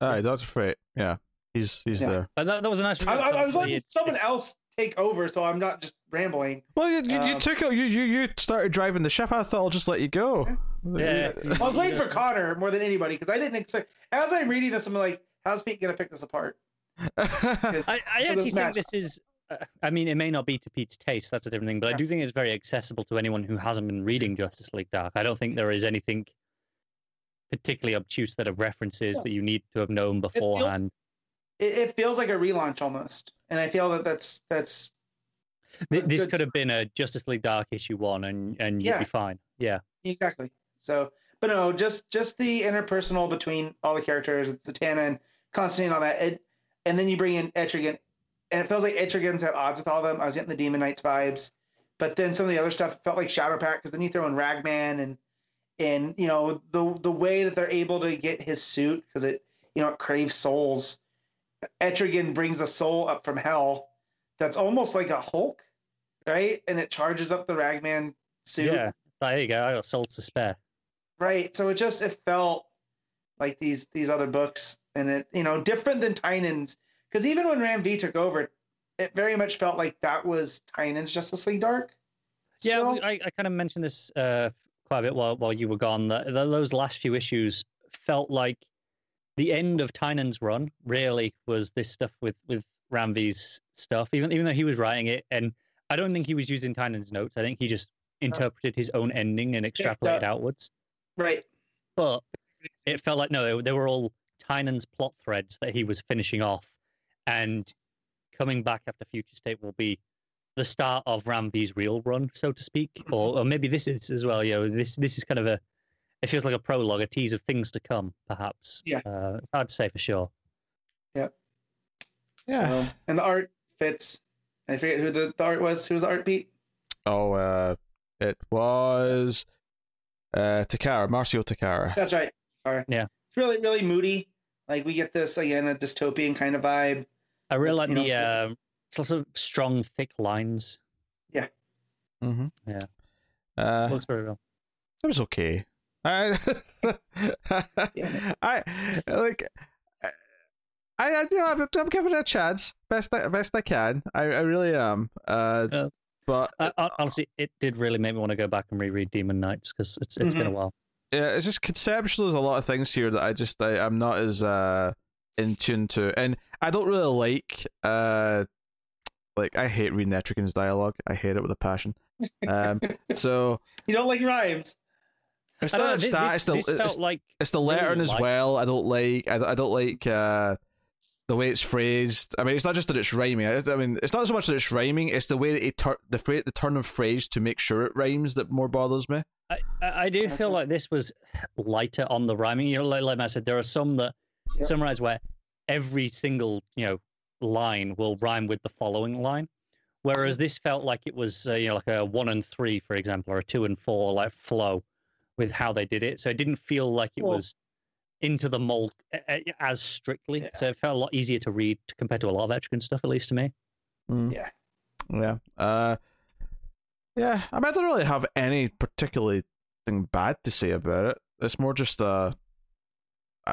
Aye, Doctor Fate. Yeah, he's he's Yeah. there. But that, that was a nice. I, reveal, I, I was 'cause obviously letting it's- someone it's- else take over, so I'm not just rambling. Well, you, you, you Um, took out you, you you started driving the ship. I thought I'll just let you go. Yeah. I was waiting for Connor more than anybody because I didn't expect. As I'm reading this, I'm like, "How's Pete gonna pick this apart? (laughs) I, I actually think this is. Uh, I mean, it may not be to Pete's taste. That's a different thing. But I do think it's very accessible to anyone who hasn't been reading Justice League Dark. I don't think there is anything particularly obtuse that of references Yeah. that you need to have known feels- beforehand. It, it feels like a relaunch almost, and I feel that that's that's This could have been a Justice League Dark issue one, and and you'd Yeah. be fine. Yeah. exactly. So, but no, just just the interpersonal between all the characters, it's Zatanna and Constantine, and all that, it, and then you bring in Etrigan, and it feels like Etrigan's at odds with all of them. I was getting the Demon Knights vibes, but then some of the other stuff felt like Shadowpact because then you throw in Ragman and and you know the the way that they're able to get his suit because it you know it craves souls. Etrigan brings a soul up from hell that's almost like a Hulk, right? And it charges up the Ragman suit. Yeah. There you go. I got souls to spare. Right. So it just it felt like these these other books and it you know different than Tynion's because even when Ram V took over, it very much felt like that was Tynion's Justice League Dark. Yeah, still. we- I, I kind of mentioned this uh, quite a bit while while you were gone. That those last few issues felt like the end of Tynion's run. Really, was this stuff with with Ram V's stuff. Even even though he was writing it, and I don't think he was using Tynion's notes. I think he just uh, interpreted his own ending and extrapolated up. outwards. right. But it felt like no, they, they were all Tynion's plot threads that he was finishing off, and coming back after Future State will be the start of Ram V's real run, so to speak, or, or maybe this is as well. You know, this this is kind of a it feels like a prologue, a tease of things to come, perhaps. Yeah. uh, it's hard to say for sure. Yeah. So, and the art fits. I forget who the, the art was. Who was the art beat? Oh, uh, it was uh Takara, Marcio Takara. That's right. Sorry. Yeah. It's really really moody. Like we get this again a dystopian kind of vibe. I really like You the know, uh, it's also strong, thick lines. Yeah. Mm-hmm. Yeah. Uh, Looks very well. it was okay. I, (laughs) I like. I, I you know I'm, I'm giving it a chance, best I, best I can. I, I really am. Uh, Uh, but hon- honestly, it did really make me want to go back and reread Demon Knights because it's it's been a while. yeah, it's just conceptual. There's a lot of things here that I just I, I'm not as uh in tune to, and I don't really like uh like I hate reading Etrigan's dialogue. I hate it with a passion. Um, so (laughs) You don't like rhymes. It's don't know, just this, that. this, It's the this it's, like it's the really lettering as like- well. I don't like. I, I don't like uh the way it's phrased. I mean, it's not just that it's rhyming. I, I mean, it's not so much that it's rhyming. It's the way that it tur- the phrase, the turn of phrase to make sure it rhymes that more bothers me. I, I I do feel like this was lighter on the rhyming. You know, like, like I said, there are some that Yep. summarize where every single you know line will rhyme with the following line, whereas this felt like it was uh, you know like a one and three, for example, or a two and four like flow with how they did it. So it didn't feel like it Well- was into the mold as strictly. Yeah. So it felt a lot easier to read compared to a lot of Etrigan stuff, at least to me. Mm. Yeah. Yeah. Uh, yeah. I mean, I don't really have any particularly thing bad to say about it. It's more just a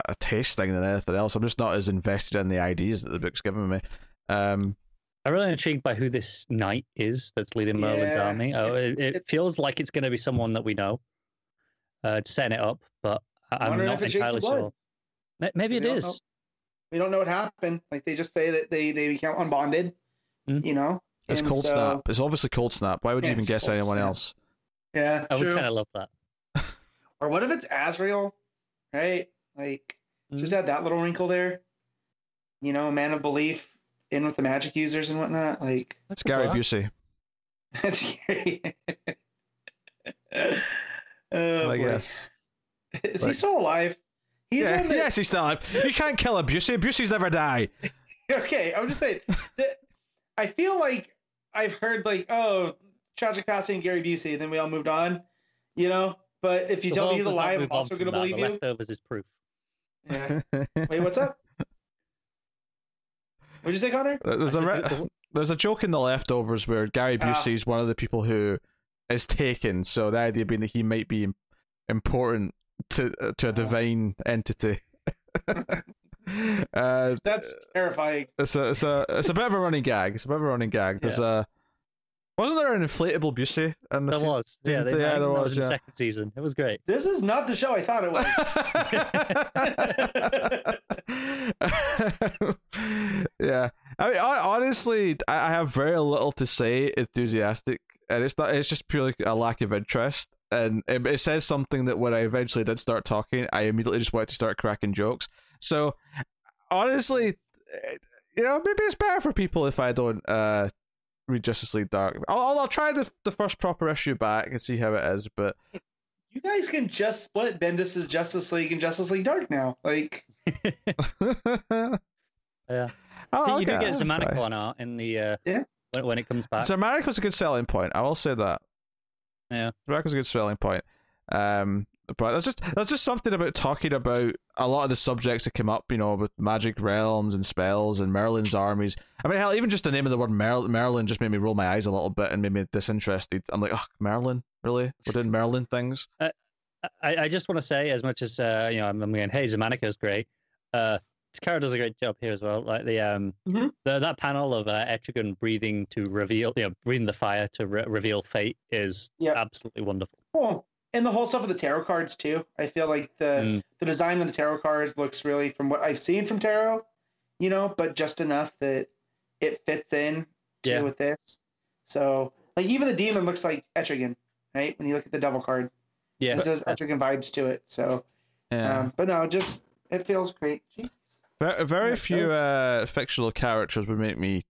a taste thing than anything else. I'm just not as invested in the ideas that the book's given me. Um, I'm really intrigued by who this knight is that's leading Merlin's Yeah, army. Oh, it's- it, it feels like it's going to be someone that we know. Uh, setting it up, but I- I'm Wondering not if it's entirely Blood. sure. Ma- Maybe We it don't is. We don't know what happened. Like they just say that they they become unbonded. Mm. You know. it's And cold so- snap. It's obviously cold snap. Why would you Yeah, even guess anyone Snap. else? Yeah. I would kind of love that. (laughs) Or what if it's Azrael? Right. Like Mm. just add that little wrinkle there. You know, man of belief in with the magic users and whatnot. Like It's Gary What? Busey. (laughs) that's scary. (laughs) oh, I boy. guess. (laughs) Is he Like- still alive? He's Yeah, one that, yes, he's still alive. You can't kill a Busey. Busey's never die. (laughs) okay, I'm just saying. (laughs) that I feel like I've heard like, oh, tragic passing Gary Busey, and then we all moved on. You know, but if you The tell me world he's does not alive, I'm move on also from going to that. believe the you. leftovers is proof. Yeah. Wait, what's up? What'd you say, Connor? There's I a said re- the- there's a joke in the leftovers where Gary Ah. Busey is one of the people who is taken. So the idea being that he might be important to uh, to a divine entity. (laughs) uh, That's terrifying. it's a it's a it's a bit of a running gag. It's a bit of a running gag. There's Yes. a wasn't there an inflatable Busey in the There se- was. Yeah, they. Yeah, there think that was, in the second season. It was great. This is not the show I thought it was. (laughs) yeah, I mean, hon- honestly, I I have very little to say enthusiastic, and it's not. It's just purely a lack of interest, and it, it says something that when I eventually did start talking, I immediately just wanted to start cracking jokes. So, honestly, you know, maybe it's better for people if I don't uh read Justice League Dark. I'll I'll, I'll try the the first proper issue back and see how it is, but you guys can just split Bendis's Justice League and Justice League Dark now. Like, (laughs) (laughs) Yeah. Oh, you do get I'll Xermanico on art in the uh, Yeah. When, when it comes back. Xermanico's a good selling point. I will say that. Yeah. Xermanico's a good selling point. Um, but that's just that's just something about talking about a lot of the subjects that came up, you know, with magic realms and spells and Merlin's armies. I mean, hell, even just the name of the word Mer- Merlin just made me roll my eyes a little bit and made me disinterested. I'm like, oh, Merlin, really? We're doing Merlin things. I, I just want to say, as much as uh, you know, I'm, I'm going, hey, Xermanico is great. Uh, Takara does a great job here as well. Like the um, Mhm. the, that panel of uh, Etrigan breathing to reveal, you know, breathing the fire to re- reveal fate is Yep. absolutely wonderful. cool. And the whole stuff with the tarot cards too. I feel like the Mm. the design of the tarot cards looks really, from what I've seen from tarot, you know, but just enough that it fits in to Yeah. with this. So, like, even the demon looks like Etrigan, right? When you look at the devil card, Yeah, it says Etrigan vibes to it. So, Yeah. um, but no, just it feels great. Jeez. Very, very Yeah, few uh, fictional characters would make me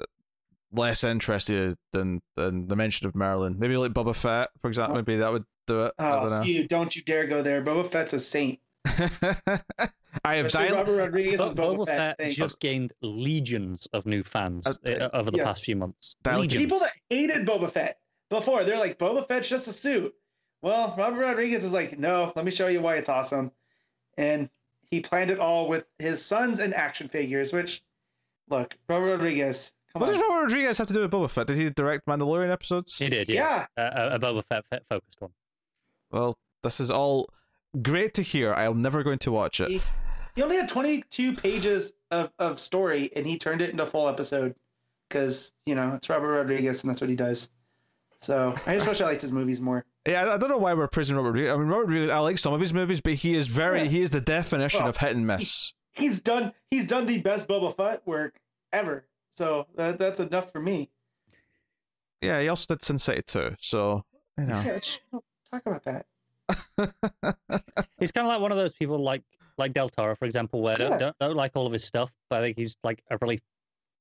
uh, less interested than than the mention of Merlin. Maybe like Boba Fett, for example. Maybe that would do it. I Oh, don't know. you don't you dare go there. Boba Fett's a saint. (laughs) I have Especially dialogue. Robert Rodriguez Boba, Boba Fett. Fett just gained legions of new fans Uh, uh, over the yes. past few months. Dial- Legions. people that hated Boba Fett before, they're like, Boba Fett's just a suit. Well, Robert Rodriguez is like, no, let me show you why it's awesome. And he planned it all with his sons and action figures, which, look, Robert Rodriguez, come What on. does Robert Rodriguez have to do with Boba Fett? Did he direct Mandalorian episodes? He did, yes. Uh, a, a Boba Fett, Fett focused one. Well, this is all great to hear. I'm never going to watch it. He, he only had 22 pages of, of story, and he turned it into a full episode because, you know, it's Robert Rodriguez, and that's what he does. So I just wish I liked his movies more. Yeah, I- I don't know why we're praising Robert Rodriguez. I mean, Robert Rodriguez, I like some of his movies, but he is very, Yeah. he is the definition Well, of hit and miss. He's done he's done the best Boba Fett work ever. So that, that's enough for me. Yeah, he also did Sin City too. So you know, (laughs) Yeah, talk about that. (laughs) He's kind of like one of those people like like Del Toro, for example, where I Yeah. don't, don't, don't like all of his stuff, but I think he's like a really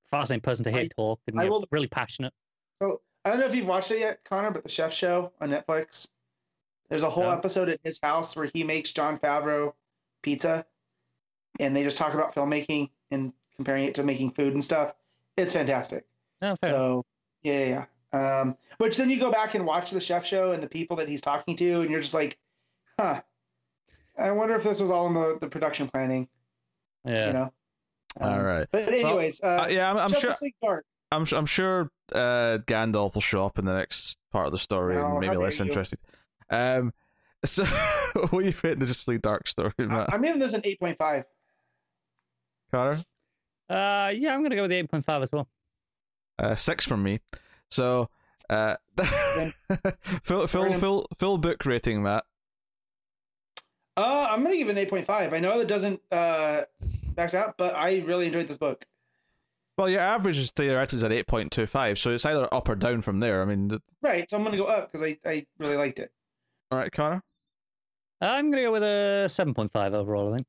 fascinating person to hear I- talk and I will- really passionate. So I don't know if you've watched it yet, Connor, but the Chef Show on Netflix. There's a whole No. episode at his house where he makes Jon Favreau pizza, and they just talk about filmmaking and comparing it to making food and stuff. It's fantastic. No. So yeah, yeah. yeah. Um, which then you go back and watch the Chef Show and the people that he's talking to, and you're just like, huh. I wonder if this was all in the, the production planning. yeah. You know. Um, all right. But anyways, uh, Uh, yeah, I'm, I'm Justice sure. League Dark. I'm, I'm sure uh, Gandalf will show up in the next part of the story Oh, and maybe less you. interested. Um, so (laughs) what are you rating the Justice League Dark story, I- Matt? I'm giving this an 8.5. Carter? Uh, yeah, I'm going to go with the 8.5 as well. Uh, six from me. So, uh, (laughs) full, full, Burn him. full, full book rating, Matt. Uh, I'm gonna give it an 8.5. I know that doesn't uh max out, but I really enjoyed this book. Well, your average is theoretically at eight point two five, so it's either up or down from there. I mean, th- Right, so I'm gonna go up because I, I really liked it. all right, Connor. I'm going to go with a 7.5 overall, I think.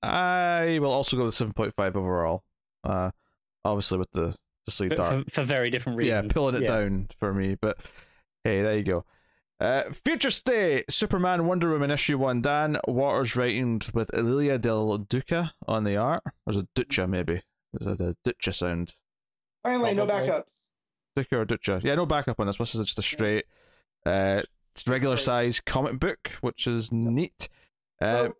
I will also go with seven point five overall. Uh, obviously with the Justice League For, Dark. for, for very different reasons. Yeah, pulling it Yeah. down for me. But hey, there you go. Uh, Future State, Superman, Wonder Woman, issue one. Dan Watters writing with Elia Del Duca on the art. Or is it Ducha maybe? Is it a Ducha sound? Finally, no backups. Duca or Ducha? Yeah, no backup on this. This is just a straight, uh, it's regular size comic book, which is neat. Uh, So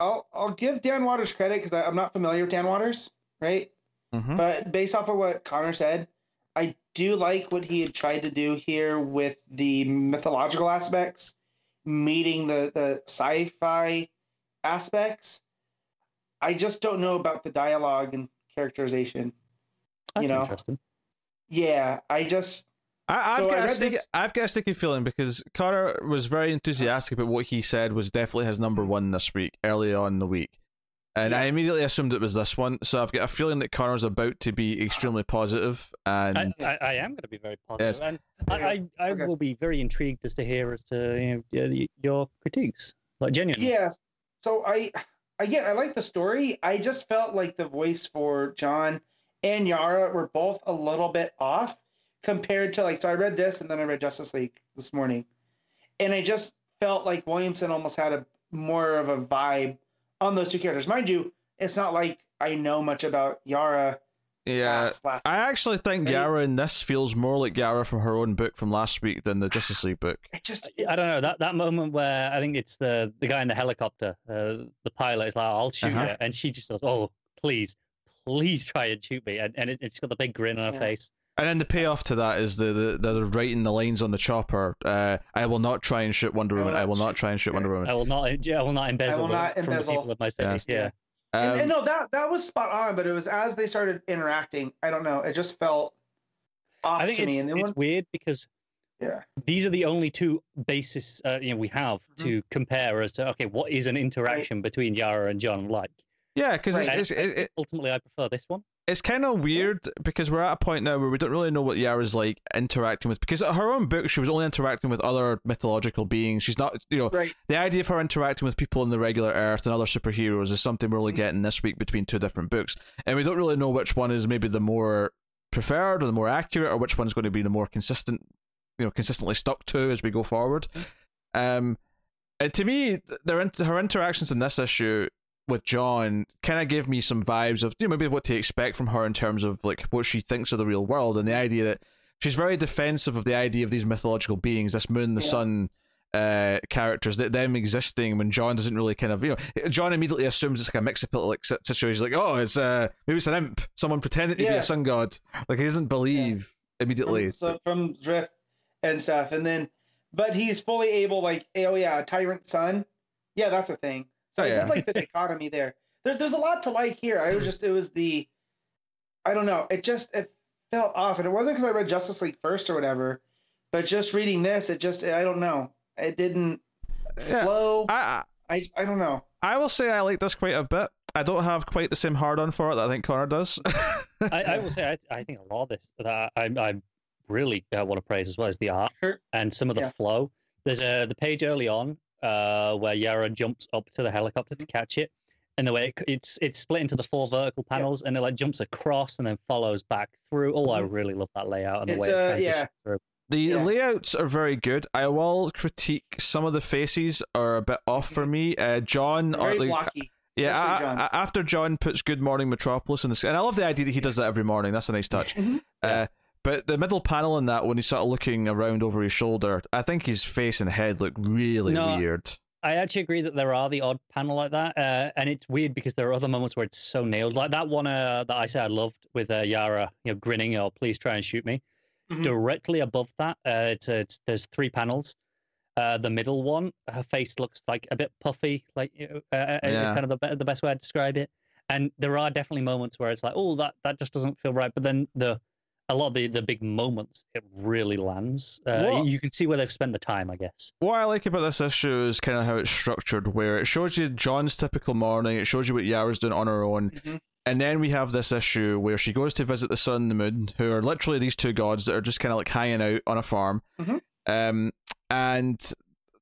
I'll I'll give Dan Watters credit because I'm not familiar with Dan Watters, right? Mhm. But based off of what Connor said, I do like what he had tried to do here with the mythological aspects, meeting the the sci-fi aspects. I just don't know about the dialogue and characterization. That's know, interesting. Yeah, I just I, I've So got a sticky, this- I've got a sticky feeling because Connor was very enthusiastic about what he said was definitely his number one this week, early on in the week. And Yeah. I immediately assumed it was this one, so I've got a feeling that Connor's about to be extremely positive, and I, I, I am going to be very positive, Yes. and I, I, I Okay. will be very intrigued as to hear as to you know, y- y- your critiques, like genuinely. yeah. So I again I like the story. I just felt like the voice for John and Yara were both a little bit off compared to like so I read this and then I read Justice League this morning. And I just felt like Williamson almost had a more of a vibe on those two characters. Mind you, it's not like I know much about Yara yeah. last, last I actually think Right. Yara in this feels more like Yara from her own book from last week than the Justice League book. I just I don't know that, that moment where I think it's the the guy in the helicopter, uh, the pilot is like, "I'll shoot Uh-huh. you," and she just goes, "Oh, please, please try and shoot me," and, and it, it's got the big grin on her Yeah. face. And then the payoff to that is the the, the, the writing the lines on the chopper. Uh, I will not try and shoot Wonder I will Woman. I will not try and shoot Wonder Woman. I will not, I will not embezzle I will not embezzle. from the people of my Yeah. city. Yeah. And, Um, and no, that that was spot on, but it was as they started interacting, I don't know, it just felt off I think to me. it's, And then it's when, weird because yeah. these are the only two bases uh, you know we have Mm-hmm. to compare as to okay, what is an interaction between Yara and John like? yeah, because Right. it's, it's, it, Ultimately, I prefer this one. It's kind of weird because we're at a point now where we don't really know what Yara's like interacting with because her own book she was only interacting with other mythological beings. She's not, you know, Right. the idea of her interacting with people on the regular Earth and other superheroes is something we're only getting this week between two different books, and we don't really know which one is maybe the more preferred or the more accurate, or which one's going to be the more consistent, you know, consistently stuck to as we go forward. Um, and to me, their her interactions in this issue with John kind of gave me some vibes of you know, maybe what to expect from her in terms of like what she thinks of the real world and the idea that she's very defensive of the idea of these mythological beings, this moon, the Yeah. sun, uh, characters, that them existing when John doesn't really kind of you know John immediately assumes it's like a mix up like si- situation. He's like, oh, it's uh maybe it's an imp, someone pretending to be a sun god. Like he doesn't believe immediately. from, so, from Drift and stuff, and then, but he's fully able, like, oh yeah, Tyrant Sun, yeah, that's a thing. So Oh, I yeah. did like the dichotomy there. There's there's a lot to like here. I was just it was the, I don't know, it just it felt off, and it wasn't because I read Justice League first or whatever, but just reading this, it just I don't know, it didn't Yeah. flow. I I I don't know. I will say I like this quite a bit. I don't have quite the same hard on for it that I think Connor does. (laughs) I, I will say I, I think a lot of this that I, I really uh, want to praise as well as the art and some of the Yeah. flow. There's a the page early on uh, where Yara jumps up to the helicopter Mm-hmm. to catch it, and the way it, it's it's split into the four vertical panels, and it like jumps across and then follows back through. Oh, I really love that layout and the Mm-hmm. It's, way it uh, transitions yeah. through. The Yeah. layouts are very good. I will critique some of the faces are a bit off for me. Uh, John, Mm-hmm. Very like, blocky. yeah, especially a- John. a- after John puts "Good Morning Metropolis" in the and I love the idea that he does that every morning. That's a nice touch. Mhm. Uh, but the middle panel in that, when he's sort of looking around over his shoulder, I think his face and head look really No, weird. I actually agree that there are the odd panel like that, uh, and it's weird because there are other moments where it's so nailed, like that one uh, that I said I loved with uh, Yara, you know, grinning, "Oh, please try and shoot me." Mhm. Directly above that, uh, it's, it's there's three panels. Uh, the middle one, her face looks like a bit puffy, like you know, uh, uh, is kind of the, the best way to describe it. And there are definitely moments where it's like, oh, that that just doesn't feel right. But then the a lot of the, the big moments, it really lands. Uh, you can see where they've spent the time, I guess. What I like about this issue is kind of how it's structured, where it shows you John's typical morning, it shows you what Yara's doing on her own, Mhm. and then we have this issue where she goes to visit the sun and the moon, who are literally these two gods that are just kind of like hanging out on a farm, Mhm. um, and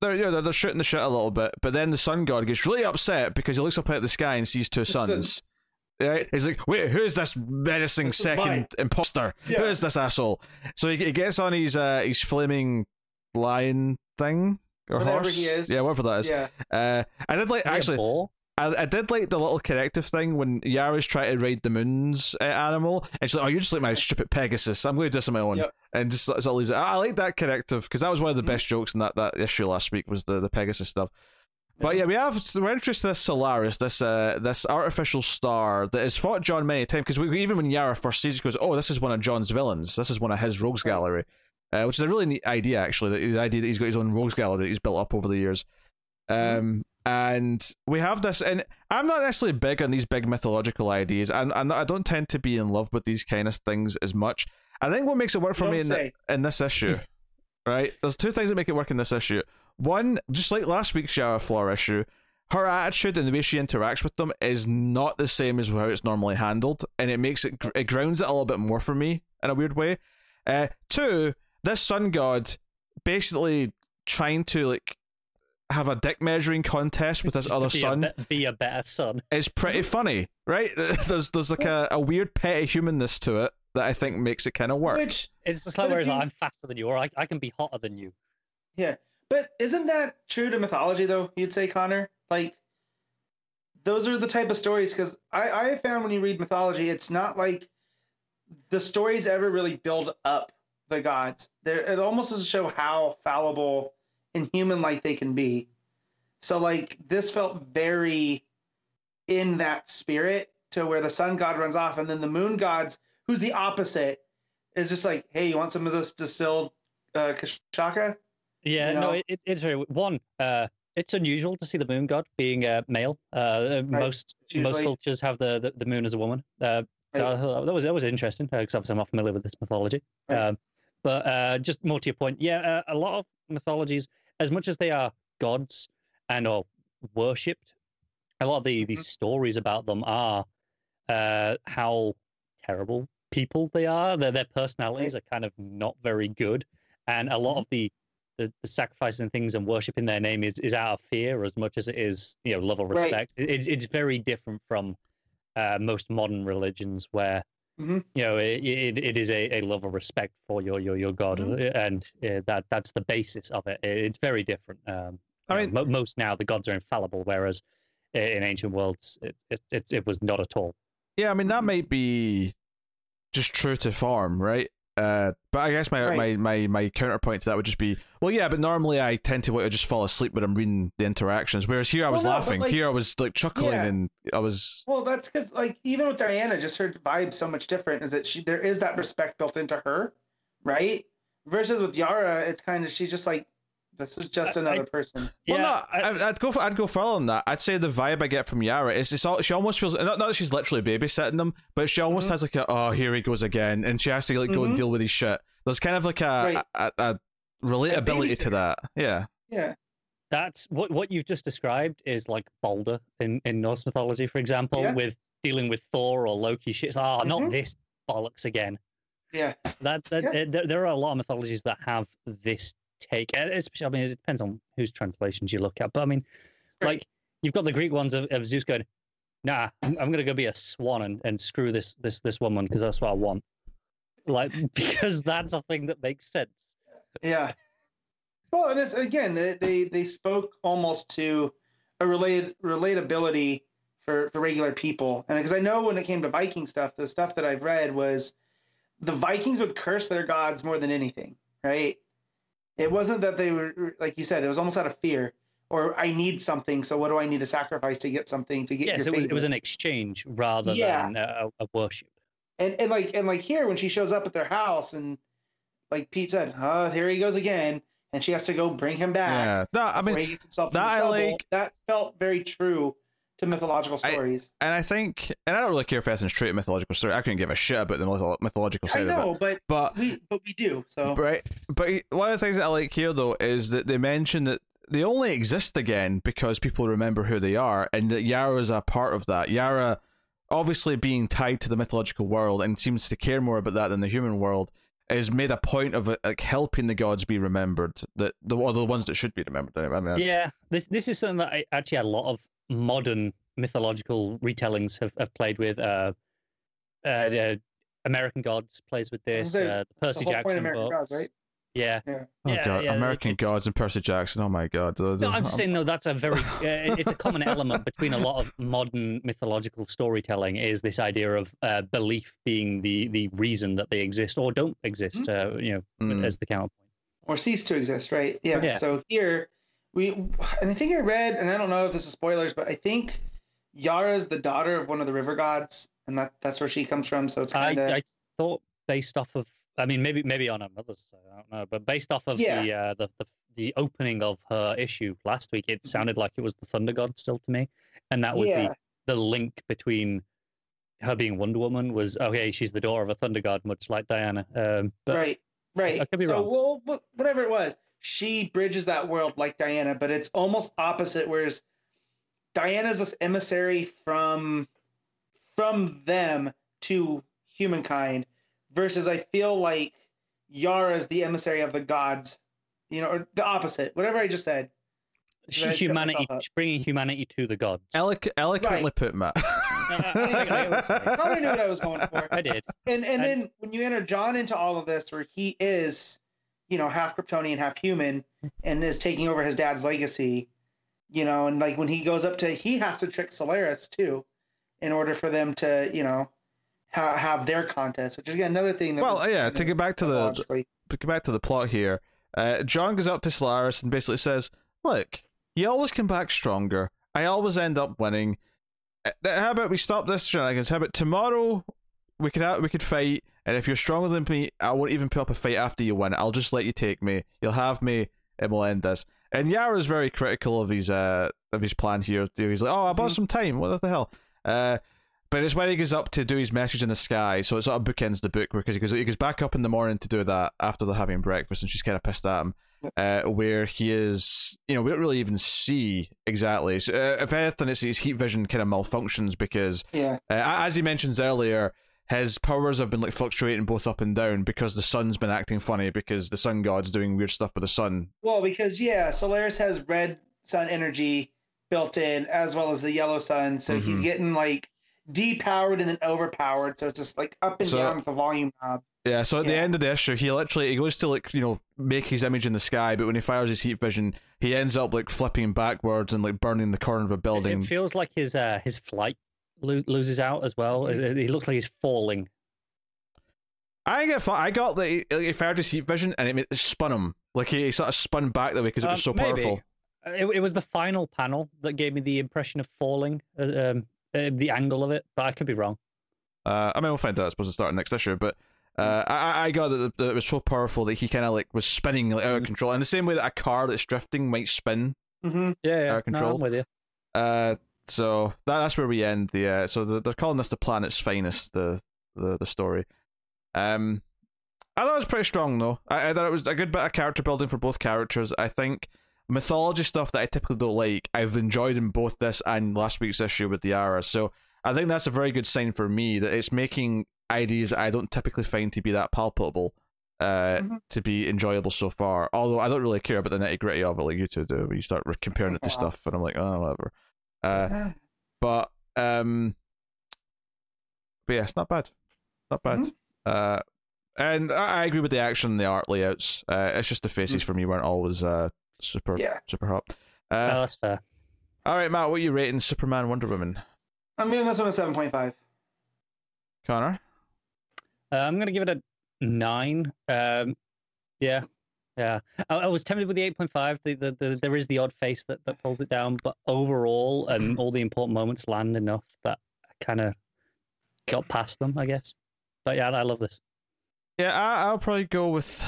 they're you know they're, they're shooting the shit a little bit, but then the sun god gets really upset because he looks up at the sky and sees two (laughs) suns. Right? He's like, wait, who's this menacing This second mine." imposter? Who Yeah. is this asshole? So he, he gets on his uh, his flaming lion thing or Whatever horse. he is. Yeah, whatever that is. Yeah. Uh, I did like Is actually. I, I did like the little corrective thing when Yara's trying to ride the moon's uh, animal, and she's like, "Oh, you're just like my stupid Pegasus. I'm going to do this on my own," Yep. and just sort of leaves it. I, I like that corrective because that was one of the Mhm. best jokes in that, that issue last week was the, the Pegasus stuff. But yeah, we have we're introduced to this Solaris, this uh, this artificial star that has fought John many times. Because even when Yara first sees it, goes, "Oh, this is one of John's villains. This is one of his rogues gallery," uh, which is a really neat idea actually. The idea that he's got his own rogues gallery that he's built up over the years. Um, and we have this, and I'm not necessarily big on these big mythological ideas, and I don't tend to be in love with these kind of things as much. I think what makes it work for Don't me in, say. in this issue, right? There's two things that make it work in this issue. One, just like last week's Yara Flor issue, her attitude and the way she interacts with them is not the same as how it's normally handled, and it makes it it grounds it a little bit more for me in a weird way. Uh, two, this sun god basically trying to like have a dick measuring contest with this (laughs) Just other be son A, be- be a better son. is pretty (laughs) funny, right? (laughs) There's there's like a, a weird petty humanness to it that I think makes it kind of work. Which It's just like But if whereas you- I'm faster than you, or I, I can be hotter than you. Yeah, but isn't that true to mythology though? You'd say, Connor. Like, those are the type of stories because I I found when you read mythology, it's not like the stories ever really build up the gods. There, it almost doesn't show how fallible and human-like they can be. So like this felt very in that spirit to where the sun god runs off and then the moon gods, who's the opposite, is just like, hey, you want some of this distilled uh, cachaça? Yeah, You no, know? it, it- it's very one. Uh, it's unusual to see the moon god being a male. Uh, most It's most cultures have the, the, the moon as a woman. Uh, so Right. That was that was interesting because obviously I'm not familiar with this mythology. Right. Um, but uh, just more to your point, yeah, uh, a lot of mythologies, as much as they are gods and are worshipped, a lot of the Mm-hmm. these stories about them are uh, how terrible people they are. Their their personalities are kind of not very good, and a Mm-hmm. lot of the the, the sacrifice and things and worship in their name is, is out of fear as much as it is you know love or Right. respect. It- It's it's very different from uh, most modern religions where Mhm. you know it, it, it is a, a love or respect for your your your god Mhm. uh, and uh, that that's the basis of it. It- It's very different. Um, I mean- know, mo- most now the gods are infallible, whereas in ancient worlds it it, it, it was not at all. Yeah, I mean that Mhm. might be just true to form, right? Uh, but I guess my, Right. my, my, my counterpoint to that would just be, well, yeah, but normally I tend to want to just fall asleep when I'm reading the interactions. Whereas here I was Well, no, laughing, like- here I was like chuckling, Yeah. and I was Well, that's because like even with Diana, just her vibe's so much different. Is that she there is that respect built into her, right? Versus with Yara, it's kind of she's just like this is just I- I- another person. Well, Yeah, no, I- I, I'd go. For, I'd go further than that. I'd say the vibe I get from Yara is it's all, she almost feels not, not that she's literally babysitting them, but she almost Mhm. has like a oh here he goes again, and she has to like go and Mhm. deal with his shit. There's kind of like a Right. a, a, a relatability to that. Yeah, Yeah, That's what what you've just described is like Balder in, in Norse mythology, for example, Yeah. with dealing with Thor or Loki. Shit, ah, oh, not Mhm. this bollocks again. yeah, That, that Yeah. uh, there, there are a lot of mythologies that have this take. Especially, I mean, it depends on whose translations you look at. But I mean, Right. like you've got the Greek ones of, of Zeus going, "Nah, I'm, I'm gonna go be a swan and, and screw this this this woman because that's what I want." Like (laughs) because that's a thing that makes sense. yeah. Well, and it's again they they, they spoke almost to a related relatability for for regular people, and because I know when it came to Viking stuff, the stuff that I've read was the Vikings would curse their gods more than anything, right? It wasn't that they were like you said; it was almost out of fear, or I need something, so what do I need to sacrifice to get something to get? Yes, your it was it was an exchange rather Yeah. than uh, a, a worship. and and like and like here when she shows up at their house and like Pete said, oh, here he goes again, and she has to go bring him back. yeah. No, I mean, he gets himself that into I like- That felt very true to mythological I- stories. and I think, and I don't really care if that's straight mythological story. I couldn't give a shit about the mytholo- mythological I, side of it. know, but But we but we do. So Right, but one of the things that I like here though is that they mention that they only exist again because people remember who they are, and that Yara is a part of that. Yara, obviously being tied to the mythological world and seems to care more about that than the human world, is made a point of like helping the gods be remembered. That the or the ones that should be remembered. I mean, Yeah, this this is something that I, actually had a lot of modern mythological retellings have, have played with. Uh, uh, uh, American Gods plays with this. The- Uh, the Percy the whole point Jackson of books. Gods, right? Yeah. Yeah. oh yeah, god, yeah, American gods and Percy Jackson. Oh my god. No, I'm just saying though that's a very (laughs) uh, it's a common element between a lot of modern mythological storytelling is this idea of uh, belief being the the reason that they exist or don't exist. Uh, you know, Mm. as the counterpoint. or cease to exist, right? Yeah. Yeah. So here we and I think I read, and I don't know if this is spoilers, but I think Yara's the daughter of one of the river gods, and that that's where she comes from. So it's kind of I thought based off of, I mean, maybe maybe on her mother's side, I don't know, but based off of Yeah. the, uh, the the the opening of her issue last week, it sounded like it was the Thunder God still to me, and that was yeah, the the link between her being Wonder Woman was okay. She's the daughter of a Thunder God, much like Diana. Um, but right, right. I could be so wrong. well, whatever it was, she bridges that world like Diana, but it's almost opposite. Whereas Diana's this emissary from from them to humankind, versus I feel like Yara's the emissary of the gods. You know, or the opposite. Whatever I just said. She's humanity, she's bringing humanity to the gods. Eloqu- eloquently put, Matt. Uh, I- I was saying. (laughs) Probably knew what I was going for. I did. and and And- then when you enter John into all of this, where he is, you know, half Kryptonian, half human, and is taking over his dad's legacy, you know, and like when he goes up to, he has to trick Solaris too, in order for them to, you know, ha- have their contest. Which is again another thing. That well, was, yeah. you To get back to the to get back to the plot here, uh, John goes up to Solaris and basically says, "Look, you always come back stronger. I always end up winning. Uh, How about we stop this shenanigans? How about tomorrow we could out we could fight, and if you're stronger than me, I won't even put up a fight after you win. I'll just let you take me. You'll have me, and we'll end this." And Yara's very critical of his uh of his plan here. He's like, "Oh, I bought Mhm. some time. What the hell?" Uh, but it's when he goes up to do his message in the sky, so it sort of bookends the book because he goes, he goes back up in the morning to do that after they're having breakfast, and she's kind of pissed at him. Uh, where he is, you know, we don't really even see exactly. So, uh, if anything, it's his heat vision kind of malfunctions because, yeah, uh, as he mentions earlier, his powers have been like fluctuating both up and down because the sun's been acting funny because the sun god's doing weird stuff with the sun. well, because yeah, Solaris has red sun energy built in as well as the yellow sun, so he's Mhm. getting like depowered and then overpowered. So it's just like up and So- down with the volume knob. Yeah, so at the end of the issue, he literally he goes to like you know make his image in the sky, but when he fires his heat vision, he ends up like flipping backwards and like burning the corner of a building. It feels like his uh, his flight lo- loses out as well. He looks like he's falling. I get I got the he, he fired his heat vision and it, it spun him like he, he sort of spun back that way because it was Um, so maybe. powerful. It, it was the final panel that gave me the impression of falling, uh, um, uh, the angle of it, but I could be wrong. Uh, I mean, we'll find out. I suppose to start next issue, but uh, I I- I got that, that it was so powerful that he kind of like was spinning like, out of Mhm. control, in the same way that a car that's drifting might spin. Mm-hmm. Yeah, yeah. Out of No, control. I'm with you. Uh, so that, that's where we end the. Uh, so the, they're calling this the planet's finest. The the the story. Um, I thought it was pretty strong though. I, I thought it was a good bit of character building for both characters. I think mythology stuff that I typically don't like, I've enjoyed in both this and last week's issue with the Ara. So I think that's a very good sign for me that it's making ideas I don't typically find to be that palpable. Uh, Mhm. to be enjoyable so far. Although I don't really care about the nitty gritty of it like you two do. When you start comparing it to stuff, and I'm like, oh, whatever. Uh, but um, but yeah, it's not bad, not bad. Mhm. Uh, and I, I agree with the action and the art layouts. Uh, it's just the faces for me weren't always uh super Yeah. super hot. Uh, that's fair. all right, Matt, what are you rating Superman, Wonder Woman, I'm giving this one a seven point five. Connor? Uh, I'm gonna give it a nine. Um, yeah, yeah. I, I was tempted with the eight point five. The, the, the there is the odd face that, that pulls it down, but overall, and all the important moments land enough that I kind of got past them, I guess. But yeah, I love this. Yeah, I, I'll probably go with.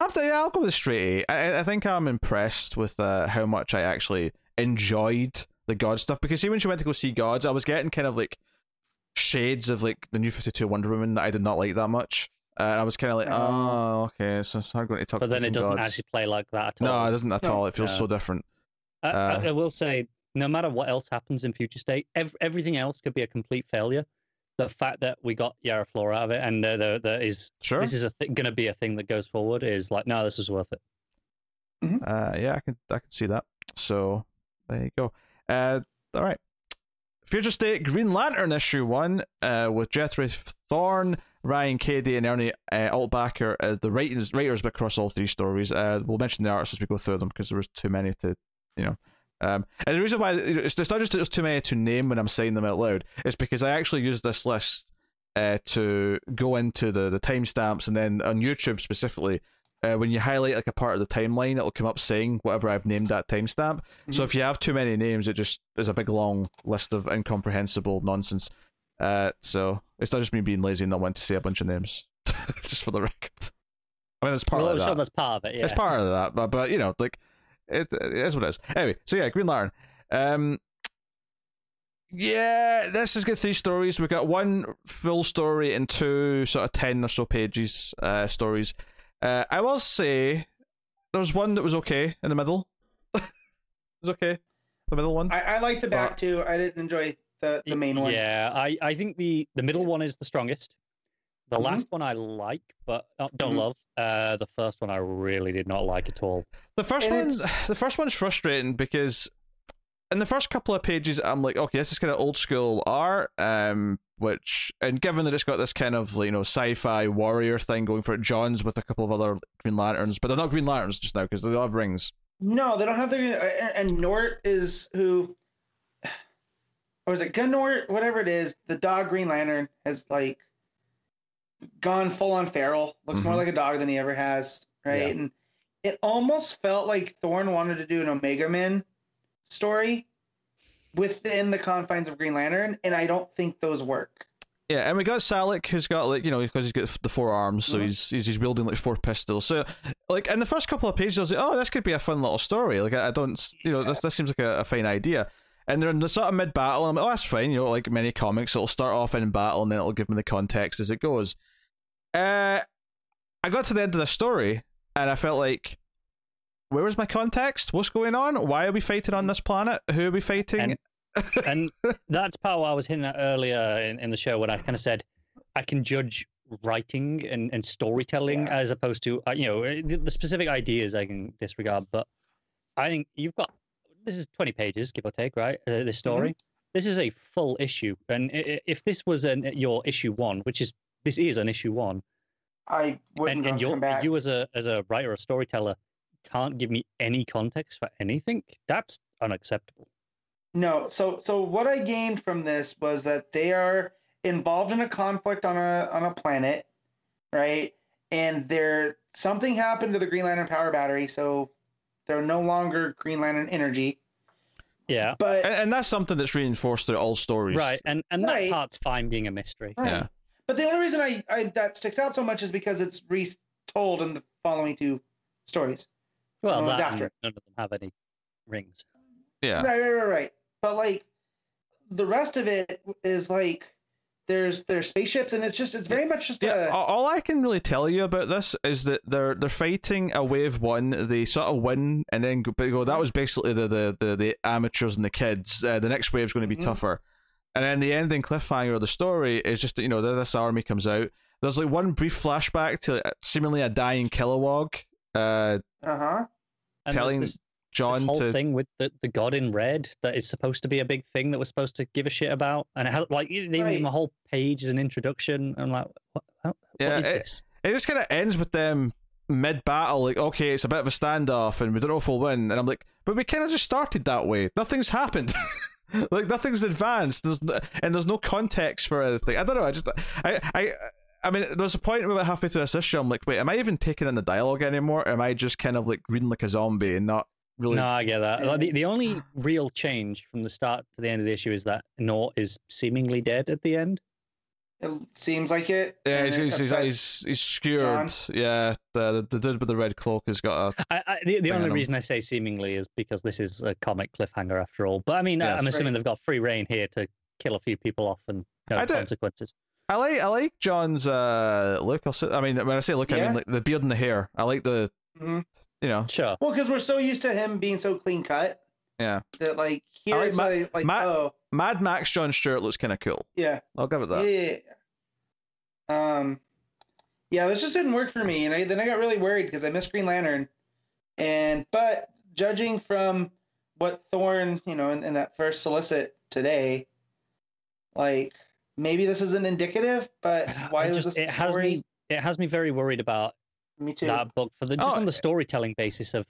After yeah, I'll go with straight A. I, I think I'm impressed with uh, how much I actually enjoyed the God stuff because see when she went to go see gods, I was getting kind of like shades of like the New Fifty Two Wonder Woman that I did not like that much, uh, and I was kind of like, Oh. oh, okay, so I'm going to talk. But to then some it doesn't gods. actually play like that at all. No, it doesn't at No. all. It feels No. so different. I, I- Uh, I will say, no matter what else happens in future state, ev- everything else could be a complete failure. The fact that we got Yara Flora out of it, and there there there is Sure. this is th- going to be a thing that goes forward, is like, no, this is worth it. Uh, yeah, I can I can see that. So there you go. Uh, all right. Future State Green Lantern issue one uh, with Geoffrey Thorne, Ryan Cady, and Ernie uh, Altbacker as the writers writers across all three stories. Uh, we'll mention the artists as we go through them because there was too many to, you know. Um, and the reason why it's, it's not just there's too many to name when I'm saying them out loud. It's because I actually used this list uh, to go into the the timestamps and then on YouTube specifically uh, when you highlight like a part of the timeline, it'll come up saying whatever I've named that timestamp. So Mhm. if you have too many names, it just is a big long list of incomprehensible nonsense. Uh, so it's not just me being lazy and not wanting to say a bunch of names, (laughs) just for the record. I mean, it's part well, of that. that's part of it. Yeah. It's part of that, but but you know, like it, it is what it is. Anyway, so yeah, Green Lantern. Um, yeah, this has got three stories. We've got one full story and two sort of ten or so pages uh, stories. Uh, I will say there was one that was okay in the middle. (laughs) it was okay, the middle one. I, I like the back But- too. I didn't enjoy the, the main one. Yeah, I, I think the, the middle one is the strongest. The Mhm. last one I like, but uh, don't Mhm. love. Uh, the first one I really did not like at all. The first And one, it's- (sighs) the first one's frustrating because in the first couple of pages, I'm like, okay, this is kind of old school art, um, which, and given that it's got this kind of you know sci-fi warrior thing going for it, John's with a couple of other Green Lanterns, but they're not Green Lanterns just now because they don't have rings. No, they don't have the and, and Nort is who or is it Gunnort? Whatever it is, the dog Green Lantern has like gone full on feral. Looks more Mhm. like a dog than he ever has, right? Yeah. And it almost felt like Thorne wanted to do an Omega Man story within the confines of Green Lantern, and I don't think those work. Yeah, and we got Salaak, who's got like you know because he's got the four arms, so Mhm. he's, he's he's wielding like four pistols. So like in the first couple of pages, I was like, oh, this could be a fun little story. Like I, I don't, you know, this this seems like a, a fine idea. And they're in the sort of mid battle, and I'm like, oh, that's fine. You know, like many comics, it'll start off in battle, and then it'll give me the context as it goes. Uh, I got to the end of the story, and I felt like, where was my context? What's going on? Why are we fighting on this planet? Who are we fighting? And- (laughs) and that's part of what I was hinting at earlier in, in the show when I kind of said I can judge writing and, and storytelling Yeah. as opposed to uh, you know uh, the, the specific ideas I can disregard. But I think you've got this is twenty pages, give or take, right? Uh, this story. This is a full issue, and i- i- if this was an, your issue one, which is this is an issue one, I wouldn't and, and go you come back. you as a as a writer or storyteller can't give me any context for anything. That's unacceptable. No, so so what I gained from this was that they are involved in a conflict on a on a planet, right? And there something happened to the Green Lantern power battery, so they're no longer Green Lantern energy. Yeah. But and, and that's something that's reinforced through all stories. Right, and and Right. that part's fine being a mystery. right. Yeah. But the only reason I, I that sticks out so much is because it's retold in the following two stories. Well, that after none of them have any rings. Yeah. Right, right, right, right. But like the rest of it is like there's there's spaceships and it's just it's very much just Yeah, a all all I can really tell you about this is that they're they're fighting a wave one. They sort of win, and then go, but go that was basically the the, the, the amateurs and the kids. Uh, the next wave's going to be Mhm. tougher, and then the ending cliffhanger of the story is just you know that this army comes out. There's like one brief flashback to uh, seemingly a dying Kilowog, uh, uh-huh. And Telling there's this, this whole to thing with the, the god in red that is supposed to be a big thing that we're supposed to give a shit about, and it has like they even give Right. a whole page as an introduction. I'm like, what, how, Yeah, what is it- this? it just kind of ends with them mid battle, like, okay, it's a bit of a standoff and we don't know if we'll win. And I'm like, but we kind of just started that way. Nothing's happened. (laughs) like, nothing's advanced. There's no, And there's no context for anything. I don't know. I just, I, I, I mean, there was a point about halfway through this issue, I'm like, wait, am I even taking in the dialogue anymore? Or am I just kind of like reading like a zombie and not really. No, I get that. Like, the, the only (sighs) real change from the start to the end of the issue is that Nort is seemingly dead at the end. It seems like it. Yeah, he's, it he's, he's, he's, he's skewered. Yeah, the, the dude with the red cloak has got a. I, I, the the only on 'em. reason I say seemingly is because this is a comic cliffhanger after all. But I mean, Yes. I'm assuming Right. they've got free reign here to kill a few people off and no I don't- consequences. I like I like John's uh look. I'll say, I mean, when I say look, I mean like the beard and the hair. I like the Mhm. you know Sure. Well, because we're so used to him being so clean cut yeah. that like here I like it's Ma- like, like Ma- oh Mad Max John Stewart looks kind of cool. yeah I'll give it that. yeah, yeah. Um, yeah, this just didn't work for me, and I, then I got really worried because I missed Green Lantern, and but judging from what Thorne, you know, in, in that first solicit today, like maybe this isn't indicative, but why I was this it the has story? me it has me very worried about Me too. that book for the just Oh, on the storytelling basis of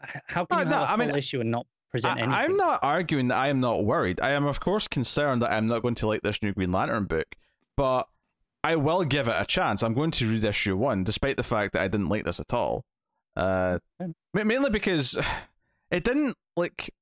how can Oh, you no, have a I mean, issue and not present anything? I, I'm not arguing that I am not worried. I am of course concerned that I'm not going to like this new Green Lantern book, but I will give it a chance. I'm going to read issue one, despite the fact that I didn't like this at all. Uh, mainly because (sighs) it didn't like.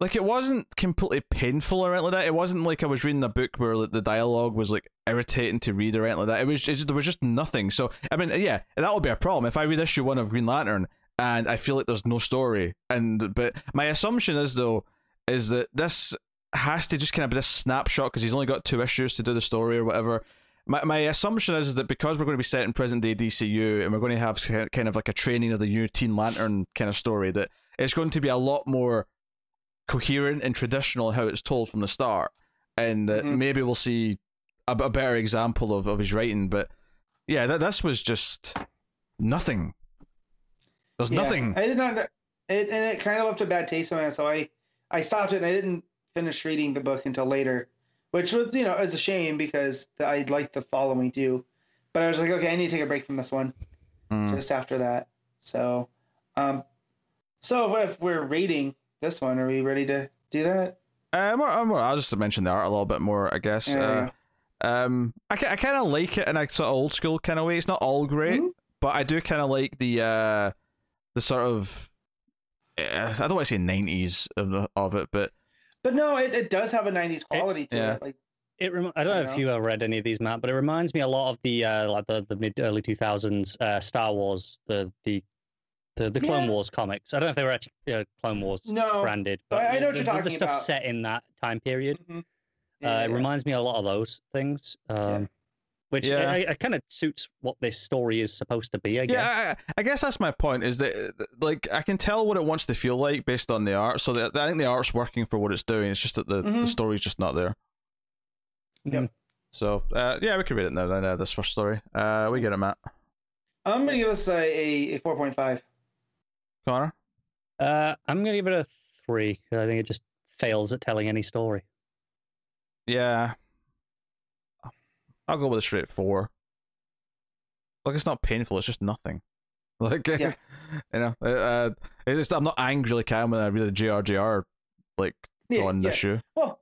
Like it wasn't completely painful or anything like that. It wasn't like I was reading a book where like, the dialogue was like irritating to read or anything like that. It was just, there was just nothing. So I mean, yeah, that would be a problem if I read issue one of Green Lantern and I feel like there's no story. And but my assumption is though is that this has to just kind of be this snapshot because he's only got two issues to do the story or whatever. My my assumption is, is that because we're going to be set in present day DCU and we're going to have kind of like a training of the new Teen Lantern kind of story, that it's going to be a lot more coherent and traditional in how it's told from the start, and that Mhm. maybe we'll see a, a better example of, of his writing. But yeah, that this was just nothing. There's Yeah, nothing. I did not. It and it kind of left a bad taste in my mouth. So I I stopped it and I didn't finish reading the book until later, which was you know is a shame because I liked the following too. But I was like, okay, I need to take a break from this one Mm. just after that. So, um, so if we're reading this one, are we ready to do that? Uh, more, more, I'll just mention the art a little bit more, I guess. Yeah, Uh, um, I, I kind of like it in a sort of old school kind of way. It's not all great, Mhm. but I do kind of like the uh, the sort of uh, I don't want to say nineties of the, of it, but But no, it, it does have a '90s quality to yeah. it. Like, It rem- I don't know You if you have read any of these, Matt, but it reminds me a lot of the uh, like the, the mid early two thousands uh, Star Wars, the the the, the Clone Yeah. Wars comics. I don't know if they were actually uh, Clone Wars no, branded, but but I know what the, you're the- talking the stuff about. set in that time period. Mhm. uh, Yeah, it reminds me a lot of those things, um, which Yeah. I, I kind of suits what this story is supposed to be. I guess. yeah, I, I guess that's my point. Is that uh, like I can tell what it wants to feel like based on the art. So that, I think the art's working for what it's doing. It's just that the, the Mhm. story's just not there. Yep. So uh, yeah, we can read it now. Then uh, this first story. Uh, we get it, Matt. I'm gonna give this a, a, a 4.5. Connor. Uh, I'm gonna give it a three. I think it just fails at telling any story. Yeah. I'll go with a straight four. Like it's not painful, it's just nothing. (laughs) Like Yeah. (laughs) you know, uh, uh, it's just I'm not angrily calm when I read a JRJR like Yeah, on yeah. the shoe. (laughs) Well,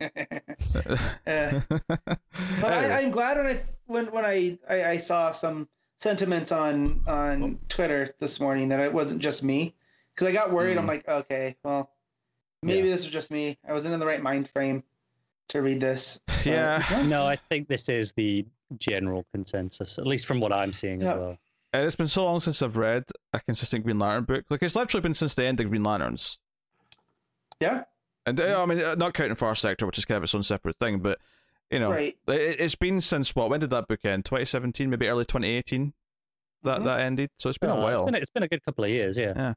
Uh, but I, I'm glad when I when when I, I I saw some sentiments on on Twitter this morning that it wasn't just me because I got worried. I'm Mhm. like, okay, well, maybe this was just me. I wasn't in the right mind frame to read this. So, yeah, No, I think this is the general consensus, at least from what I'm seeing as well. And it's been so long since I've read a consistent Green Lantern book. Like it's literally been since the end of Green Lanterns. yeah, And uh, I mean, uh, not counting Far Sector, which is kind of its own separate thing, but you know, right. it, it's been since what? When did that book end? 2017, maybe early 2018. That Mhm. that ended. So it's been a Oh, while. It's been, it's been a good couple of years, yeah.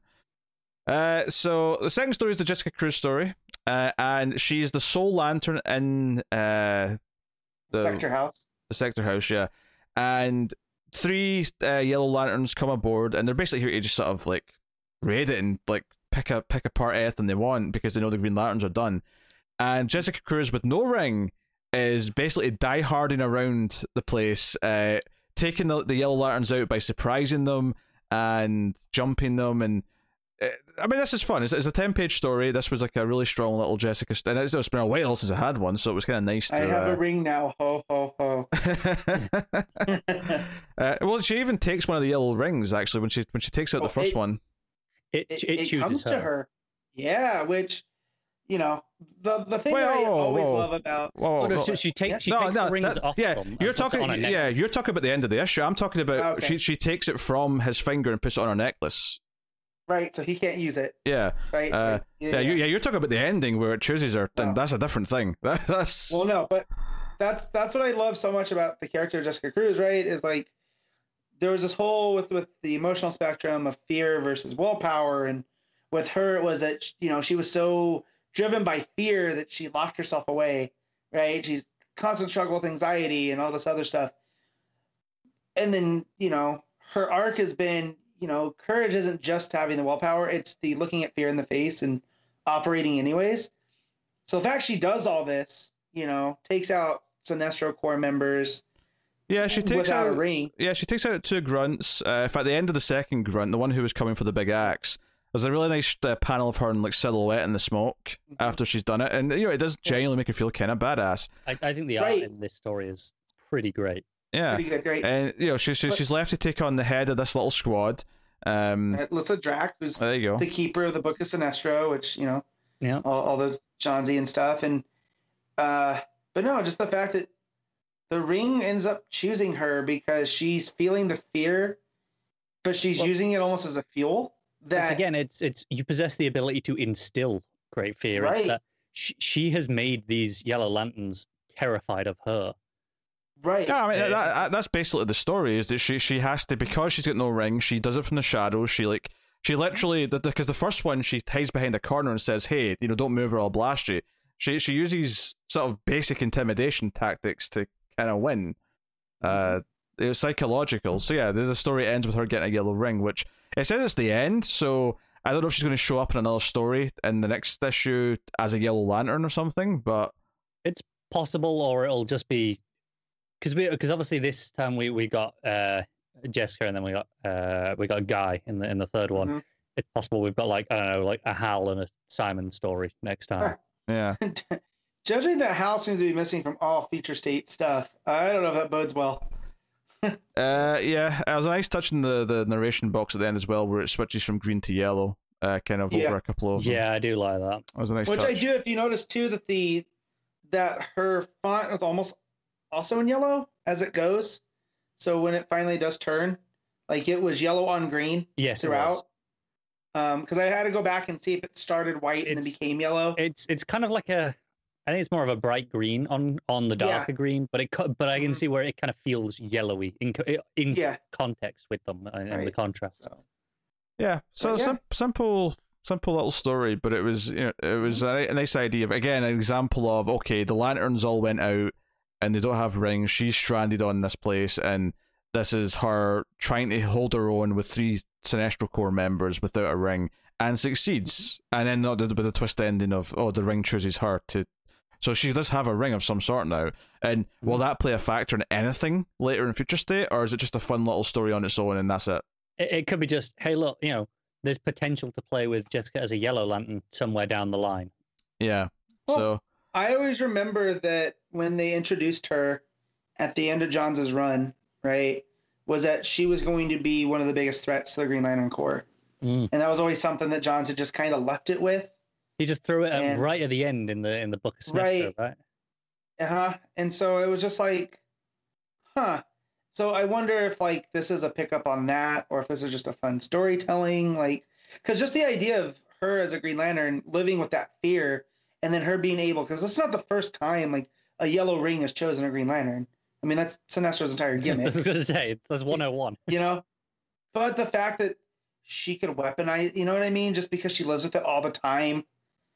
Uh, so the second story is the Jessica Cruz story, uh, and she is the sole lantern in uh, the Sector House. the sector house, yeah. And three uh, yellow lanterns come aboard, and they're basically here to just sort of like raid it and like pick a pick apart anything they want because they know the Green Lanterns are done. And Jessica Cruz with no ring is basically dieharding around the place, uh, taking the, the yellow lanterns out by surprising them and jumping them and. uh, I mean, this is fun. It's, it's a ten-page story. This was like a really strong little Jessica, st- and it's, it's been a while since I had one, so it was kind of nice to. I have uh, a ring now. Ho ho ho. (laughs) uh, well, she even takes one of the yellow rings actually when she when she takes out Oh, the first it- one. It, it, it, it chooses comes to her. Yeah, which you know the the thing Wait, I whoa, whoa, always whoa. love about Whoa, Oh, no, whoa. she, she, take, Yeah. she No, takes no, the rings that- off yeah, them. you're talking. Yeah, you're talking about the end of the issue. I'm talking about Okay. she she takes it from his finger and puts it on her necklace. right, so he can't use it. Yeah, Right. Uh, right. yeah, You, yeah. You're talking about the ending where it chooses her, and Wow. that's a different thing. (laughs) That's Well, no, but that's that's what I love so much about the character of Jessica Cruz. Right, is like there was this whole with with the emotional spectrum of fear versus willpower, and with her it was that you know she was so driven by fear that she locked herself away. Right, she's constant struggle with anxiety and all this other stuff. And then you know her arc has been you know courage isn't just having the willpower; it's the looking at fear in the face and operating anyways. So the fact she does all this, you know, takes out Sinestro Corps members yeah. She takes out a ring. Yeah, she takes out two grunts. Uh, in fact, the end of the second grunt, the one who was coming for the big axe, There's a really nice uh, panel of her in like silhouette in the smoke Mhm. after she's done it, and you know it does Yeah. genuinely make her feel kind of badass. I, I think the Right. art in this story is pretty great. Yeah, Pretty good, great. and you know she's she's, But- she's left to take on the head of this little squad. Um, Uh, Alyssa Drak, who's there you go. the keeper of the Book of Sinestro, which you know, Yeah. all, all the Johnsy and stuff, and uh, but no, just the fact that the ring ends up choosing her because she's feeling the fear, but she's Well- using it almost as a fuel. That It's, again, it's it's you possess the ability to instill great fear. It's Right. that she, she has made these yellow lanterns terrified of her. right? Yeah, I mean uh, that, that, that's basically the story. Is that she she has to because she's got no ring. She does it from the shadows. She like she literally because the first one she hides behind a corner and says, "Hey, you know, don't move or I'll blast you." She she uses sort of basic intimidation tactics to kind of win. Uh, it was psychological. So yeah, the, the story ends with her getting a yellow ring, which it says it's the end. So I don't know if she's going to show up in another story in the next issue as a yellow lantern or something. But it's Possible, or it'll just be because we because obviously this time we we got uh Jessica and then we got uh we got Guy in the in the third one. Mhm. It's possible we've got like I don't know like a Hal and a Simon story next time. (laughs) yeah, Judging that Hal seems to be missing from all Future State stuff, I don't know if that bodes well. Uh, yeah, it was a nice touch in the, the narration box at the end as well, where it switches from green to yellow, uh, kind of Yeah. over a couple of. yeah, I do like that. it was a nice Which touch. I do. If you notice too, that the that her font is almost also in yellow as it goes. So when it finally does turn, like it was yellow on green Yes, it was. throughout. Um, because I had to go back and see if it started white and then became yellow. It's it's kind of like a. I think it's more of a bright green on on the Yeah. darker green, but it but I can Mhm. see where it kind of feels yellowy in in yeah. context with them and, and the contrast. So Yeah, so yeah. sim- simple, simple little story, but it was you know, it was a, a nice idea. But again, an example of okay, the lanterns all went out and they don't have rings. She's stranded on this place, and this is her trying to hold her own with three Sinestro Corps members without a ring, and succeeds. And then not with the twist ending of oh, the ring chooses her to. So she does have a ring of some sort now. And will that play a factor in anything later in Future State, or is it just a fun little story on its own and that's it? It, it could be just hey, look, you know, there's potential to play with Jessica as a Yellow Lantern somewhere down the line. Yeah. Well, so I always remember that when they introduced her at the end of Johns' run, right, was that she was going to be one of the biggest threats to the Green Lantern Corps. Mm. And that was always something that Johns had just kind of left it with. He just threw it And- right at the end in the in the book of Sinestro, Right. right? Uh-huh. And so it was just like, huh. So I wonder if like this is a pickup on that or if this is just a fun storytelling, like because just the idea of her as a Green Lantern living with that fear and then her being able because it's not the first time like a yellow ring has chosen a Green Lantern. I mean that's Sinestro's entire (laughs) gimmick. I was gonna say that's 101. you know. But the fact that she could weaponize, you know what I mean, just because she lives with it all the time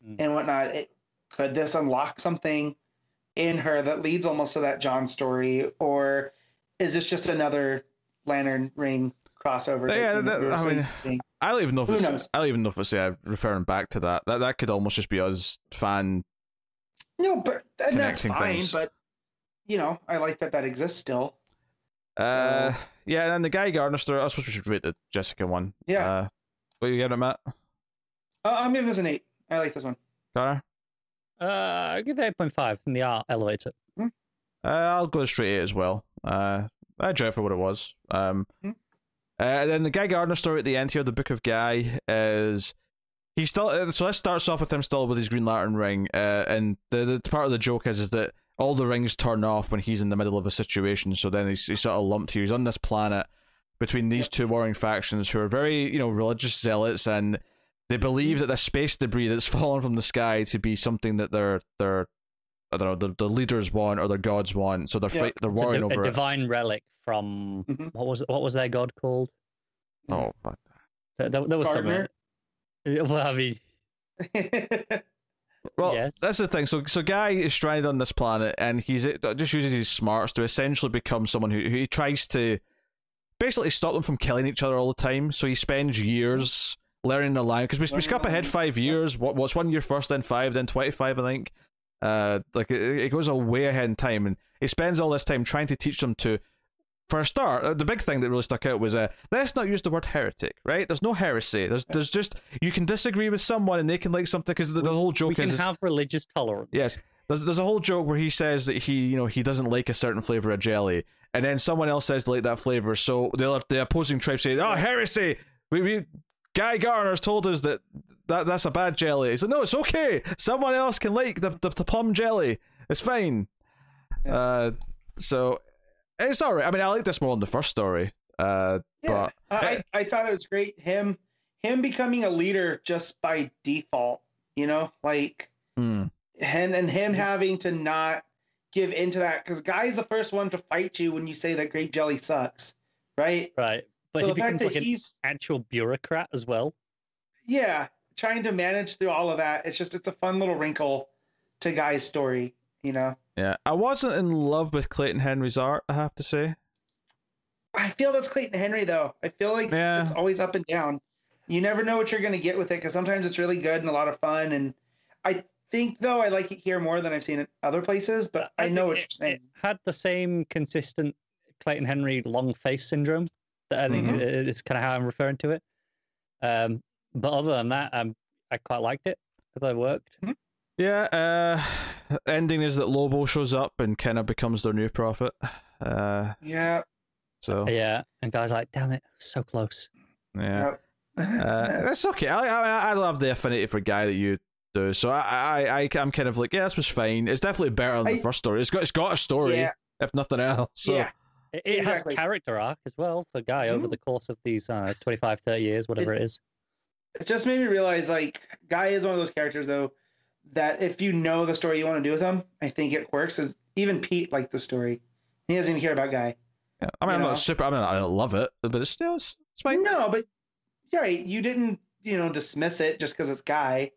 Mm. and whatnot, it, could this unlock something in her that leads almost to that John story, or is this just another Lantern Ring crossover? Yeah, thing that- I mean- seeing? I don't even know if Who knows? I don't even know if it's yeah, referring back to that. That that could almost just be us fan. no, but and that's fine. things. But you know, I like that that exists still. Uh, So- yeah, and then the Guy Gardner story. I suppose we should rate the Jessica one. Yeah. Uh, what are you giving it, Matt? Uh, I'm giving this an eight. I like this one. Connor? Uh, I'll give it 8.5 in the art elevator. Uh, I'll go straight eight as well. Uh, I enjoy it for what it was. Um, Hmm. uh, and then the Guy Gardner story at the end here, the Book of Guy, is he's still. Uh, so this starts off with him still with his Green Lantern ring, uh, and the the part of the joke is is that all the rings turn off when he's in the middle of a situation. So then he's, he's sort of lumped here. He's on this planet between these Yep. two warring factions who are very you know religious zealots and. They believe that the space debris that's (laughs) fallen from the sky to be something that their their I don't know the, the leaders want or their gods want, so they're Yeah. fight, they're It's a, warring di- a over it. divine relic from Mhm. what was what was their god called? Oh, fuck. There, there, there was Gardner? something. (laughs) Well, I mean, (laughs) well, Yes. that's the thing. So, so Guy is stranded on this planet, and he's just uses his smarts to essentially become someone who, who he tries to basically stop them from killing each other all the time. So he spends years learning their language because we, we skip ahead five years. What what's one year first, then five, then twenty five, I think. Uh, like it, it goes a way ahead in time, and he spends all this time trying to teach them to for a start, uh, the big thing that really stuck out was uh, let's not use the word heretic, right? There's no heresy. There's there's just you can disagree with someone and they can like something because the, the whole joke we can is is- have religious tolerance. yes. There's there's a whole joke where he says that he you know he doesn't like a certain flavor of jelly, and then someone else says they like that flavor. So the other- the opposing tribe say, "Oh, heresy! We, we Guy Gardner's told us that, that that's a bad jelly." He said, "No, it's okay. Someone else can like the the, the plum jelly. It's fine." Yeah. Uh, so it's all right. I mean, I like this more than the first story. Uh, Yeah, but I, I I thought it was great. Him him becoming a leader just by default. You know, like hmm, and and him having to not give into that because Guy's the first one to fight you when you say that grape jelly sucks, right? Right. But so he the fact becomes that like an he's actual bureaucrat as well. yeah trying to manage through all of that, it's just it's a fun little wrinkle to Guy's story. You know, yeah, I wasn't in love with Clayton Henry's art. I have to say. I feel that's Clayton Henry though. I feel like Yeah. it's always up and down. You never know what you're gonna get with it because sometimes it's really good and a lot of fun. And I think though I like it here more than I've seen it other places. But I, know think what it- you're saying. It had the same consistent Clayton Henry long face syndrome. That I think Mhm. it's kind of how I'm referring to it. Um, but other than that, um, I quite liked it. Because I it worked. Yeah, uh (sighs) ending is that Lobo shows up and kind of becomes their new prophet. Uh Yeah. so Yeah, and guys like, damn it, so close. yeah. Yep. Uh (laughs) that's okay. I, I I love the affinity for guy that you do. So I I, I I'm kind of like, yeah, this was fine. It's definitely better than the first story. It's got it's got a story, yeah. if nothing else. So yeah. It, it Exactly. has character arc as well for Guy over Mhm. the course of these uh, 25, 30 years, whatever it is. It just made me realize like Guy is one of those characters though that if you know the story you want to do with him, I think it works. As even Pete liked the story. He doesn't even care about Guy. yeah. I mean, I'm You know? not super. I mean, I don't love it, but it's still it's, it's fine. No, but you're right. You didn't, you know, dismiss it just because it's Guy.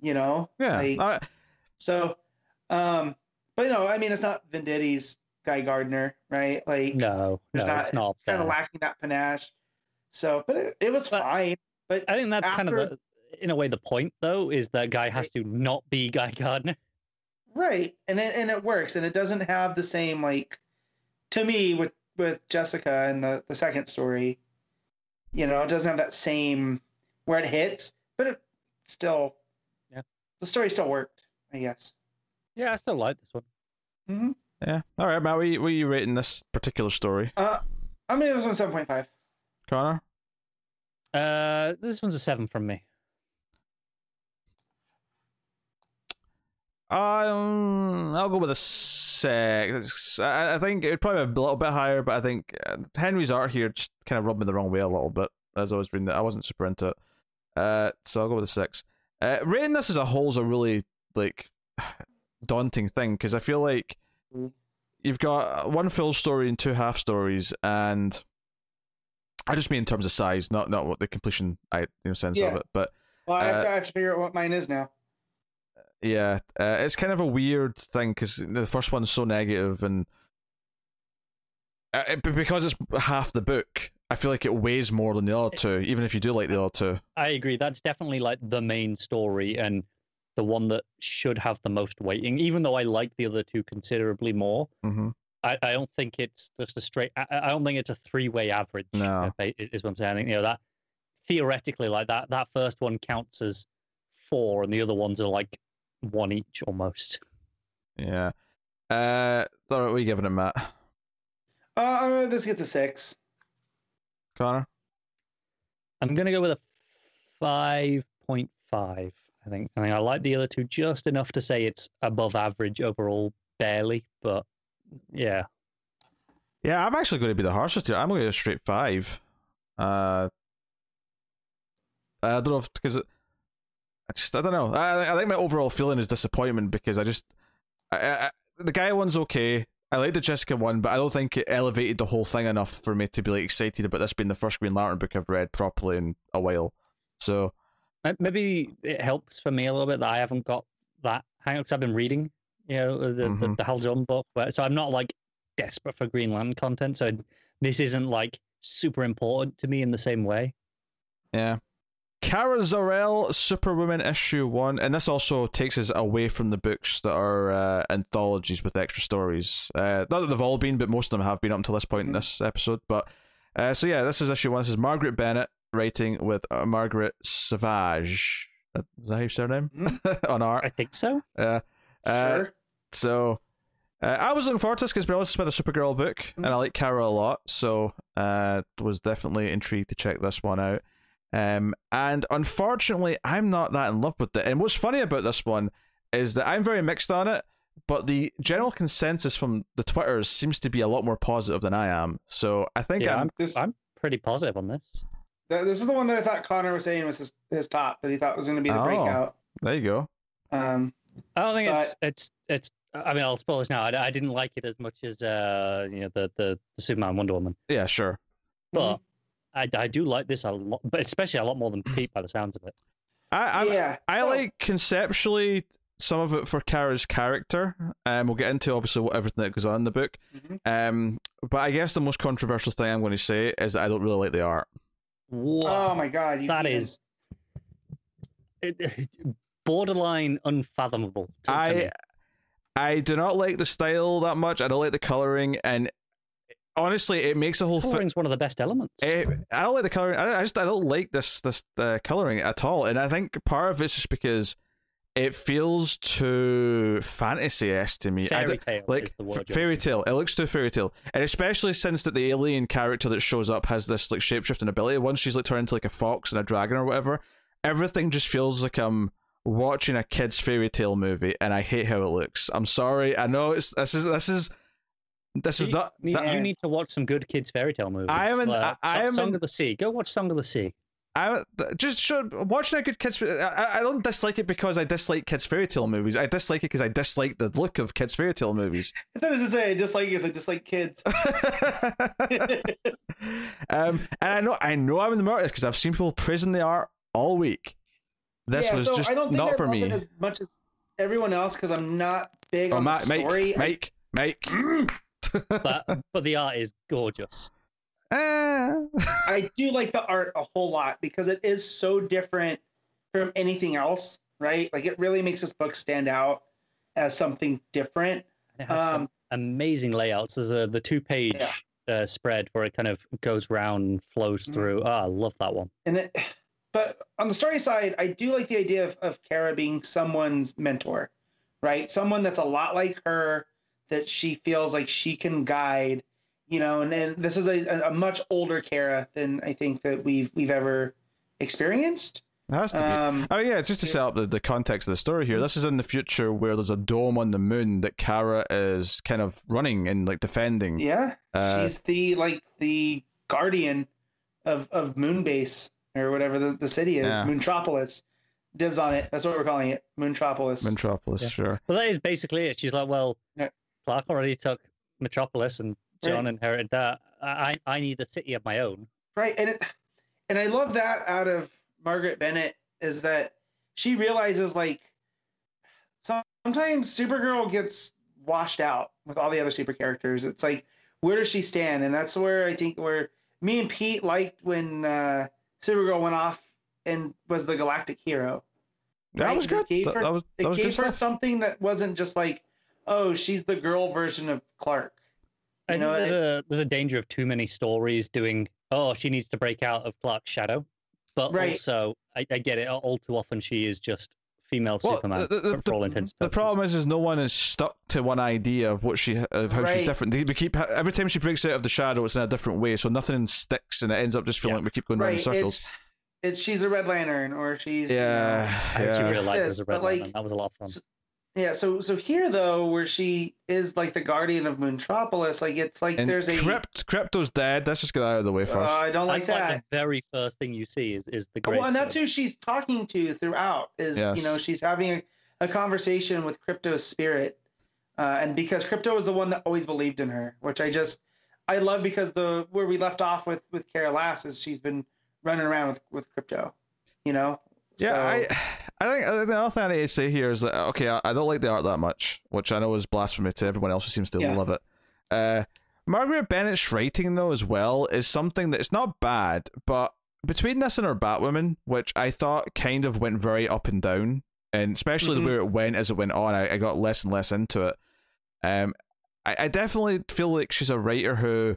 You know. Yeah, Like, I, So, um, but no, I mean, it's not Venditti's Guy Gardner, right? Like, No, There's no, not- it's not. kind of lacking that panache. So, but it, it was But- fine. But I think that's kind of, the, in a way, the point, though, is that Guy has to not be Guy Gardner. right, and it and it works, and it doesn't have the same like, to me with with Jessica and the the second story, you know, it doesn't have that same where it hits, but it still, Yeah. the story still worked, I guess. Yeah, I still like this one. hmm yeah. All right, Matt. What are you, what are you rating this particular story, Uh, I'm gonna give this one seven point five. Connor? Uh, this one's a seven from me. Um, I'll go with a six. I, I think it'd probably be a little bit higher, but I think uh, Henry's art here just kind of rubbed me the wrong way a little bit as I was reading it. I wasn't super into it. Uh, so I'll go with a six. Uh, rating this as a whole is a really like (sighs) daunting thing because I feel like. You've got one full story and two half stories, and I just mean in terms of size, not not what the completion I you know sense of it, but Well, I have, Uh, to, I have to figure out what mine is now. yeah, uh, it's kind of a weird thing because the first one's so negative, and uh, it- because it's half the book, I feel like it weighs more than the other two, even if you do like the other two. I agree. That's definitely like the main story and the one that should have the most weighting. Even though I like the other two considerably more, Mm-hmm. I, I don't think it's just a straight. I, I don't think it's a three-way average. No. Is what I'm saying. I think you know that theoretically, like that, that first one counts as four, and the other ones are like one each almost. Yeah. Uh, all right, what are you giving it, Matt? Uh, I'm gonna this gets a six. Connor? I'm gonna go with a five point five. I think. I think I like the other two just enough to say it's above average overall, barely, but yeah. Yeah, I'm actually going to be the harshest here. I'm going to go straight five. Uh, I don't know because I just I don't know. I I think my overall feeling is disappointment because I just I, I, the guy one's okay. I like the Jessica one, but I don't think it elevated the whole thing enough for me to be like excited about this being the first Green Lantern book I've read properly in a while. So Maybe it helps for me a little bit that I haven't got that hang because I've been reading, you know, the, the, Mhm. the Hal Jordan book, but, so I'm not like desperate for Green Lantern content. So this isn't like super important to me in the same way. yeah, Kara Zor-El, Superwoman issue one, and this also takes us away from the books that are uh, anthologies with extra stories. Uh, not that they've all been, but most of them have been up until this point in this episode. But uh, so yeah, this is issue one. This is Marguerite Bennett writing with uh, Marguerite Sauvage. Uh, Is that how you say her name? (laughs) On I think so. Uh, uh, Sure. so uh, I was looking forward to this because this is about a Supergirl book, and I like Kara a lot, so uh, was definitely intrigued to check this one out. Um, and unfortunately, I'm not that in love with it. And what's funny about this one is that I'm very mixed on it, but the general consensus from the Twitters seems to be a lot more positive than I am. So I think Yeah, I'm. I'm, This I'm pretty positive on this. Th- this is the one that I thought Connor was saying was his, his top that he thought was going to be the Oh. breakout. There you go. Um, I don't think But- it's it's it's. I mean, I'll spoil this now. I, I didn't like it as much as uh, you know, the the, the Superman Wonder Woman, Yeah, sure. but I, I do like this a lot, but especially a lot more than Pete by the sounds of it. I, I'm, yeah, I so- like conceptually some of it for Kara's character. Um, we'll get into obviously what everything that goes on in the book. Mhm. Um, but I guess the most controversial thing I'm going to say is that I don't really like the art. Wow, Oh my god, you that even- it, (laughs) borderline unfathomable. to- to me. I I do not like the style that much. I don't like the coloring, and honestly, it makes a whole. Fi- one of the best elements. Eh, I don't like the coloring. I, I just I don't like this this uh, coloring at all, and I think part of it's just because it feels too fantasy esque to me. Fairy tale like is the f- word. fairy tale. It looks too fairy tale, and especially since that the alien character that shows up has this like shapeshifting ability. Once she's like turned into like a fox and a dragon or whatever, everything just feels like I'm watching a kid's fairy tale movie, and I hate how it looks. I'm sorry. I know it's this is this is this is not. You, that- you need to watch some good kids fairy tale movies. I am in- I- I am Song in- of the Sea. Go watch Song of the Sea. I just should watching a good kids. I, I- I don't dislike it because I dislike kids fairy tale movies. I dislike it because I dislike the look of kids fairy tale movies. (laughs) I thought it was to say I dislike because I dislike kids. (laughs) um, and I know I know I'm in the market because I've seen people praising the art all week. This yeah, was so just I don't think not I for love me. it as much as everyone else because I'm not big Oh, on Ma- the story. Mike, Mike, Mike. (clears throat) But but the art is gorgeous. (laughs) I do like the art a whole lot because it is so different from anything else, right? Like it really makes this book stand out as something different. It has some Um, amazing layouts. There's a the two page uh, spread where it kind of goes round and flows Mhm. through. Ah, I love that one. And it, but on the story side, I do like the idea of, of Kara being someone's mentor, right? Someone that's a lot like her that she feels like she can guide, you know, and, and this is a, a much older Kara than I think that we've we've ever experienced. It has to be. Um, Oh yeah, it's just to set up the, the context of the story here. This is in the future where there's a dome on the moon that Kara is kind of running and like defending. yeah, Uh, she's the like the guardian of of Moonbase or whatever the, the city is, Yeah. Moontropolis. Dibs on it. That's what we're calling it, Moontropolis. Metropolis, Yeah. sure. Well, that is basically it. She's like, well, Yeah. Clark already took Metropolis, and John Right. inherited that. I I need a city of my own. right and it and i love that out of Marguerite Bennett is that she realizes like sometimes supergirl gets washed out with all the other super characters it's like where does she stand and that's where i think where me and pete liked when uh supergirl went off and was the galactic hero That Right, was it good. gave her- that was that it was good gave her stuff. something that wasn't just like oh she's the girl version of clark I know, there's I- a there's a danger of too many stories doing. Oh, she needs to break out of Clark's shadow, but Right. also I, I get it. All too often she is just female Well, Superman the, the, for, for all the- intents the and purposes. problem is, is no one is stuck to one idea of what she of how she's different. They, we keep every time she breaks out of the shadow, it's in a different way, so nothing sticks, and it ends up just feeling Yeah. like we keep going round in circles. it's it's she's a red lantern or she's you know, Yeah, I actually yeah. really like her Yes, as a but, red like, Lantern. That was a lot of fun. s- Yeah, so so here though, where she is like the guardian of Moontropolis, like it's like And there's a. Crypt, Krypto's dead. Let's just get out of the way Uh, first. I don't like That's like that. the very first thing you see is, is the great. well, and that's who she's talking to throughout. Is Yes. you know she's having a, a conversation with Krypto's spirit, uh, and because Krypto was the one that always believed in her, which I just I love because the where we left off with with Kara last is she's been running around with with Krypto, you know. Yeah, So- I, (sighs) I think I think the other thing I need to say here is that okay, I, I don't like the art that much, which I know is blasphemy to everyone else who seems to Yeah. love it. Uh, Marguerite Bennett's writing though as well is something that it's not bad, but between this and her Batwoman, which I thought kind of went very up and down, and especially Mhm. the way it went as it went on, I, I got less and less into it. Um, I, I definitely feel like she's a writer who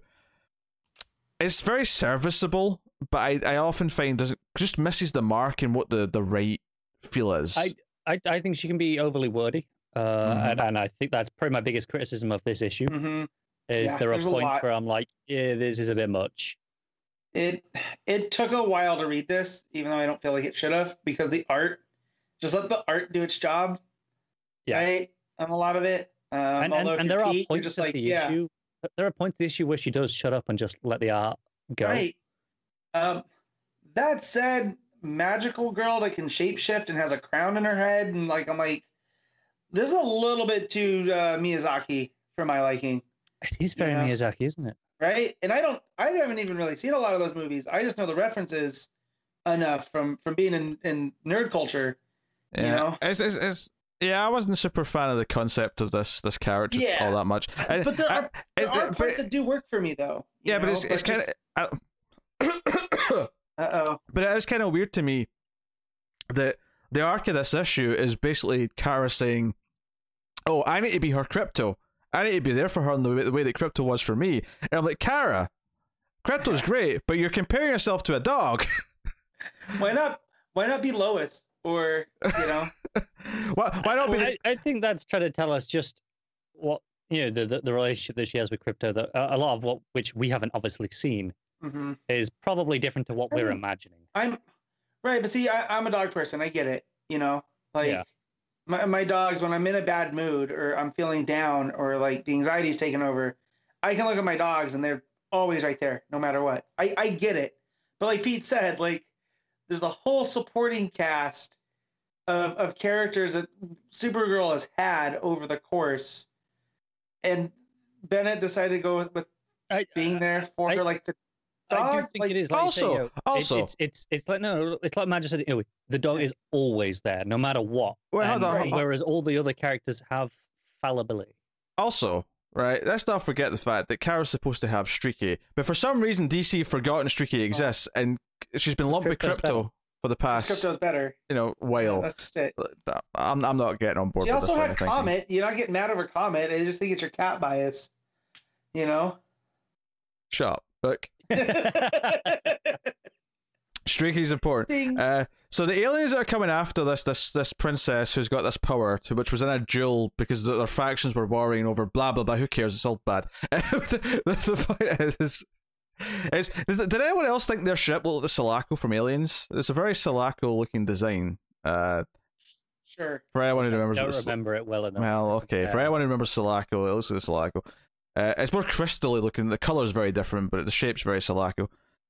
is very serviceable, but I, I often find doesn't just misses the mark in what the the right feel is. I- I, I think she can be overly wordy, uh, Mhm. and, and I think that's probably my biggest criticism of this issue. hmm Is Yeah, there are there's a points where I'm like, yeah, this is a bit much. It it took a while to read this, even though I don't feel like it should have, because the art just let the art do its job. Yeah. Right. On a lot of it. Um, and and, and there are Pete, you're points just of like, the yeah, issue. There are points of the issue where she does shut up and just let the art go. right. Um, that said, magical girl that can shapeshift and has a crown in her head, and like I'm like, this is a little bit too uh, Miyazaki for my liking. It is very Yeah. Miyazaki, isn't it? right? And I don't, I haven't even really seen a lot of those movies. I just know the references enough from from being in, in nerd culture. yeah. you know? it's, it's, it's, yeah, I wasn't a super fan of the concept of this this character Yeah. all that much. And But there I- are, there it's- are but- parts that do work for me though. you yeah, but know? it's it's kind of. uh oh. but it is kind of weird to me that the arc of this issue is basically Kara saying, "Oh, I need to be her Krypto. I need to be there for her in the way, the way that Krypto was for me." And I'm like, Kara, Krypto's (laughs) great, but you're comparing yourself to a dog. (laughs) Why not? Why not be Lois or you know? (laughs) why, why not be? I, I think that's trying to tell us just what you know the, the the relationship that she has with Krypto. That a a lot of what which we haven't obviously seen hmm is probably different to what I we're mean, imagining. I'm right, but see, I, I'm a dog person. I get it. You know, like Yeah. my my dogs when I'm in a bad mood or I'm feeling down or like the anxiety's taking over, I can look at my dogs and they're always right there, no matter what. I I get it, but like Pete said, like there's a whole supporting cast of of characters that Supergirl has had over the course, and Bennett decided to go with, with I, being there for I- her, like the I do think like, it is like you say, Also- you know, it- also- it's it's it's like no, it's like Magic said. You know, the dog is always there, no matter what. Well, And on, hold. Whereas all the other characters have fallibility. Also, right, let's not forget the fact that Kara's supposed to have Streaky, but for some reason DC forgotten Streaky exists, and she's been lumped with Krypto better. for the past, Krypto's better. you know, while. That's just it. Uh, I'm I'm not getting on board She with also this. had of. Comet. You're not getting mad over Comet. I just think it's your cat bias. You know? Shut up, look. (laughs) Streaky's important. Uh, so the aliens that are coming after this this this princess who's got this power, to, which was in a duel because the, their factions were warring over blah blah blah. Who cares? It's all bad. (laughs) the, the point is, is, is, did anyone else think their ship looked like the Sulaco from Aliens? It's a very Sulaco looking design. Uh, sure. for anyone who I remembers, don't remember it well enough. well, okay. For compare. anyone who remembers Sulaco, it looks like the Sulaco. Uh, it's more crystally looking. The color is very different, but the shape's very Sulaco.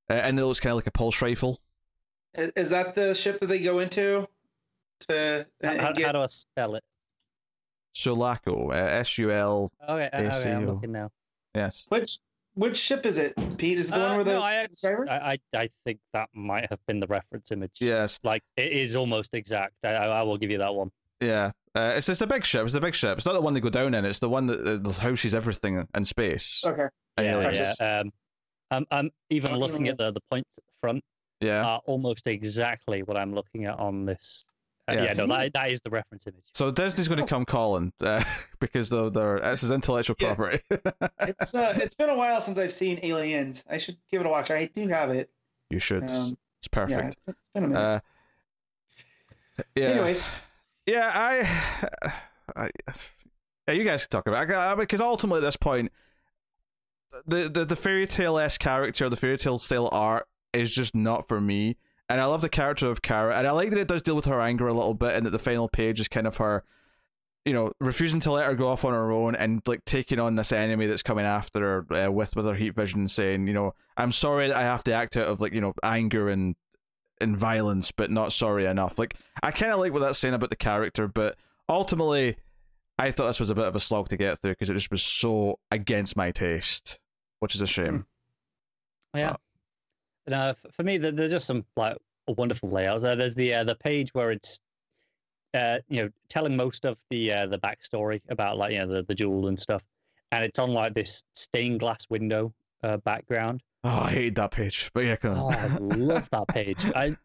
Uh, and it looks kind of like a pulse rifle. Is, is that the ship that they go into? To How, how, get, how do I spell it? Sulaco. Uh, S U L. Okay, uh, okay, I'm looking now. Yes. which which ship is it? Pete is it the Uh, one where the no, I, actually. I, I I think that might have been the reference image. Yes. Like it is almost exact. I, I, I will give you that one. Yeah. Uh, it's it's the big ship. It's the big ship. It's not the one they go down in. It's the one that, that houses everything in space. okay. And Yeah, yeah. Um, I'm I'm even Fucking looking at the the points at the front Yeah. are almost exactly what I'm looking at on this. Uh, Yeah. Yeah, no, that, that is the reference image. So Disney's going to come calling uh, (laughs) because they're, they're this is intellectual Yeah. property. (laughs) It's uh it's been a while since I've seen Aliens. I should give it a watch. I do have it. you should. Um, it's perfect. it's it's been a minute. Uh, yeah. Anyways, Yeah, I, (sighs) I, yeah, you guys can talk about it because ultimately at this point, the the, the fairy tale s character, the fairy tale style art is just not for me. And I love the character of Kara, and I like that it does deal with her anger a little bit, and that the final page is kind of her, you know, refusing to let her go off on her own, and like taking on this enemy that's coming after her uh, with with her heat vision, saying, you know, I'm sorry that I have to act out of like you know anger and and violence, but not sorry enough. Like I kind of like what that's saying about the character, but ultimately, I thought this was a bit of a slog to get through because it just was so against my taste, which is a shame. Yeah. No, f- for me, there's just some like wonderful layouts. There's the uh, the page where it's uh, you know telling most of the uh, the backstory about like you know the the jewel and stuff, and it's on like this stained glass window uh, background, Oh, I hated that page. But yeah, come Oh, on. I love that (laughs) page. I,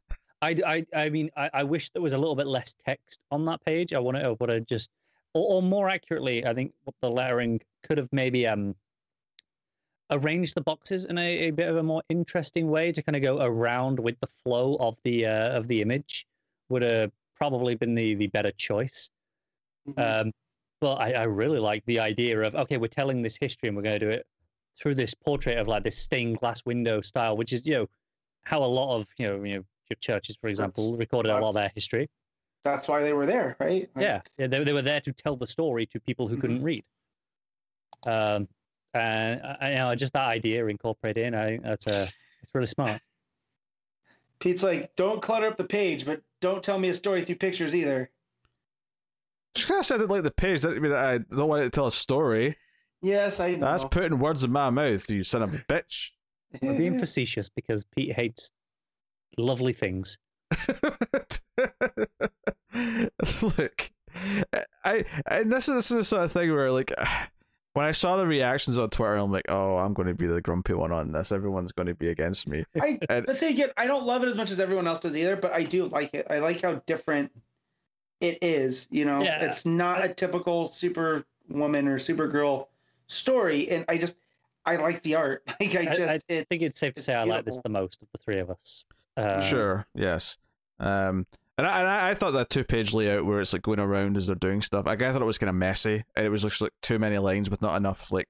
I, I, I mean, I, I wish there was a little bit less text on that page. I want to, would have just, or, or more accurately, I think what the lettering could have maybe um arranged the boxes in a, a bit of a more interesting way to kind of go around with the flow of the uh, of the image would have probably been the the better choice. Mhm. Um, but I, I really like the idea of okay, we're telling this history and we're going to do it through this portrait of like this stained glass window style, which is you know how a lot of you know you know churches, for example, That's- recorded a lot of their history. That's why they were there, right? Like, Yeah, yeah they, they were there to tell the story to people who Mhm. couldn't read. Um, and I, I- you know just that idea incorporated in, I think that's a it's really smart. (laughs) Pete's like, don't clutter up the page, but don't tell me a story through pictures either. Just kind of said it like the page. That mean that I don't want it to tell a story. Yes, I know. That's putting words in my mouth, you son of a bitch. We're being (laughs) facetious because Pete hates lovely things. (laughs) Look, I and this is this is the sort of thing where like (sighs) when I saw the reactions on Twitter, I'm like, oh, I'm going to be the grumpy one on this. Everyone's going to be against me. I, (laughs) And- let's say again, I don't love it as much as everyone else does either, but I do like it. I like how different it is. You know, Yeah. it's not a typical Superwoman or Supergirl story, and I just I like the art. (laughs) Like I I- just, I it's, I think it's safe to say I like this the most of the three of us. Um, sure, yes. Um, and I, and I, I thought that two page layout where it's like going around as they're doing stuff. I guess I thought it was kind of messy, and it was just like too many lines with not enough like.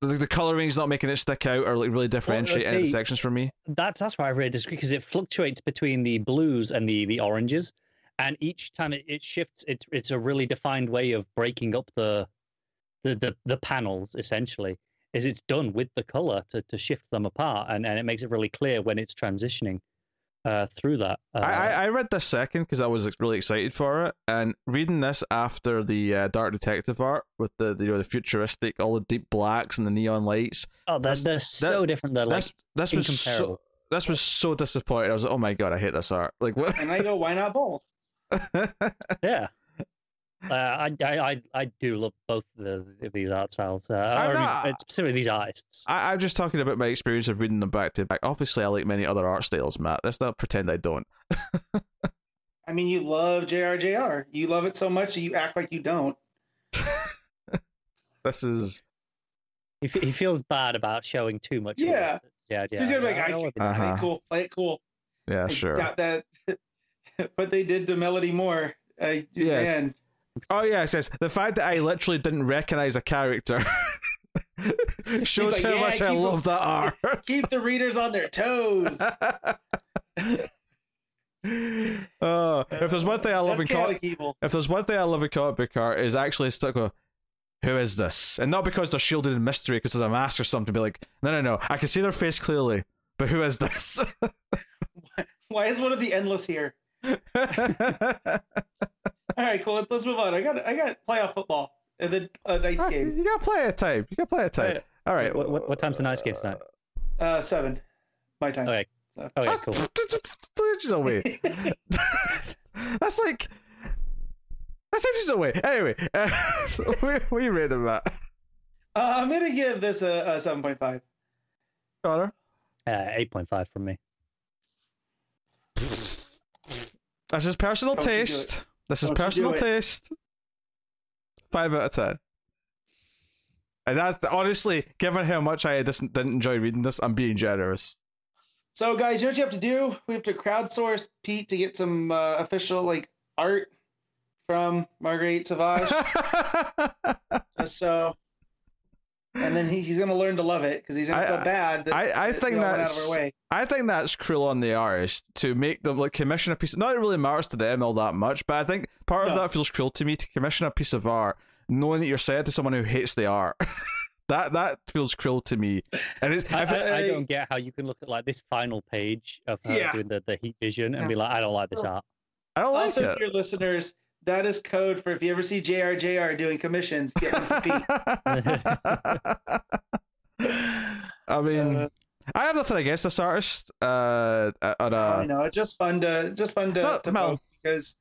The, the coloring's not making it stick out or like really differentiate any of the see- sections for me. That's that's why I really disagree because it fluctuates between the blues and the the oranges, and each time it, it shifts, it's it's a really defined way of breaking up the the the, the panels essentially. Is it's done with the color to, to shift them apart, and, and it makes it really clear when it's transitioning uh, through that. Uh, I, I I read this second because I was really excited for it, and reading this after the uh, Dark Detective art with the, the you know the futuristic, all the deep blacks and the neon lights. oh, they're, that's- they're so different. They're like this this was so this was so disappointing. I was like, oh my god, I hate this art. Like what? And I go, why not both? (laughs) Yeah. Uh, I, I I I do love both the, these art styles, uh, I'm or not- uh, specifically these artists. I, I'm just talking about my experience of reading them back to back. Obviously, I like many other art styles, Matt. Let's not pretend I don't. I mean, you love JRJR. You love it so much that you act like you don't. (laughs) This is He, f- he feels bad about showing too much. of Yeah. yeah, So yeah. he's like, I I, know can Uh-huh. play it cool, play it cool. yeah, I sure. doubt that. (laughs) but they did to Melody Moore. Uh, Yes. Man, Oh yeah, it says the fact that I literally didn't recognize a character (laughs) shows like, how "Yeah, much I love that art. (laughs) keep the readers on their toes. (laughs) oh, if there's one thing I love in That's comic, evil. if there's one thing I love in comic book art is actually stuck with who is this, and not because they're shielded in mystery because there's a mask or something. Be like, no, no, no, I can see their face clearly, but who is this? Why is one of the endless here? All right, cool. Let's move on. I got I got playoff football and then a Knights Ah, game. you gotta play a type. You gotta play a type. All right. What, what, what time's the nice game tonight? Uh, seven. My time. Okay. So. Okay, That's cool. (laughs) inches away. (laughs) That's like that's inches away. Anyway, uh, we we read about Uh, I'm gonna give this a, a seven point five. Connor. Uh, eight point five from me. That's just personal Don't you taste. This is Don't personal taste. Five out of ten. And that's honestly, given how much I just didn't enjoy reading this, I'm being generous. So, guys, you know what you have to do? We have to crowdsource Pete to get some uh, official like art from Marguerite Sauvage. (laughs) so, and then he, he's gonna learn to love it because he's gonna I- feel bad. That, I- I that think we all went that's- out of our way. I think that's cruel on the artist to make them like commission a piece. Not it really matters to them all that much, but I think part of No. that feels cruel to me to commission a piece of art knowing that you're saying to someone who hates the art. (laughs) that that feels cruel to me. And it's I, I, I I- don't get how you can look at like this final page of her Yeah. doing the, the heat vision and be like, I don't like this art. I don't like Also, it. to your listeners, that is code for if you ever see JRJR doing commissions, get Pete. (laughs) I mean, Uh, I have nothing against this artist. Uh, on I a, know it's just fun to just fun to, No, to Mel. because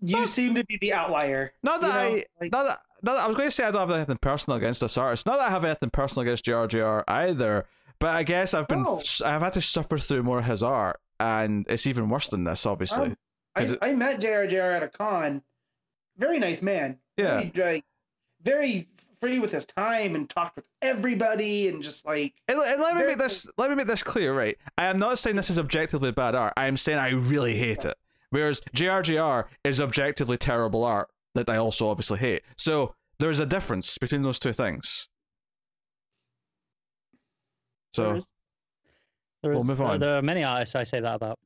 you seem to be the outlier. not that you know, I, like- not that, not, I was going to say I don't have anything personal against this artist. Not that I have anything personal against JRJR either, but I guess I've been Oh. I've had to suffer through more of his art, and it's even worse than this, obviously. Um, I, Is it- I met JRJR at a con. Very nice man. yeah, Very, like, very free with his time and talked with everybody and just like and, and let me make this let me make this clear, right? I am not saying this is objectively bad art. I am saying I really hate it. Whereas JRJR is objectively terrible art that I also obviously hate. So there's a difference between those two things. So There is. There We'll is- move uh, on. there are many artists I say that about.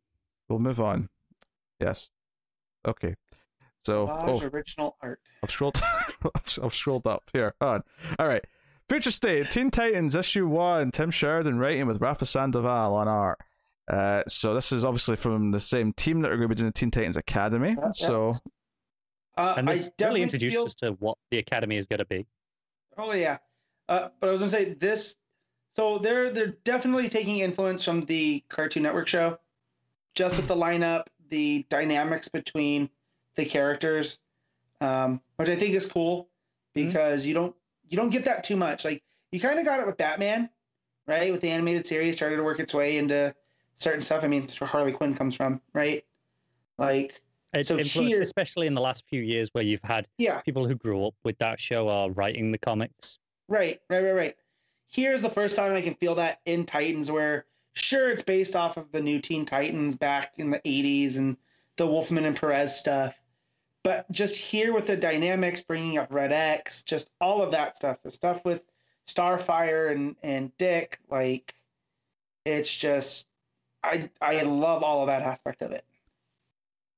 we'll move on. Yes. Okay. So Sauvage oh, original art. I've scrolled. (laughs) I've, I've scrolled up here. On. All right. Future State, Teen Titans issue one. Tim Sheridan writing with Rafa Sandoval on art. Uh, so this is obviously from the same team that are going to be doing the Teen Titans Academy. Yeah, yeah. So Uh, And this definitely really introduces feel- us to what the Academy is going to be. Oh yeah, uh, but I was gonna say this. So they're they're definitely taking influence from the Cartoon Network show, just with the (laughs) lineup, the dynamics between the characters, um, which I think is cool because you don't you don't get that too much. Like you kind of got it with Batman, right? With the animated series, started to work its way into certain stuff. I mean, it's where Harley Quinn comes from, right? Like It's So here- especially in the last few years where you've had yeah, people who grew up with that show are writing the comics. Right, right, right, right. Here's the first time I can feel that in Titans, where sure it's based off of the new Teen Titans back in the 80s and the Wolfman and Perez stuff, but just here with the dynamics, bringing up Red X, just all of that stuff, the stuff with Starfire and and Dick, like it's just I I love all of that aspect of it.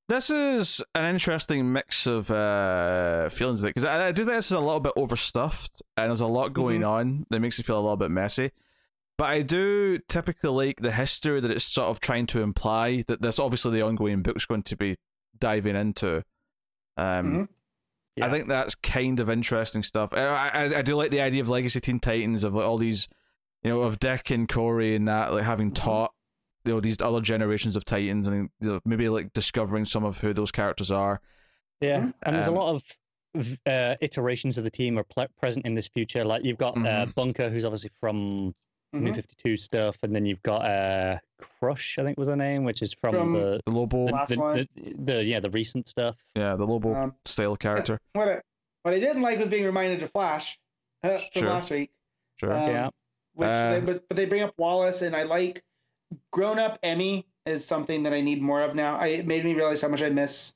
this is an interesting mix of uh, feelings because I, I do think this is a little bit overstuffed and there's a lot going on that makes it feel a little bit messy. But I do typically like the history that it's sort of trying to imply that this obviously the ongoing book's going to be diving into. Um, Mhm. I think that's kind of interesting stuff. I, I I do like the idea of Legacy Teen Titans of like all these, you know, of Dick and Kory and that like having Mhm. taught you know these other generations of Titans and you know, maybe like discovering some of who those characters are. Yeah, and there's Um, a lot of uh, iterations of the team are ple- present in this future. Like you've got uh, Mhm. Bunker, who's obviously from New Mhm. Fifty Two stuff, and then you've got uh, Crush, I think was her name, which is from, From- the, The Lobo, the, the, the, the yeah the recent stuff. yeah, the Lobo Um, style character. (laughs) what I, what I didn't like was being reminded of Flash uh, from Sure. last week. Sure. Um, Yeah. Which Uh, they, but but they bring up Wallace, and I like grown up Emmy is something that I need more of now. I, it made me realize how much I miss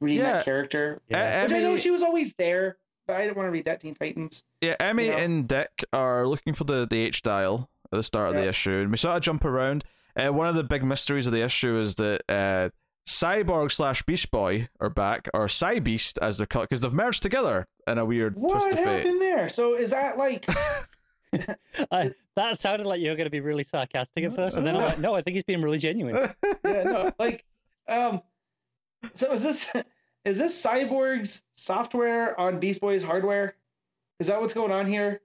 reading Yeah. that character. Yeah. Which I know she was always there, but I didn't want to read that Teen Titans. Yeah, Emmy you know? and Dick are looking for the, the H dial at the start of the issue, and we sort of jump around. Uh, one of the big mysteries of the issue is that uh, Cyborg slash Beast Boy are back, or Cy Beast as they're called, because they've merged together in a weird twist What of fate. happened there? So is that like (laughs) (laughs) I, that sounded like you were going to be really sarcastic at first, and then I'm like, no, I think he's being really genuine. (laughs) yeah no like um so is this is this Cyborg's software on Beast Boy's hardware? Is that what's going on here?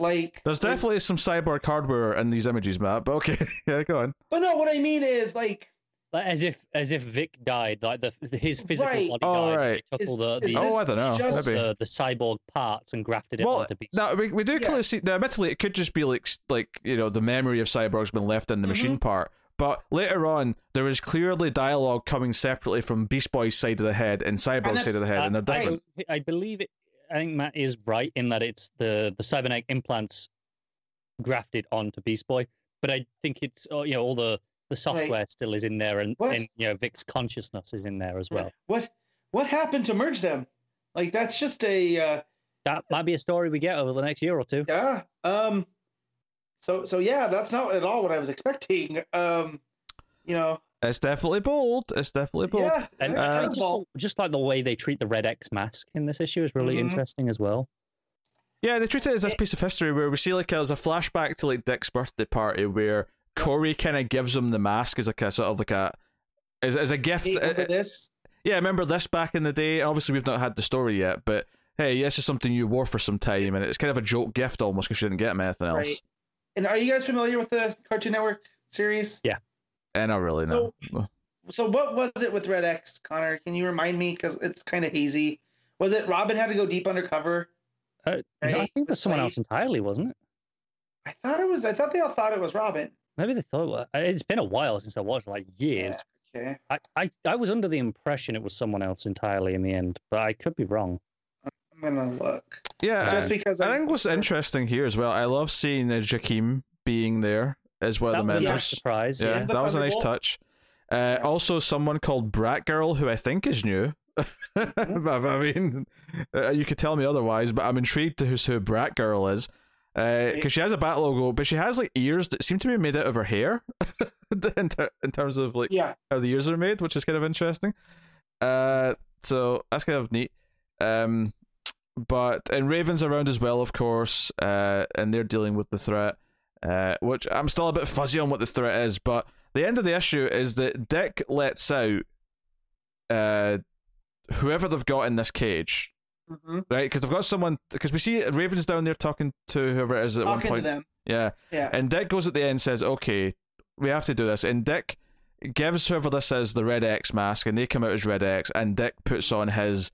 Like There's like- definitely some cyborg hardware in these images, Matt. But okay, (laughs) yeah, go on. But no, what I mean is like Like, as if as if Vic died, like the, the his physical Right. body Oh, died. and right. They took Is- all the, the, Oh, I don't know. just- Maybe. the, the cyborg parts and grafted it Well, onto Beast. no, we, we do Yeah. clearly see. Now, admittedly, it could just be like like you know the memory of cyborg's been left in the mm-hmm. machine part. But later on, there is clearly dialogue coming separately from Beast Boy's side of the head and Cyborg's that's- side of the head, and they're I- different. I, I believe it. I think Matt is right in that it's the the cybernetic implants grafted onto Beast Boy, but I think it's oh, you know all the the software still is in there, and, What? and you know Vic's consciousness is in there as well. what what happened to merge them? Like that's just a uh, That might be a story we get over the next year or two. yeah. Um. So so yeah, that's not at all what I was expecting. Um. You know. It's definitely bold. It's definitely bold. Yeah. And Uh, just, well, just like the way they treat the Red X mask in this issue is really Mhm. interesting as well. Yeah, they treat it as this It- piece of history where we see like as a flashback to like Dick's birthday party where Kory kind of gives him the mask as like a sort of like a as, as a gift. hey, Uh, remember this? yeah, I remember this back in the day. Obviously, we've not had the story yet, but hey, this is something you wore for some time, and it's kind of a joke gift almost because you didn't get him anything else. Right. And are you guys familiar with the Cartoon Network series? Yeah. And not really, no. So what was it with Red X, Connor? Can you remind me? Because it's kind of hazy. Was it Robin had to go deep undercover Uh, no, I think it was someone else entirely, wasn't it? I thought it was. I thought they all thought it was Robin. Maybe they thought it was. It's been a while since I watched, like years. Okay. I, I, I was under the impression it was someone else entirely in the end, but I could be wrong. I'm gonna look. Yeah, Just because I think what's interesting here as well. I love seeing uh, Jakeem being there as one that of the was a members. nice surprise. yeah, Yeah. That was a nice Thunderbolt. touch. Uh, Also, someone called Brat Girl, who I think is new. (laughs) but, I mean, uh, you could tell me otherwise, but I'm intrigued to who, who Brat Girl is. Because she has a bat logo, but she has like ears that seem to be made out of her hair, (laughs) in, ter- in terms of like Yeah. how the ears are made, which is kind of interesting. Uh, so that's kind of neat. Um, but and Raven's around as well, of course, uh, and they're dealing with the threat. Uh, which I'm still a bit fuzzy on what the threat is, but the end of the issue is that Dick lets out uh, whoever they've got in this cage, hmm right? Because they've got someone. Because we see Raven's down there talking to whoever it is at one Talking to point. Yeah, Yeah. and Dick goes at the end and says, "Okay, we have to do this." And Dick gives whoever this is the Red X mask, and they come out as Red X, and Dick puts on his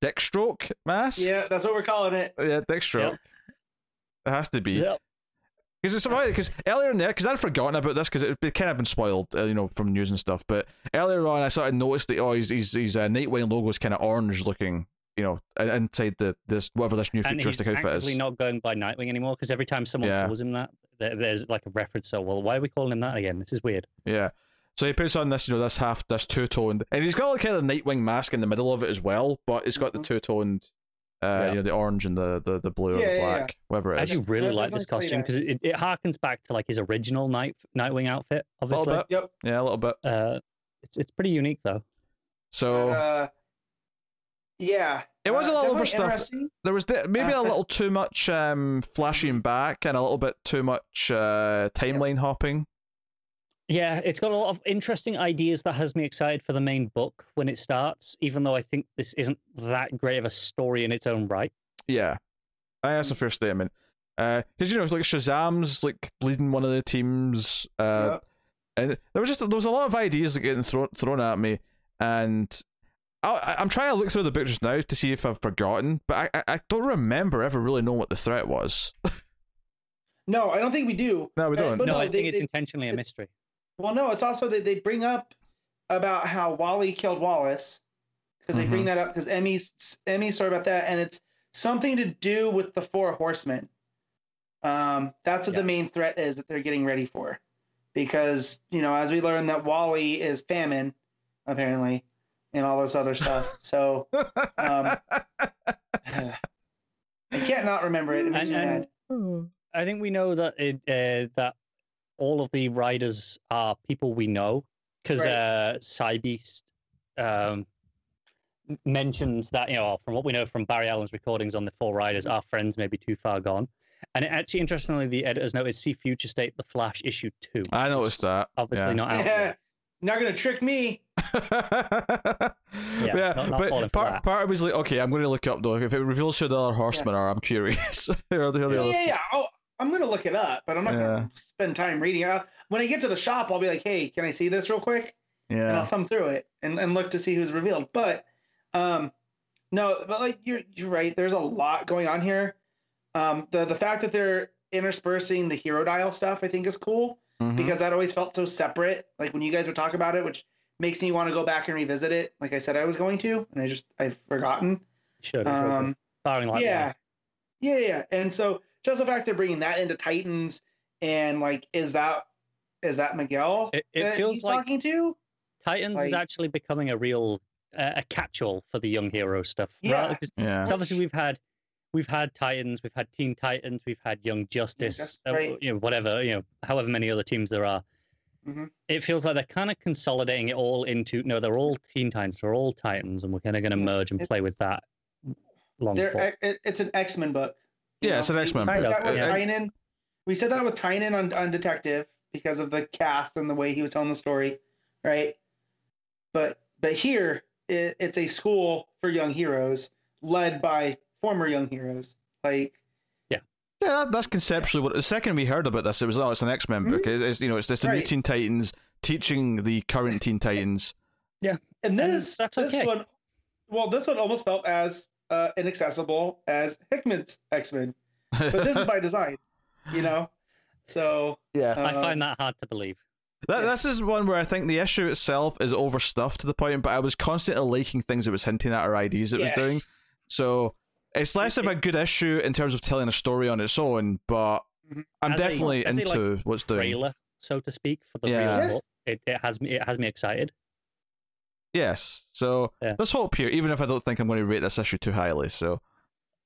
Dick Stroke mask. Yeah, that's what we're calling it. yeah, Dick Stroke. It has to be Yep. because it's funny because earlier in there because I'd forgotten about this because it had kind of been spoiled, uh, you know, from news and stuff. But earlier on, I sort of noticed that oh, his his, his uh, Nightwing logo is kind of orange looking, you know, in- inside the this whatever this new And he's futuristic outfit actively is. not going by Nightwing anymore because every time someone Yeah. calls him that, there, there's like a reference. So, well, why are we calling him that again? This is weird. Yeah. So he puts on this, you know, this half, this two toned, and he's got like kind of the Nightwing mask in the middle of it as well, but it's got the Mhm. two toned, uh, Yeah. you know, the orange and the the, the blue or Yeah, the yeah, yeah. black, whatever it I is. do really They're like this costume because it, it harkens back to like his original Night Nightwing outfit. A Obviously, bit, Yep. yeah, a little bit. uh, it's it's pretty unique though. So uh, yeah. It was a uh, little definitely overstuffed. there was de- maybe a Uh, little too much um flashing back and a little bit too much uh timeline hopping. Yeah, it's got a lot of interesting ideas that has me excited for the main book when it starts. Even though I think this isn't that great of a story in its own right. Yeah, I think that's a fair statement. Because you know, it's like Shazam's like leading one of the teams. Uh, Yep. and there was just there was a lot of ideas that getting thrown thrown at me, and I, I'm trying to look through the book just now to see if I've forgotten, but I, I I don't remember ever really knowing what the threat was. (laughs) No, I don't think we do. no, we Uh, don't. but no, no, I they- think it's they- intentionally a mystery. Well, no, it's also that they bring up about how Wally killed Wallace because they Mm-hmm. bring that up because Emmy's Emmy's sorry about that, and it's something to do with the Four Horsemen. Um, that's what Yeah. the main threat is that they're getting ready for, because you know as we learn that Wally is famine, apparently, and all this other stuff. (laughs) So um, (sighs) I can't not remember it. It makes And- and- I think we know that it, uh, that all of the riders are people we know because Right. uh, Cybeast um, mentions that you know from what we know from Barry Allen's recordings on the four riders, our friends may be too far gone. And it, actually, interestingly, the editors noticed see Future State, the Flash issue two. I noticed that. Obviously yeah. not out. Yeah, (laughs) not gonna trick me. (laughs) yeah, not- not but part, part of me was like, okay, I'm going to look up though. If it reveals who the other horsemen are, I'm curious. (laughs) Are the- are the Yeah, other- yeah, yeah. Oh, I'm gonna look it up, but I'm not Yeah. gonna spend time reading it. I'll- When I get to the shop, I'll be like, "Hey, can I see this real quick?" Yeah, And I'll yeah. thumb through it and, and look to see who's revealed. But um, no, but like you're you're right. There's a lot going on here. Um, the the fact that they're interspersing the hero dial stuff, I think, is cool Mhm. because that always felt so separate. Like when you guys would talk about it, which makes me want to go back and revisit it. Like I said, I was going to, and I just I've forgotten. Should have. Um, Firing like yeah. yeah, yeah. And so just the fact they're bringing that into Titans and like, is that is that Miguel It, it that feels he's like talking to? Titans is actually becoming a real uh, a catch-all for the young hero stuff. Yeah. Right? 'Cause Yeah. So obviously we've had we've had Titans, we've had Teen Titans, we've had Young Justice, Justice, uh, you know, whatever, you know, however many other teams there are. Mhm. It feels like they're kind of consolidating it all into no, they're all Teen Titans, they're all Titans, and we're kind of going to merge and play with that. Long it- it's an X Men book. You Yeah, know? it's an We- X-Men We said that with Yeah. Tynion. We said that with Tynion on, on Detective because of the cast and the way he was telling the story, right? But but here it, it's a school for young heroes led by former young heroes. Like Yeah, that, that's conceptually what. The second we heard about this, it was oh, it's an X Men book. It's, it's you know, it's this the new Mm-hmm. Teen Titans teaching the current Teen Titans. Yeah, and this that's this one, well, this one almost felt as uh, inaccessible as Hickman's X Men, but this is by design, you know. So yeah, I uh, find that hard to believe. That, Yes. This is one where I think the issue itself is overstuffed to the point, but I was constantly liking things it was hinting at or ideas it was doing. So it's less of a good issue in terms of telling a story on its own, but Mhm. I'm As a- definitely a, like, into what's doing. Trailer, so to speak, for the Yeah. real Yeah. It, it has me. It has me excited. Yes. So Yeah. let's hope here, even if I don't think I'm going to rate this issue too highly. So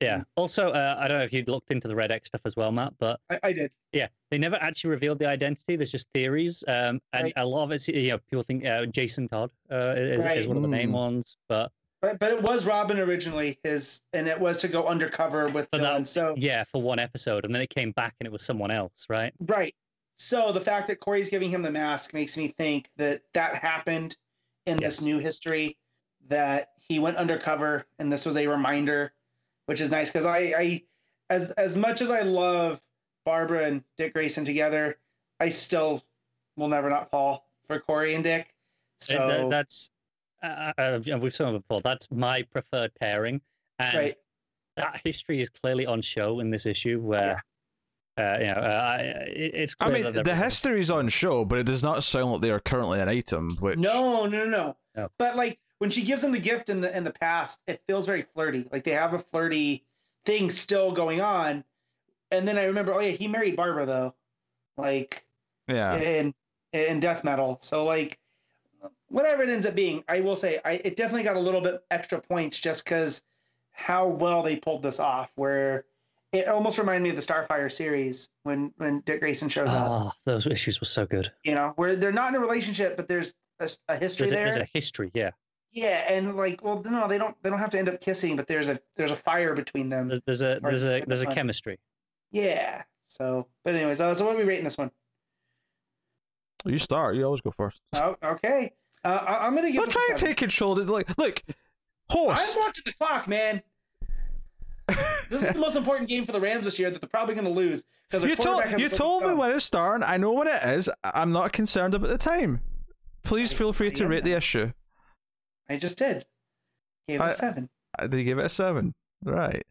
Yeah. Also, uh, I don't know if you'd looked into the Red X stuff as well, Matt, but I, I did. yeah, they never actually revealed the identity. There's just theories, um, and Right. a lot of it's you know people think uh, Jason Todd uh, is, is one of the main Mm. ones, but But but it was Robin originally his, and it was to go undercover with But that- So yeah, for one episode, and then it came back and it was someone else, right? right. So the fact that Kory's giving him the mask makes me think that that happened in Yes. this new history. That he went undercover, and this was a reminder, which is nice because I, I, as as much as I love Barbara and Dick Grayson together, I still will never not fall for Kory and Dick. So that- that's uh, uh, we've it before. That's my preferred pairing, and right, that history is clearly on show in this issue where. Uh, you know, uh, I- it, it's I mean, that they're the really- history's on show, but it does not sound like they are currently an item. Which No, no, no, no. No. But like when she gives him the gift in the in the past, it feels very flirty. Like they have a flirty thing still going on. And then I remember, oh yeah, he married Barbara though, like yeah, in in death metal. So like whatever it ends up being, I will say I it definitely got a little bit extra points just because how well they pulled this off. Where it almost reminded me of the Starfire series when when Dick Grayson shows up. Oh, those issues were so good. You know, where they're not in a relationship, but there's a, a history There's a, there. there's a history, yeah. Yeah, and like, well, no, they don't. They don't have to end up kissing, but there's a there's a fire between them. There's, there's a there's a there's a fun. chemistry. Yeah. So, but anyways, uh, so what are we rating this one? you start. You always go first. Oh, okay. Uh, I, I'm gonna give. Don't try a and seven. take control. Like, look, horse. I'm host. watching the clock, man. This is the most important game for the Rams this year that they're probably going to lose because you told you told me when it's starting. I know when it is. I- I'm not concerned about the time. Please I- feel free I to am rate the issue. I just did. Gave it I- a seven. Did you give it a seven? Right.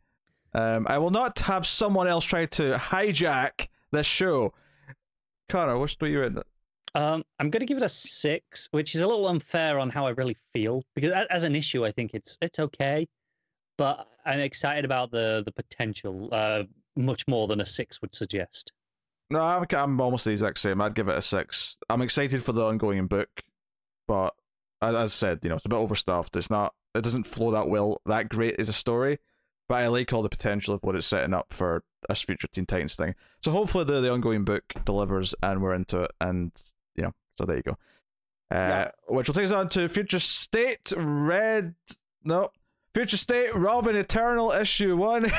Um, I will not have someone else try to hijack this show. Connor, what's what you rating it? Um, I'm going to give it a six, which is a little unfair on how I really feel because as an issue, I think it's it's okay, but I'm excited about the the potential uh, much more than a six would suggest. No, I'm, I'm almost the exact same. I'd give it a six. I'm excited for the ongoing book, but as as I said, you know, it's a bit overstuffed. It's not. It doesn't flow that well, that great is a story. But I like all the potential of what it's setting up for this future Teen Titans thing. So hopefully the, the ongoing book delivers and we're into it. And you know, so there you go. Uh, Yeah. Which will take us on to Future State Red. No, Future State Robin Eternal issue one. (laughs)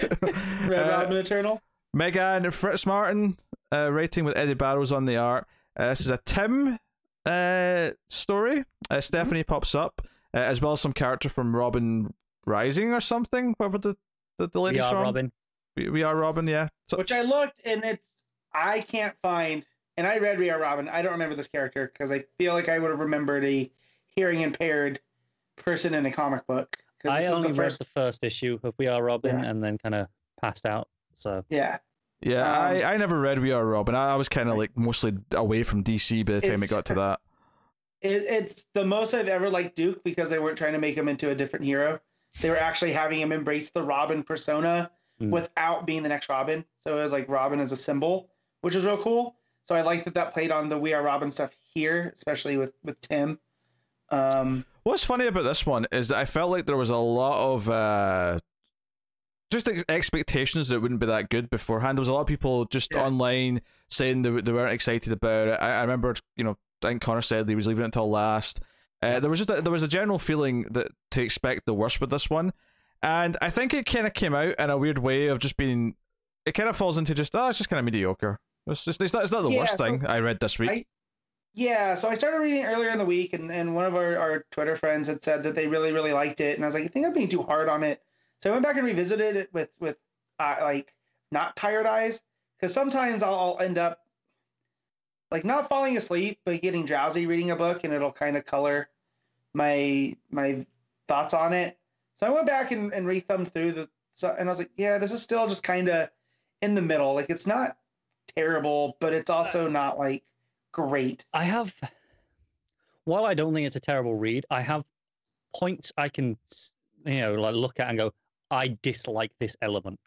Red Uh, Robin Eternal. Meghan Fitzmartin, uh, writing with Eddy Barrows on the art. Uh, this is a Tim uh, story. Uh, Stephanie pops up, uh, as well as some character from Robin Rising or something. Whatever the the, the We are from. Robin. We, we are Robin. Yeah. So, which I looked and it's I can't find and I read Ria Robin. I don't remember this character because I feel like I would have remembered a hearing impaired person in a comic book. 'Cause I this only the read first. the first issue of We Are Robin Yeah. and then kind of passed out. So Yeah, yeah, Um, I, I never read We Are Robin. I, I was kind of like mostly away from DC by the time it got to that. it, it's the most I've ever liked Duke because they weren't trying to make him into a different hero. They were actually having him embrace the Robin persona Mm. without being the next Robin. So it was like Robin as a symbol, which was real cool. So I like that that played on the We Are Robin stuff here, especially with with Tim. Um, What's funny about this one is that I felt like there was a lot of uh, just ex- expectations that it wouldn't be that good beforehand. There was a lot of people just Yeah. online saying they, they weren't excited about it. I, I remember, you know, I think Connor said he was leaving it until last. Uh, there was just a, there was a general feeling that to expect the worst with this one, and I think it kind of came out in a weird way of just being. It kind of falls into just oh, it's just kind of mediocre. It's just it's not it's not the Yeah, worst so thing I read this week. I- Yeah, so I started reading earlier in the week, and, and one of our, our Twitter friends had said that they really, really liked it. And I was like, I think I'm being too hard on it. So I went back and revisited it with, with uh, like, not tired eyes. Because sometimes I'll, I'll end up, like, not falling asleep, but getting drowsy reading a book, and it'll kind of color my my thoughts on it. So I went back and, and re-thumbed through the so, and I was like, yeah, this is still just kind of in the middle. Like it's not terrible, but it's also not like great. I have, while I don't think it's a terrible read, I have points I can, you know, like look at and go, I dislike this element.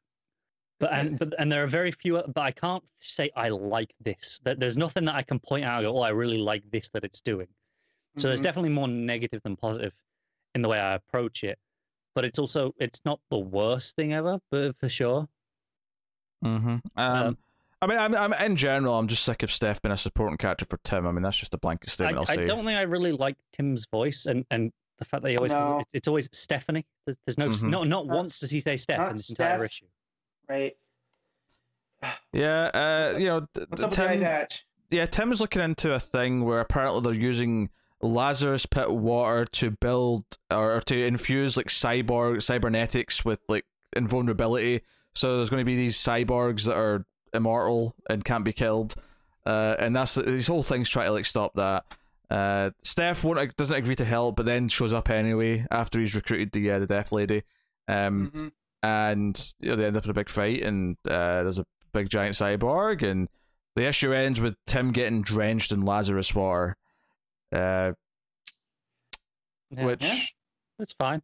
But and but and there are very few, but I can't say I like this. That there's nothing that I can point out. And go, oh, I really like this that it's doing. So there's Mhm. definitely more negative than positive in the way I approach it. But it's also it's not the worst thing ever, but for sure. Mm-hmm. Um, Um, I mean, I'm, I'm in general, I'm just sick of Steph being a supporting character for Tim. I mean, that's just a blanket I, statement. will I don't think I really like Tim's voice and and the fact that he always No. it's, it's always Stephanie. There's, there's no Mhm. no not Not once does he say Steph in this entire issue. right. Yeah, uh, What's you know, t- What's up with the eye Tim. is looking into a thing where apparently they're using Lazarus pit water to build or to infuse like cyborg cybernetics with like invulnerability. So there's going to be these cyborgs that are immortal and can't be killed. Uh, and that's these whole things try to like stop that. Uh, Steph won't doesn't agree to help, but then shows up anyway after he's recruited the uh, the Death Lady. Um, Mhm. and you know, they end up in a big fight, and uh, there's a big giant cyborg, and the issue ends with Tim getting drenched in Lazarus water, uh, Yeah, which. Yeah. it's fine.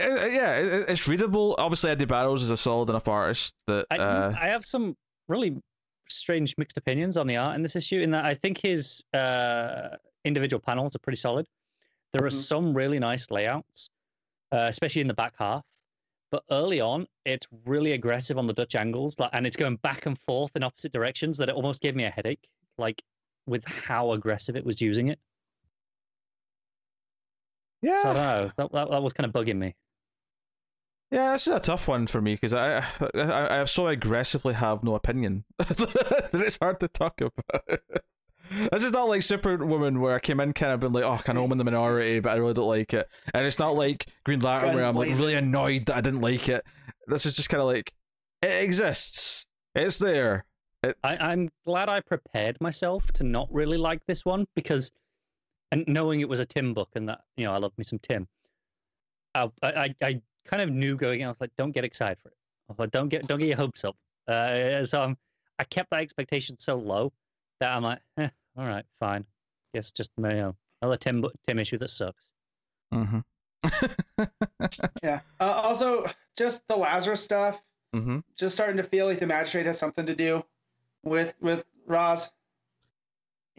uh, yeah, it, it's readable. Obviously, Eddy Barrows is a solid enough artist that I uh, I have some really strange mixed opinions on the art in this issue. In that I think his uh, individual panels are pretty solid. There are Mhm. some really nice layouts, uh, especially in the back half. But early on, it's really aggressive on the Dutch angles, like, and it's going back and forth in opposite directions. That it almost gave me a headache, like with how aggressive it was using it. yeah, So I don't know. That, that, that was kind of bugging me. Yeah, this is a tough one for me because I, I I so aggressively have no opinion (laughs) that it's hard to talk about. This is not like Superwoman where I came in kind of been like, oh, kind of I'm in the minority, but I really don't like it. And it's not like Green Lantern where I'm like really annoyed that I didn't like it. This is just kind of like it exists, it's there. I, I'm glad I prepared myself to not really like this one because, and knowing it was a Tim book and that you know I love me some Tim, I I, I kind of knew going in. I was like, don't get excited for it. I was like, don't get don't get your hopes up. Uh, so I'm, I kept that expectation so low that I'm like, eh, all right, fine. Guess just you know another Tim book- Tim issue that sucks. Mm-hmm. (laughs) Yeah. Uh, also, just the Lazarus stuff. mm-hmm. Just starting to feel like the magistrate has something to do with with Ra's.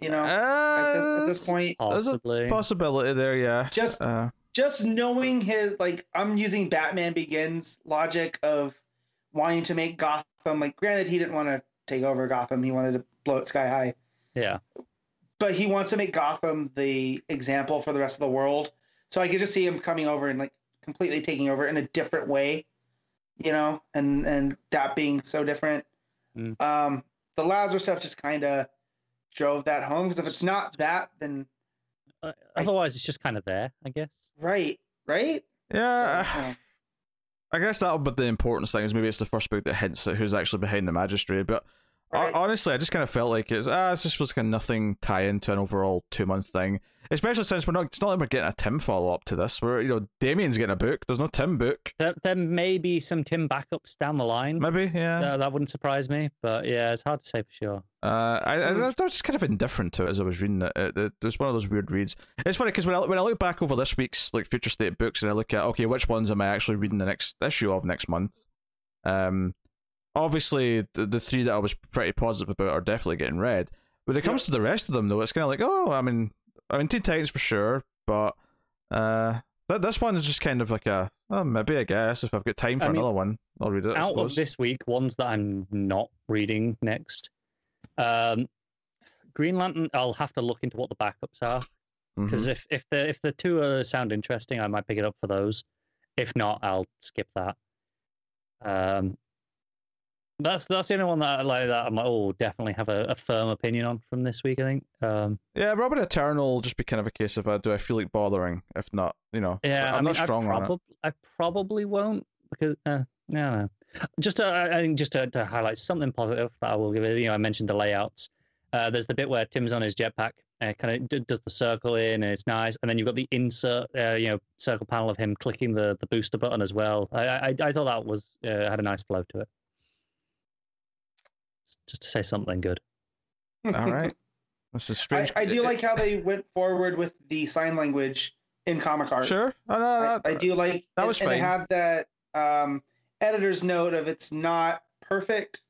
You know, at this at this point, There's a Possibly. possibility there, yeah. just Uh, just knowing his like I'm using Batman Begins logic of wanting to make Gotham like granted he didn't want to take over Gotham he wanted to blow it sky high yeah. but he wants to make Gotham the example for the rest of the world so I could just see him coming over and like completely taking over in a different way you know and and that being so different Mm. um the Lazarus stuff just kind of drove that home because if it's not that then Uh, Otherwise, it's just kind of there, I guess. right right yeah. So, uh, I guess that'll be the important thing is maybe it's the first book that hints at who's actually behind the magistrate. But ho- Right. honestly, I just kind of felt like it's ah, it's just was kind of nothing tie into an overall two month thing. Especially since we're not, it's not like we're getting a Tim follow up to this. We're you know Damian's getting a book. There's no Tim book. There, there may be some Tim backups down the line. Maybe yeah. Uh, that wouldn't surprise me, but yeah, it's hard to say for sure. Uh, I, I. I was just kind of indifferent to it as I was reading it. It, it, it was one of those weird reads. It's funny because when I, when I look back over this week's like future state books and I look at okay, which ones am I actually reading the next issue of next month? Um, obviously the, the three that I was pretty positive about are definitely getting read. When it comes to the rest of them, though, it's kind of like oh, I mean, I mean, Teen Titans for sure, but uh, th- this one is just kind of like a oh, maybe I guess if I've got time for I mean, another one, I'll read it. I Out of this week, ones that I'm not reading next. Um, Green Lantern, I'll have to look into what the backups are because if if the if the two uh, sound interesting, I might pick it up for those. If not, I'll skip that. Um, that's that's the only one that I like that I'm like, oh, definitely have a, a firm opinion on from this week. I think. Um, Yeah, Robin Eternal will just be kind of a case of uh, do I feel like bothering? If not, you know, Yeah, I'm I mean, not strong I, on it. I probably won't because uh, no. Just to, I I think just to, to highlight something positive that I will give it. You know, I mentioned the layouts. Uh, there's the bit where Tim's on his jetpack uh, kind of d- does the circle in, and it's nice. And then you've got the insert, uh, you know, circle panel of him clicking the, the booster button as well. I I, I thought that was uh, had a nice flow to it. Just to say something good. All right. This is (laughs) I, strange. I do (laughs) like how they went forward with the sign language in comic art. Sure. Oh, no, I, I do like that and- was and fine. it had that um, editor's note of it's not perfect.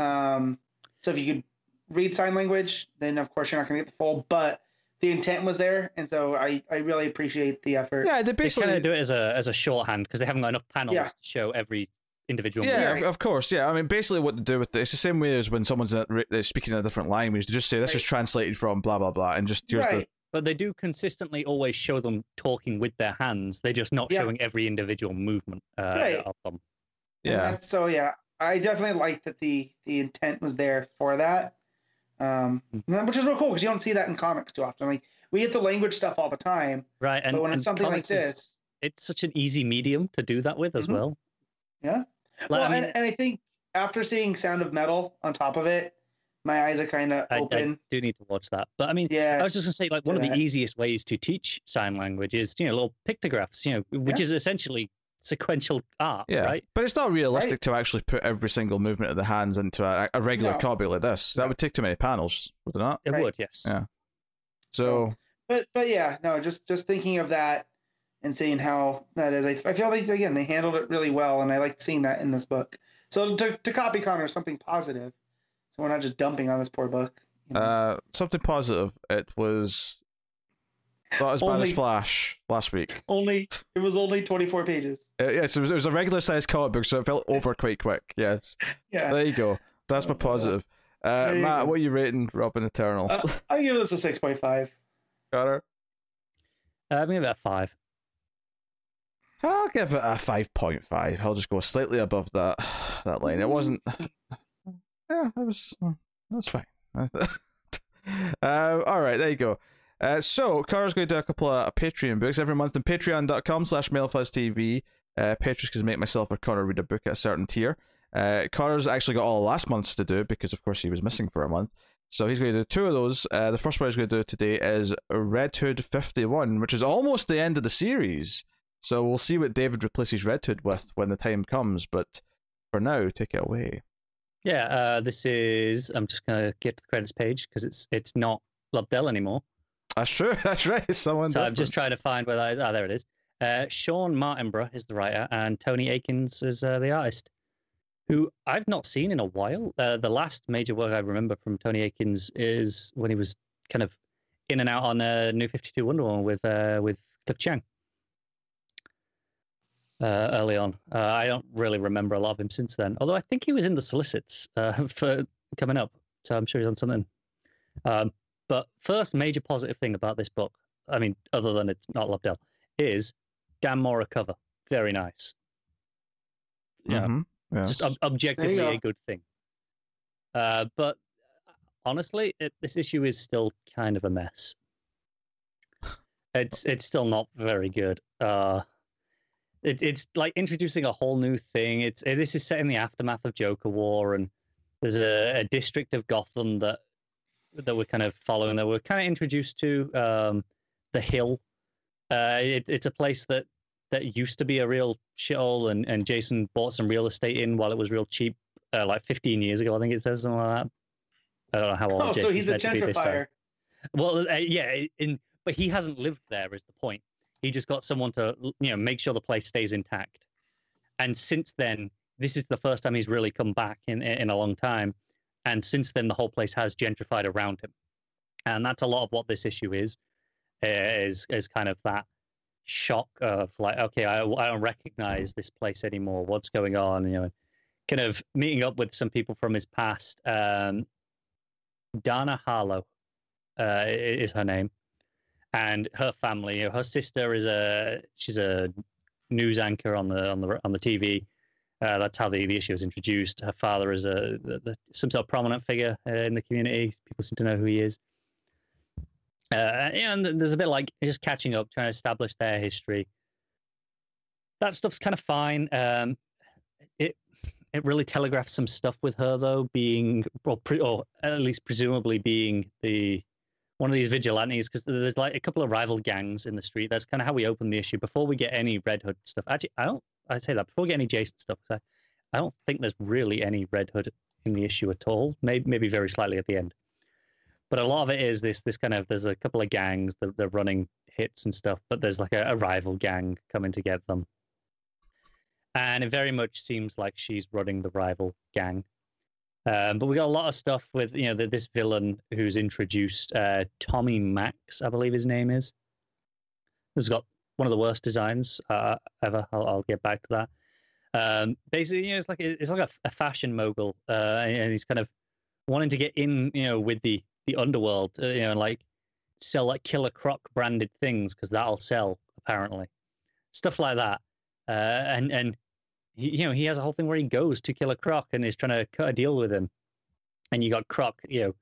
Um, so if you could read sign language, then of course you're not going to get the full, but the intent was there, and so I, I really appreciate the effort. Yeah, they They basically. kind of do it as a as a shorthand because they haven't got enough panels Yeah. to show every individual. Yeah, movement. of- of course. Yeah, I mean, basically, what they do with it, it's the same way as when someone's in a, speaking in a different language. They just say this is translated from blah blah blah, and just here's right. But they do consistently always show them talking with their hands. They're just not Yeah. showing every individual movement uh, Right. of them. the And yeah. so yeah, I definitely like that the the intent was there for that, um, Hmm. which is real cool because you don't see that in comics too often. Like we get the language stuff all the time, Right. And but when and it's something like comics is- this, it's such an easy medium to do that with as Mhm. well. Yeah. Like, well, I mean, and, and I think after seeing Sound of Metal on top of it, my eyes are kind of I, I open. do need to watch that. But I mean, yeah, I was just gonna say, like, one of the that. easiest ways to teach sign language is, you know, little pictographs, you know, which Yeah. is essentially sequential art, Yeah, right? but it's not realistic Right. to actually put every single movement of the hands into a, a regular No. copy like this. That No. would take too many panels, would it not? It Right. would, yes. Yeah. So, but but yeah, no, just just thinking of that and seeing how that is, I, I feel like again they handled it really well, and I liked seeing that in this book. So to, to copy Connor something positive, so we're not just dumping on this poor book. you know. uh, something positive. It was not as bad as Flash last week. only it was only twenty four pages. Uh, yes, it was, it was a regular sized comic book, so it felt over quite quick. Yes, Yeah, there you go. That's my positive. Uh, Matt, go. what are you rating Robin Eternal? uh, I give this a six point five. Connor? Uh, I'm gonna give it a five. I'll give it a five point five. I'll just go slightly above that that line. It wasn't. Yeah, it was. That's fine. (laughs) uh, all right, there you go. Uh, so Connor's going to do a couple of Patreon books every month on patreon.com slash mailfuzztv. Uh, patrons can make myself or Connor read a book at a certain tier. Uh, Connor's actually got all last month's to do because, of course, he was missing for a month. So he's going to do two of those. Uh, the first one he's going to do today is Red Hood 51, which is almost the end of the series. So we'll see what David replaces Red Hood with when the time comes. But for now, take it away. Yeah, uh, this is. I'm just gonna get to the credits page because it's it's not Lobdell anymore. That's true. (laughs) That's right. Someone. So I'm just trying to find whether. I, ah, there it is. Uh, Shawn Martinbrough is the writer, and Tony Akins is uh, the artist, who I've not seen in a while. Uh, the last major work I remember from Tony Akins is when he was kind of in and out on uh, New 52 Wonder Woman with uh, with Cliff Chiang. Uh, early on, uh, I don't really remember a lot of him since then. Although I think he was in the solicits uh, (laughs) for coming up, so I'm sure he's on something. Um, but first major positive thing about this book, I mean, other than it's not Lobdell, is Dan Mora cover. Very nice. Yeah, Mhm. Yes. just ob- objectively a good thing. Uh, but honestly, it, this issue is still kind of a mess. (sighs) It's it's still not very good. Uh, it, it's like introducing a whole new thing. It's it, this is set in the aftermath of Joker War, and there's a, a district of Gotham that that we're kind of following. That we're kind of introduced to um, the Hill. Uh, it, it's a place that that used to be a real shithole, and, and Jason bought some real estate in while it was real cheap, uh, like 15 years ago. I think it says something like that. I don't know how old. Oh, so Jason's he's a to be this time. gentrifier. Well, uh, yeah, in but he hasn't lived there. Is the point? He just got someone to you know make sure the place stays intact. And since then, this is the first time he's really come back in in a long time. And since then, the whole place has gentrified around him, and that's a lot of what this issue is. uh, Is is kind of that shock of like, okay, I, I don't recognize this place anymore. What's going on? You know, kind of meeting up with some people from his past. Um, Dana Harlow uh, is her name, and her family. Her sister is a she's a news anchor on the on the on the TV. Uh, that's how the, the issue is introduced. Her father is a the, the, some sort of prominent figure uh, in the community. People seem to know who he is. Uh, and there's a bit like just catching up, trying to establish their history. That stuff's kind of fine. Um, it it really telegraphs some stuff with her though, being or, pre, or at least presumably being the one of these vigilantes because there's like a couple of rival gangs in the street. That's kind of how we open the issue before we get any Red Hood stuff. Actually, I don't. I say that before we get any Jason stuff. I, I don't think there's really any Red Hood in the issue at all. Maybe maybe very slightly at the end. But a lot of it is this this kind of there's a couple of gangs that they're running hits and stuff, but there's like a, a rival gang coming to get them. And it very much seems like she's running the rival gang. Um, but we got a lot of stuff with you know the, this villain who's introduced, uh, Tommy Max, I believe his name is, who's got one of the worst designs uh, ever. I'll, I'll get back to that. Um, basically, you know, it's like it's like a, a fashion mogul, uh, and he's kind of wanting to get in, you know, with the the underworld, uh, you know, and like sell like Killer Croc branded things because that'll sell apparently, stuff like that. Uh, and and he, you know, he has a whole thing where he goes to kill a Croc and is trying to cut a deal with him, and you got Croc, you know,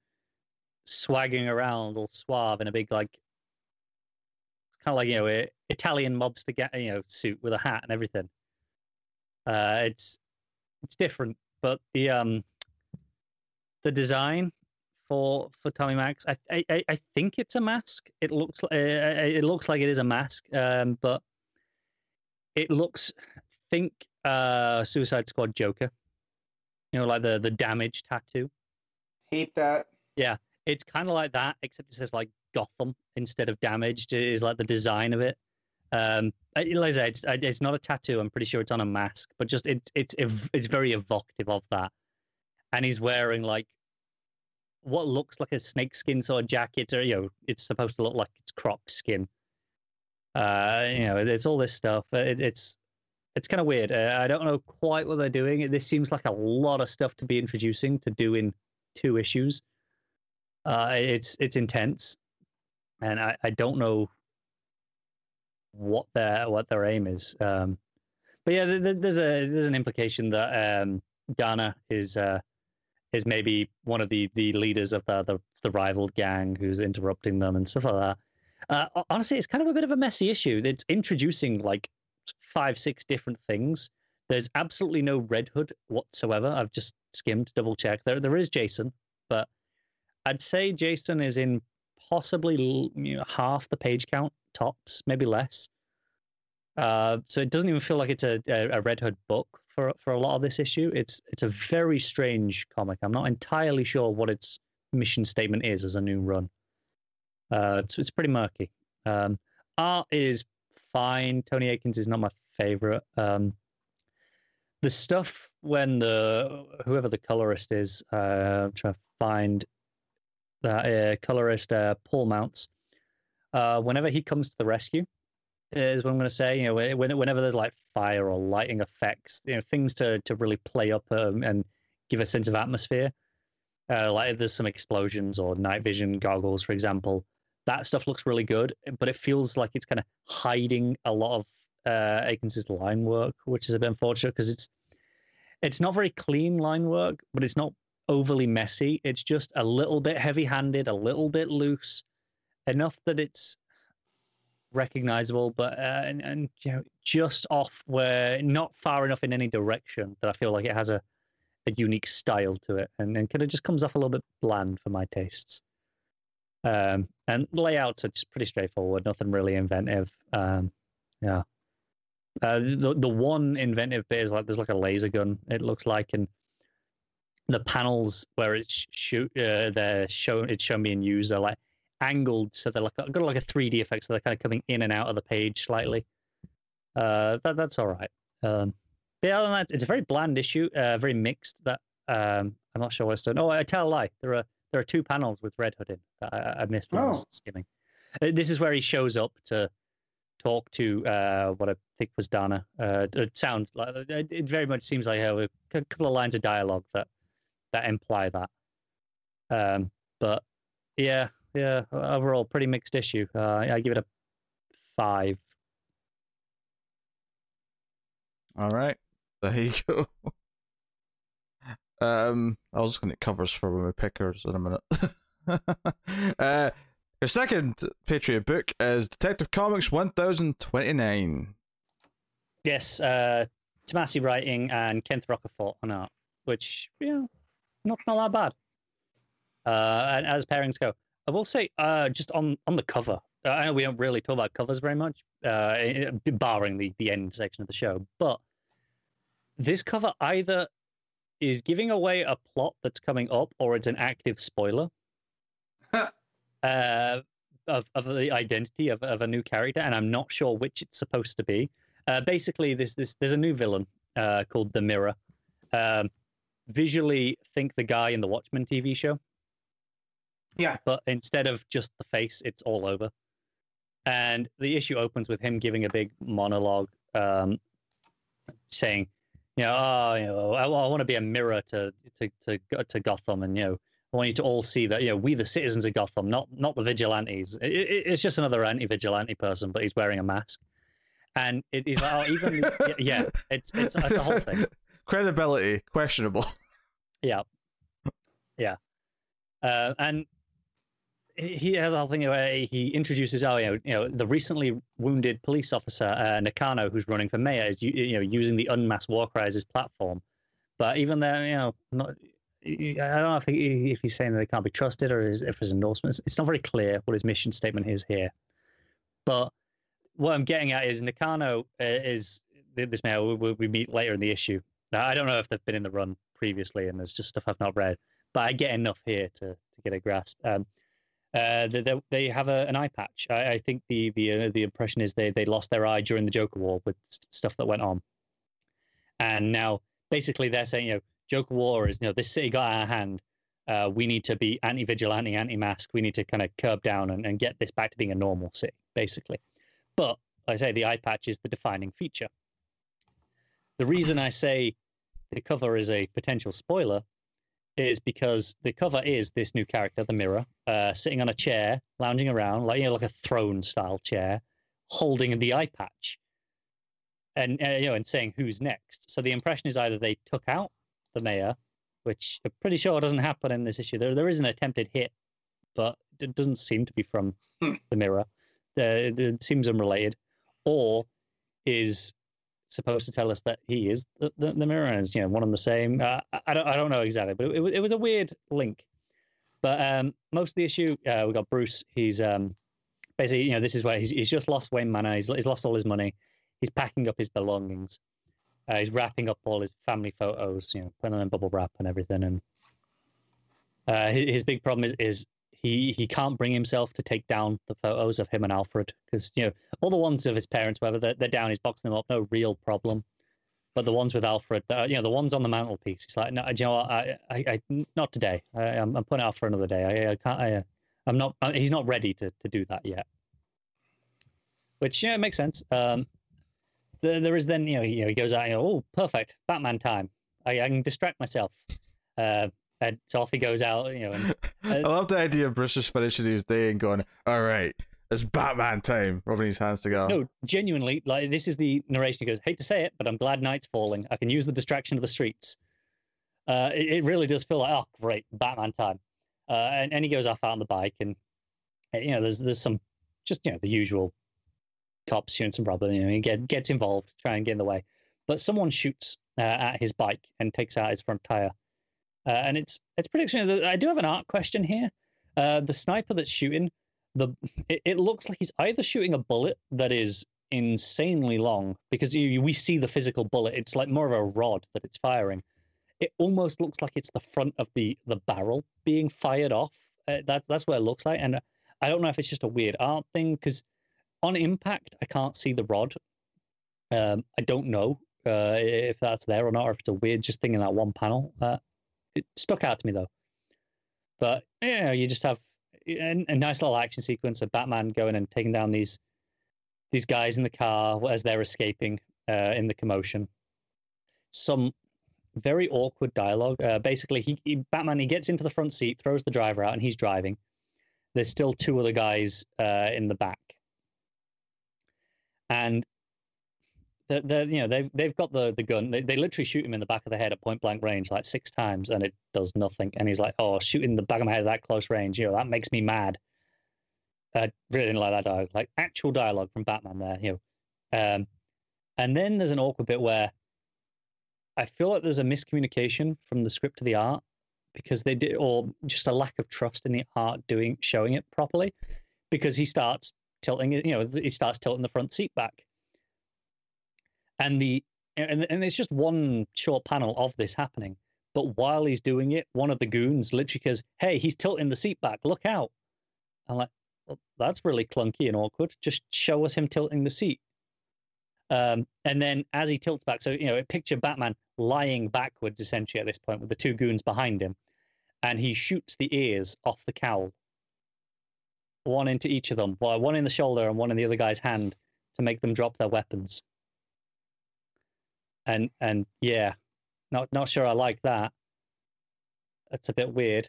swagging around all suave in a big like, it's kind of like you know, Italian mobster, ga- you know, suit with a hat and everything. Uh, it's it's different, but the um the design for for Tommy Max, I I, I think it's a mask. It looks like it looks like it is a mask, um, but it looks think uh Suicide Squad Joker. You know, like the the damage tattoo. Hate that. Yeah, it's kind of like that, except it says like Gotham instead of damaged. It is like the design of it. Um, like I it's it's not a tattoo. I'm pretty sure it's on a mask, but just it's it's it's very evocative of that. And he's wearing like what looks like a snakeskin sort of jacket, or you know, it's supposed to look like it's croc skin. Uh, you know, it's all this stuff. It, it's it's kind of weird. Uh, I don't know quite what they're doing. This seems like a lot of stuff to be introducing to do in two issues. Uh, it's it's intense, and I, I don't know what their what their aim is. Um, but yeah, there, there's a there's an implication that um, is uh, is maybe one of the, the leaders of the, the the rival gang who's interrupting them and stuff like that. Uh, honestly, it's kind of a bit of a messy issue. It's introducing like five six different things. There's absolutely no Red Hood whatsoever. I've just skimmed, double checked. There there is Jason, but I'd say Jason is in possibly you know, half the page count tops, maybe less. Uh, so it doesn't even feel like it's a, a, Red Hood book for for a lot of this issue. It's it's a very strange comic. I'm not entirely sure what its mission statement is as a new run. Uh, it's it's pretty murky. Um, art is fine. Tony Akins is not my favorite. Um, the stuff when the whoever the colorist is, uh, I'm trying to find that uh, colorist uh, Paul Mounts. Uh, whenever he comes to the rescue, is what I'm going to say. You know, when, whenever there's like fire or lighting effects, you know, things to to really play up um, and give a sense of atmosphere. Uh, like if there's some explosions or night vision goggles, for example, that stuff looks really good, but it feels like it's kind of hiding a lot of uh, Akins's line work, which is a bit unfortunate because it's it's not very clean line work, but it's not overly messy. It's just a little bit heavy-handed, a little bit loose, enough that it's recognizable, but uh, and, and you know, just off where not far enough in any direction that I feel like it has a, a unique style to it, and, and kind of just comes off a little bit bland for my tastes. Um, and layouts are just pretty straightforward, nothing really inventive. Um, yeah. Uh, the the one inventive bit is like there's like a laser gun. It looks like, and the panels where it's shoot uh, they're shown it's shown being used are like angled, so they're like got like a 3D effect, so they're kind of coming in and out of the page slightly. Uh, that that's all right. Um, but yeah, other than that, it's a very bland issue, uh, very mixed. That um, I'm not sure what's done. Oh, I tell a lie. There are there are two panels with Red Hood in that I, I missed when I was Oh. skimming. Uh, This is where he shows up to talk to uh, what I think was Dana. Uh, it sounds like it it very much seems like a, a couple of lines of dialogue that that imply that. Um, but yeah, yeah, overall pretty mixed issue. Uh, I give it a five. All right, there you go. (laughs) Um, I was looking at covers for my pickers in a minute. (laughs) uh, your second Patreon book is Detective Comics 1029. Yes, uh, Tomasi writing and Kenneth Rocafort on art, which yeah, not not that bad. Uh, and as pairings go, I will say, uh, just on on the cover, uh, I know we don't really talk about covers very much, uh, barring the the end section of the show, but this cover either is giving away a plot that's coming up, or it's an active spoiler uh, of of the identity of, of a new character, and I'm not sure which it's supposed to be. Uh, basically, this this there's a new villain uh, called the Mirror. Um, visually, think the guy in the Watchmen TV show. Yeah. But instead of just the face, it's all over. And the issue opens with him giving a big monologue, um, saying, you know, oh, you know, I, I want to be a mirror to, to to to Gotham, and you know, I want you to all see that you know we the citizens of Gotham, not not the vigilantes. It, it, it's just another anti-vigilante person, but he's wearing a mask, and it, he's like, oh, even yeah, it's it's it's a whole thing. (laughs) Credibility questionable. Yeah, yeah, uh, and he has a whole thing where he introduces, oh, you know, you know, the recently wounded police officer uh, Nakano, who's running for mayor, is you know using the unmasked war cry as his platform. But even there, you know, not, I don't know if, he, if he's saying that they can't be trusted or if his endorsements. It's not very clear what his mission statement is here. But what I'm getting at is Nakano uh, is this mayor we, meet later in the issue. Now, I don't know if they've been in the run previously, and there's just stuff I've not read, but I get enough here to to get a grasp. Um, uh, they, have a, an eye patch. I, I think the the uh, the impression is they they lost their eye during the Joker War with stuff that went on, and now basically they're saying you know Joker War is you know this city got of hand. Uh, we need to be anti-vigilante, anti-mask. We need to kind of curb down and, and get this back to being a normal city, basically. But like I say the eye patch is the defining feature. The reason I say the cover is a potential spoiler is because the cover is this new character, the Mirror, uh, sitting on a chair, lounging around, like you know, like a throne style chair, holding the eye patch, and uh, you know, and saying who's next. So the impression is either they took out the mayor, which I'm pretty sure doesn't happen in this issue. There, there is an attempted hit, but it doesn't seem to be from hmm. the Mirror. Uh, it seems unrelated, or is supposed to tell us that he is the, the, the mirror and is you know one and the same. Uh, I don't I don't know exactly, but it, it was a weird link. But um, most of the issue, uh, we got Bruce. He's um, basically you know this is where he's, he's just lost Wayne Manor. He's, he's lost all his money. He's packing up his belongings. Uh, he's wrapping up all his family photos, you know, putting them in bubble wrap and everything. And uh, his, his big problem is is he he can't bring himself to take down the photos of him and Alfred because you know all the ones of his parents, whether they're, they're down, he's boxing them up, no real problem. But the ones with Alfred, uh, you know, the ones on the mantelpiece, he's like, no, you know, what, I, I, I not today. I, am I'm putting off for another day. I, I can't. I, I'm not. I, he's not ready to to do that yet. Which yeah, makes sense. Um, there, there is then you know, you know he goes out. You know, oh, perfect, Batman time. I, I can distract myself. Uh, and so off he goes out, you know. And, uh, (laughs) I love the idea of Bruce just finishing his day and going, "All right, it's Batman time," rubbing his hands together. No, genuinely, like this is the narration. He goes, "Hate to say it, but I'm glad night's falling. I can use the distraction of the streets." Uh, it, it, really does feel like, oh, great, Batman time. Uh, and, and he goes off out on the bike, and you know, there's there's some just you know the usual cops shooting some rubber. You know, he get, gets involved, try and get in the way, but someone shoots uh, at his bike and takes out his front tire. Uh, and it's it's pretty extreme. I do have an art question here. Uh, the sniper that's shooting the it, it, looks like he's either shooting a bullet that is insanely long because you, we see the physical bullet. It's like more of a rod that it's firing. It almost looks like it's the front of the the barrel being fired off. Uh, that that's what it looks like. And I don't know if it's just a weird art thing because on impact I can't see the rod. Um, I don't know uh, if that's there or not, or if it's a weird just thing in that one panel. Uh, it stuck out to me though. But yeah, you just have a, a nice little action sequence of Batman going and taking down these these guys in the car as they're escaping uh, in the commotion. Some very awkward dialogue. Uh, basically, he, he, Batman he gets into the front seat, throws the driver out, and he's driving. There's still two other guys uh, in the back, and they're, they're, you know they've they've got the the gun. They, they literally shoot him in the back of the head at point blank range like six times, and it does nothing. And he's like, "Oh, shooting the back of my head at that close range, you know, that makes me mad." I really didn't like that dialogue, like actual dialogue from Batman there, you know. Um, and then there's an awkward bit where I feel like there's a miscommunication from the script to the art because they did, or just a lack of trust in the art doing showing it properly, because he starts tilting. You know, he starts tilting the front seat back, and the and and it's just one short panel of this happening. But while he's doing it, one of the goons literally goes, "Hey, he's tilting the seat back. Look out!" I'm like, well, "That's really clunky and awkward. Just show us him tilting the seat." Um, and then as he tilts back, so you know, picture Batman lying backwards essentially at this point with the two goons behind him, and he shoots the ears off the cowl, one into each of them, well, one in the shoulder and one in the other guy's hand, to make them drop their weapons. And and yeah, not not sure I like that. That's a bit weird.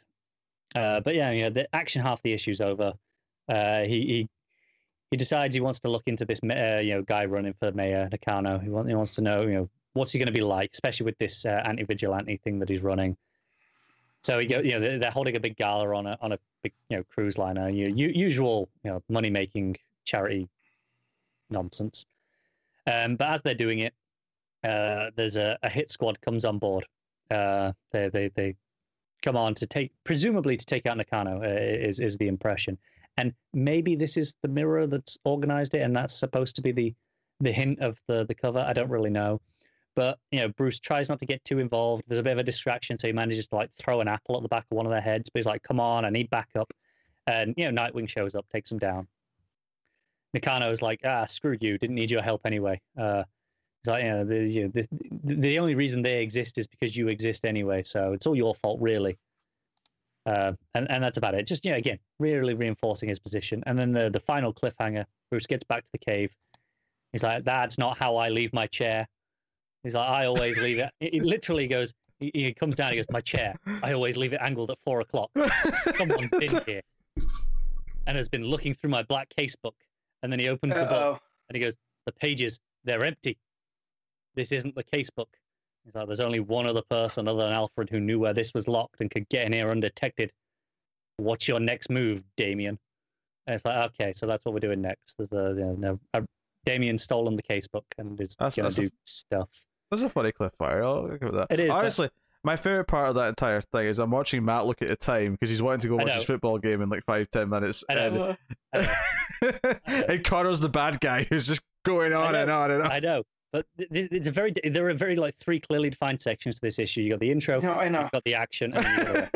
Uh, but yeah, yeah, the action half the issue's over. Uh, he, he he decides he wants to look into this uh, you know guy running for mayor Nakano. He, want, he wants to know you know what's he going to be like, especially with this uh, anti-vigilante thing that he's running. So you know they're, they're holding a big gala on a on a big you know cruise liner, you usual you know money making charity nonsense. Um, but as they're doing it, uh, there's a, a hit squad comes on board. Uh, they they they come on to take presumably to take out Nakano uh, is is the impression. And maybe this is the mirror that's organized it and that's supposed to be the the hint of the the cover. I don't really know. But you know bruce tries not to get too involved. There's a bit of a distraction so he manages to like throw an apple at the back of one of their heads but he's like come on i need backup. And you know nightwing shows up takes him down. Nakano's like ah screw you didn't need your help anyway. Uh like you know, the, you know the, the only reason they exist is because you exist anyway so it's all your fault really uh, and and that's about it. Just you know, again, really reinforcing his position. And then the the final cliffhanger, Bruce gets back to the cave. He's like, "That's not how I leave my chair." He's like, "I always leave it." He literally goes. He, he comes down. He goes, "My chair. I always leave it angled at four o'clock. Someone's been (laughs) here and has been looking through my black case book." And then he opens Uh-oh. the book and he goes, "The pages, they're empty. This isn't the case book." He's like, there's only one other person other than Alfred who knew where this was locked and could get in here undetected. What's your next move, Damian? And it's like, okay, so that's what we're doing next. There's a, you know, a Damian's stolen the casebook and is gonna that's do a, stuff. That's a funny cliffhanger. I'll give it that. It is. Honestly, but... my favorite part of that entire thing is I'm watching Matt look at the time because he's wanting to go watch his football game in like five, ten minutes. I know. And, I know. (laughs) and Connor's the bad guy who's just going on and on and on. I know. But it's a very there are very like three clearly defined sections to this issue. You got the intro, no, I know. you've got the action, and you got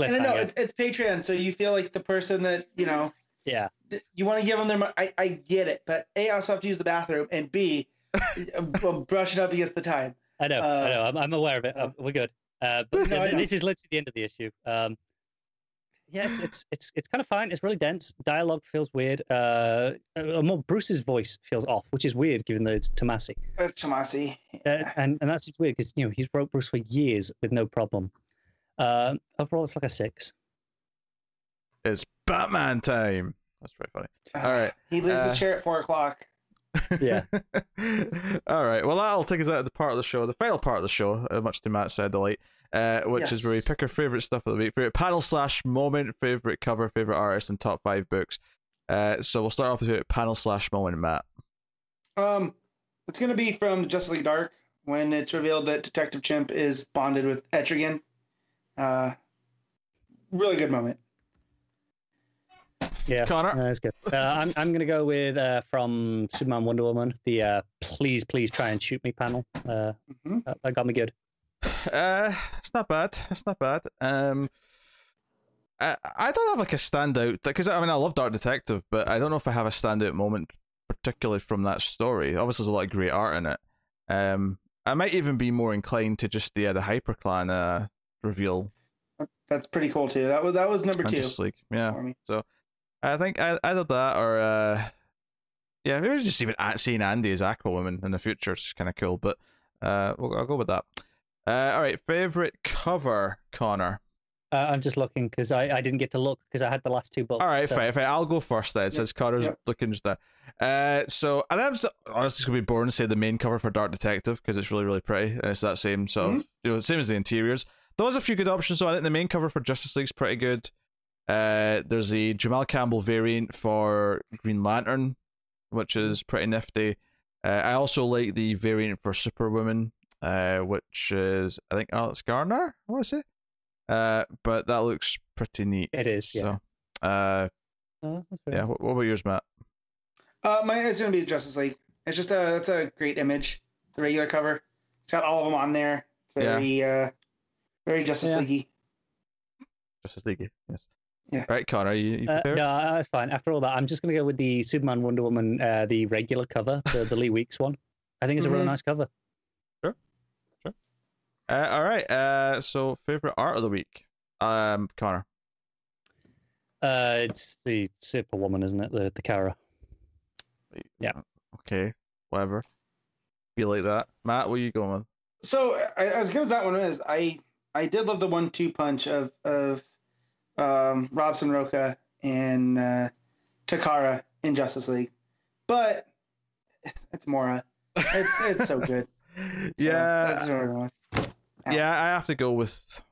I know it's, it's Patreon, so you feel like the person that you know. Yeah. You want to give them their. I I get it, but a I also have to use the bathroom, and b, (laughs) brush it up against the time. I know, uh, I know. I'm, I'm aware of it. Uh, we're good. Uh, but no, this is literally the end of the issue. Um, yeah, it's it's it's it's kind of fine. It's really dense. Dialogue feels weird. Uh, uh, more Bruce's voice feels off, which is weird given that it's Tomasi. It's Tomasi, yeah. uh, and and that's weird because you know he's wrote Bruce for years with no problem. Uh, overall, it's like a six. It's Batman time. That's pretty funny. All right, he leaves uh, his chair at four o'clock. Yeah. (laughs) All right. Well, that'll take us out of the part of the show, the final part of the show, uh, much to Matt's uh, delight uh, which yes. is where we pick our favorite stuff of the week, favorite panel slash moment, favorite cover, favorite artist, and top five books. Uh, so we'll start off with panel slash moment, Matt. Um, it's gonna be from Justice League Dark when it's revealed that Detective Chimp is bonded with Etrigan. Uh, really good moment. Yeah, Connor, that's good. Uh, I'm I'm gonna go with uh, from Superman Wonder Woman the uh, please please try and shoot me panel. Uh, mm-hmm. that, that got me good. Uh, it's not bad. It's not bad. Um, I, I don't have like a standout because I mean I love Dark Detective, but I don't know if I have a standout moment particularly from that story. Obviously, there's a lot of great art in it. Um, I might even be more inclined to just yeah the Hyperclan uh reveal. That's pretty cool too. That was that was number two. Just like yeah. So I think either that or uh, yeah, maybe just even seeing Andy as Aquawoman in the future is kind of cool. But uh, we'll, I'll go with that. Uh, all right, favorite cover, Connor. Uh, I'm just looking because I, I didn't get to look because I had the last two books. All right, so. fine, fine. I'll go first then, yep. since Connor's yep. looking just there. Uh, so, and I'm honestly going to be boring to say the main cover for Dark Detective because it's really, really pretty. And it's that same sort mm-hmm. of, you know, same as the interiors. There was a few good options, so I think the main cover for Justice League's pretty good. Uh, there's the Jamal Campbell variant for Green Lantern, which is pretty nifty. Uh, I also like the variant for Superwoman, uh, which is I think Alex Garner. What is it? Uh, but that looks pretty neat. It is. Yeah. So, uh, Oh, that's yeah. What, what about yours, Matt? Uh, mine is gonna be Justice League. It's just a that's a great image. The regular cover. It's got all of them on there. It's Yeah. very uh, very Justice Yeah. League. Justice League. Yes. Yeah. Right, Connor. You, you Uh, no, that's fine. After all that, I'm just going to go with the Superman Wonder Woman, uh, the regular cover, the, the Lee Weeks one. I think it's a really Mhm. nice cover. Uh, all right. Uh, so favorite art of the week, um, Connor. Uh, it's the Superwoman, isn't it? The the Kara. Yeah. Okay. Whatever. Feel like that, Matt. Where you going with? So I, as good as that one is, I I did love the one-two punch of of um, Robson Rocha and uh, Takara in Justice League, but (laughs) it's Mora. It's it's so good. (laughs) So yeah. that's what I want. Yeah, I have to go with.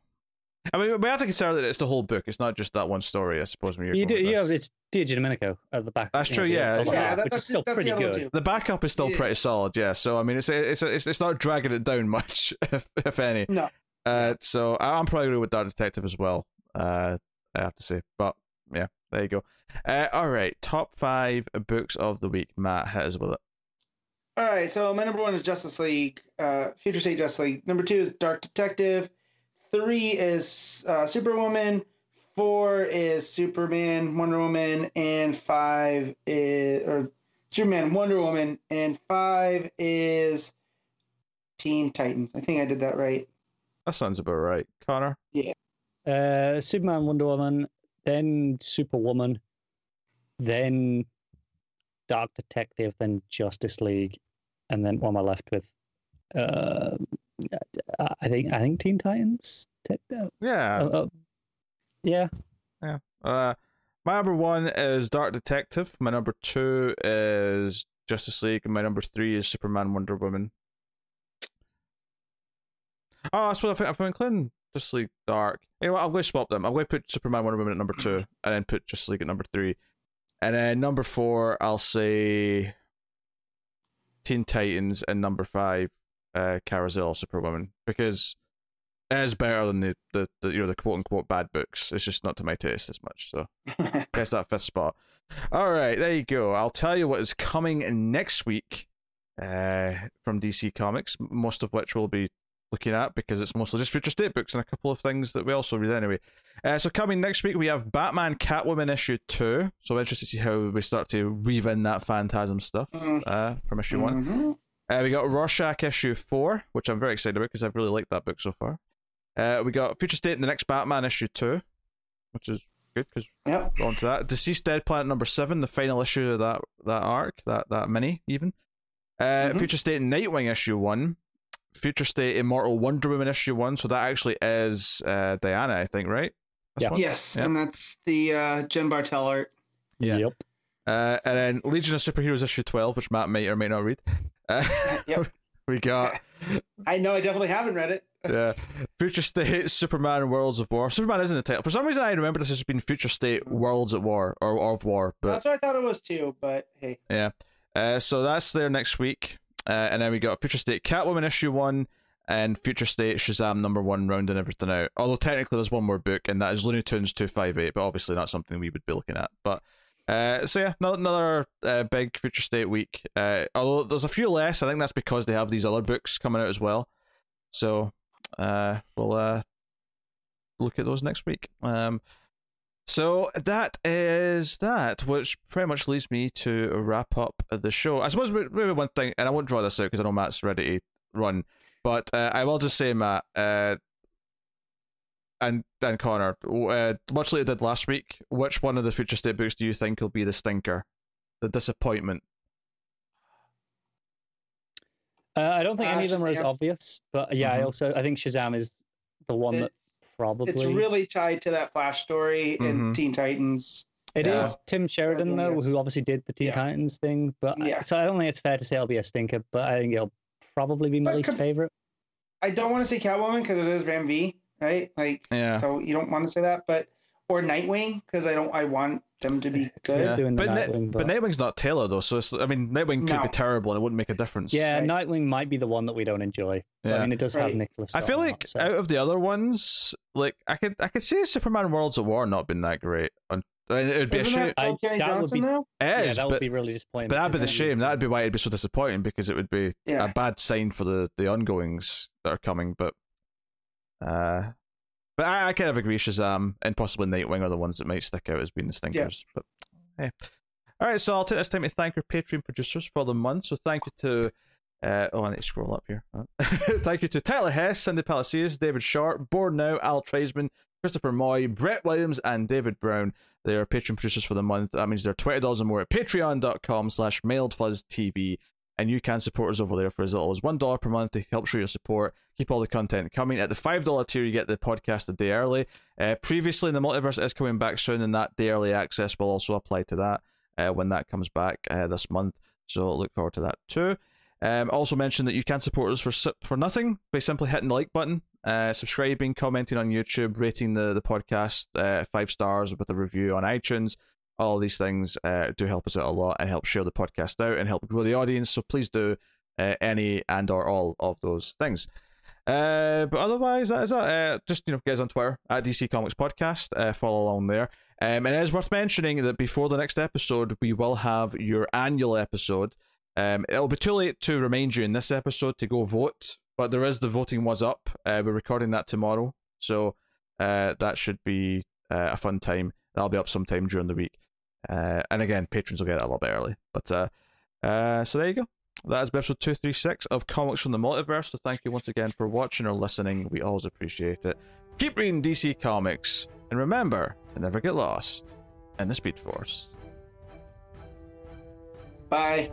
I mean, we have to consider that it's the whole book. It's not just that one story. I suppose. When you're You do, going with yeah, it's Dia Domenico at the back. That's you true, the yeah, other yeah, that- which that's is still that's pretty the good. the backup is still Yeah. pretty solid. Yeah. So I mean, it's it's it's, it's not dragging it down (laughs) much, if, if any. No. Uh, so I- I'm probably going with Dark Detective as well. Uh, I have to say, but yeah, there you go. Uh, all right, top five books of the week. Matt, hit us with it. All right, so my number one is Justice League, uh, Future State Justice League. Number two is Dark Detective. Three is uh, Superwoman. Four is Superman, Wonder Woman, and five is or Superman, Wonder Woman, and five is Teen Titans. I think I did that right. That sounds about right, Connor. Yeah. Uh, Superman, Wonder Woman, then Superwoman, then Dark Detective, then Justice League, and then what am I left with? Uh, I think I think Teen Titans. Uh, Yeah. uh, uh, yeah, Uh, my number one is Dark Detective. My number two is Justice League, and my number three is Superman, Wonder Woman. Oh, I suppose I think. I'm including Justice League Dark, anyway, I'm going to swap them. I'm going to put Superman, Wonder Woman at number two, and then put Justice League at number three, and then number four, I'll say Teen Titans, and number five, uh, Carousel Superwoman, because it is better than the, the, the you know the quote unquote bad books. It's just not to my taste as much. So (laughs) that's that fifth spot. All right, there you go. I'll tell you what is coming next week uh, from DC Comics, most of which we'll be looking at because it's mostly just future state books and a couple of things that we also read anyway. Uh, so coming next week, we have Batman Catwoman issue two. So I'm interested to see how we start to weave in that Phantasm stuff Mm. uh, from issue one. Mhm. Uh, we got Rorschach issue four, which I'm very excited about because I've really liked that book so far. Uh, we got Future State in the next Batman issue two, which is good because Yep. on to that. DCeased Dead Planet number seven, the final issue of that that arc, that that mini even. Uh, Mhm. Future State Nightwing issue one, Future State Immortal Wonder Woman issue one. So that actually is uh, Diana, I think, right? That's Yeah. one? Yes, Yep. and that's the uh, Jen Bartel art. Yeah. Yep. Uh, and then Legion of Superheroes issue twelve, which Matt may or may not read. Uh, (laughs) Yep. (laughs) we got (laughs) I know I definitely haven't read it. yeah. Future State, Superman, Worlds of War. Superman isn't the title. For some reason, I remember this as being Future State, Worlds at War, or of War. But That's what I thought it was too, but hey. yeah. Uh, so that's there next week. Uh, and then we got Future State Catwoman issue one and Future State Shazam number one rounding everything out. Although technically there's one more book, and that is Looney Tunes 258, but obviously not something we would be looking at. But uh, so yeah, no- another uh, big Future State week. Uh, although there's a few less, I think that's because they have these other books coming out as well. So uh, we'll uh, look at those next week. Um, so that is that, which pretty much leads me to wrap up the show. I suppose maybe one thing, and I won't draw this out because I know Matt's ready to run, but uh, I will just say, Matt, uh, and and Connor, uh, much like I did last week, which one of the future state books do you think will be the stinker, the disappointment? Uh, I don't think Uh, any of them are as obvious, but yeah, I Mhm. also I think Shazam is the one that It's, probably it's really tied to that Flash story Mhm. in Teen Titans. It is So- Tim Sheridan Everyone though, gets- who obviously did the Teen Yeah. Titans thing, but I- so I don't think it's fair to say it'll be a stinker, but I think it'll probably be my But least com- favorite. I don't want to say Catwoman because it is Ram V, right? Like, Yeah. so you don't want to say that, but or Nightwing because I don't. I want them to be good. Yeah. doing the but, Nightwing, but... but- Nightwing's not Taylor though, so it's, I mean, Nightwing could No. be terrible and it wouldn't make a difference. Yeah, Right. Nightwing might be the one that we don't enjoy. Yeah. I mean, it does have Nicholas. I feel like that, so- out of the other ones, like I could I could see Superman Worlds at War not been that great. And and it would be a Isn't shame. that I- Paul Kenny that would be- though? It yeah, is, that would but, be really disappointing. but that'd be the shame. That'd be why it'd be so disappointing because it would be Yeah. a bad sign for the the ongoings that are coming. But uh, but I, I kind of agree. Shazam and possibly Nightwing are the ones that might stick out as being the stinkers. But hey. All right, so I'll take this time to thank our Patreon producers for the month. So thank you to uh, oh, I need to scroll up here. (laughs) Thank you to Tyler Hess, Cindy Palacios, David Sharp, Board Now, Al Tradesman, Christopher Moy, Brett Williams, and David Brown. They are Patreon producers for the month. That means they're $20 or more at patreon.com slash mailedfuzztv. And you can support us over there for as little as $1 per month to help show your support. Keep all the content coming. At the $5 tier, you get the podcast a day early. Uh, previously, the multiverse is coming back soon, and that day early access will also apply to that uh, when that comes back uh, this month. So look forward to that too. Um, also mention that you can support us for for nothing by simply hitting the like button, uh, subscribing, commenting on YouTube, rating the the podcast uh, five stars with a review on iTunes. All these things uh, do help us out a lot and help share the podcast out and help grow the audience. So please do uh, any and or all of those things. Uh, but otherwise, that is that. Uh, just you know, guys on Twitter at DC Comics Podcast. Uh, follow along there. Um, and it is worth mentioning that before the next episode, we will have your annual episode. Um, it'll be too late to remind you in this episode to go vote, but there is the voting was up. Uh, we're recording that tomorrow, so that should be a fun time. That'll be up sometime during the week. Uh, and again, patrons will get it a little bit early. But uh, uh, so there you go. That is episode 236 of Comics from the Multiverse. So thank you once again for watching or listening. We always appreciate it. Keep reading DC Comics, and remember to never get lost in the Speed Force. Bye.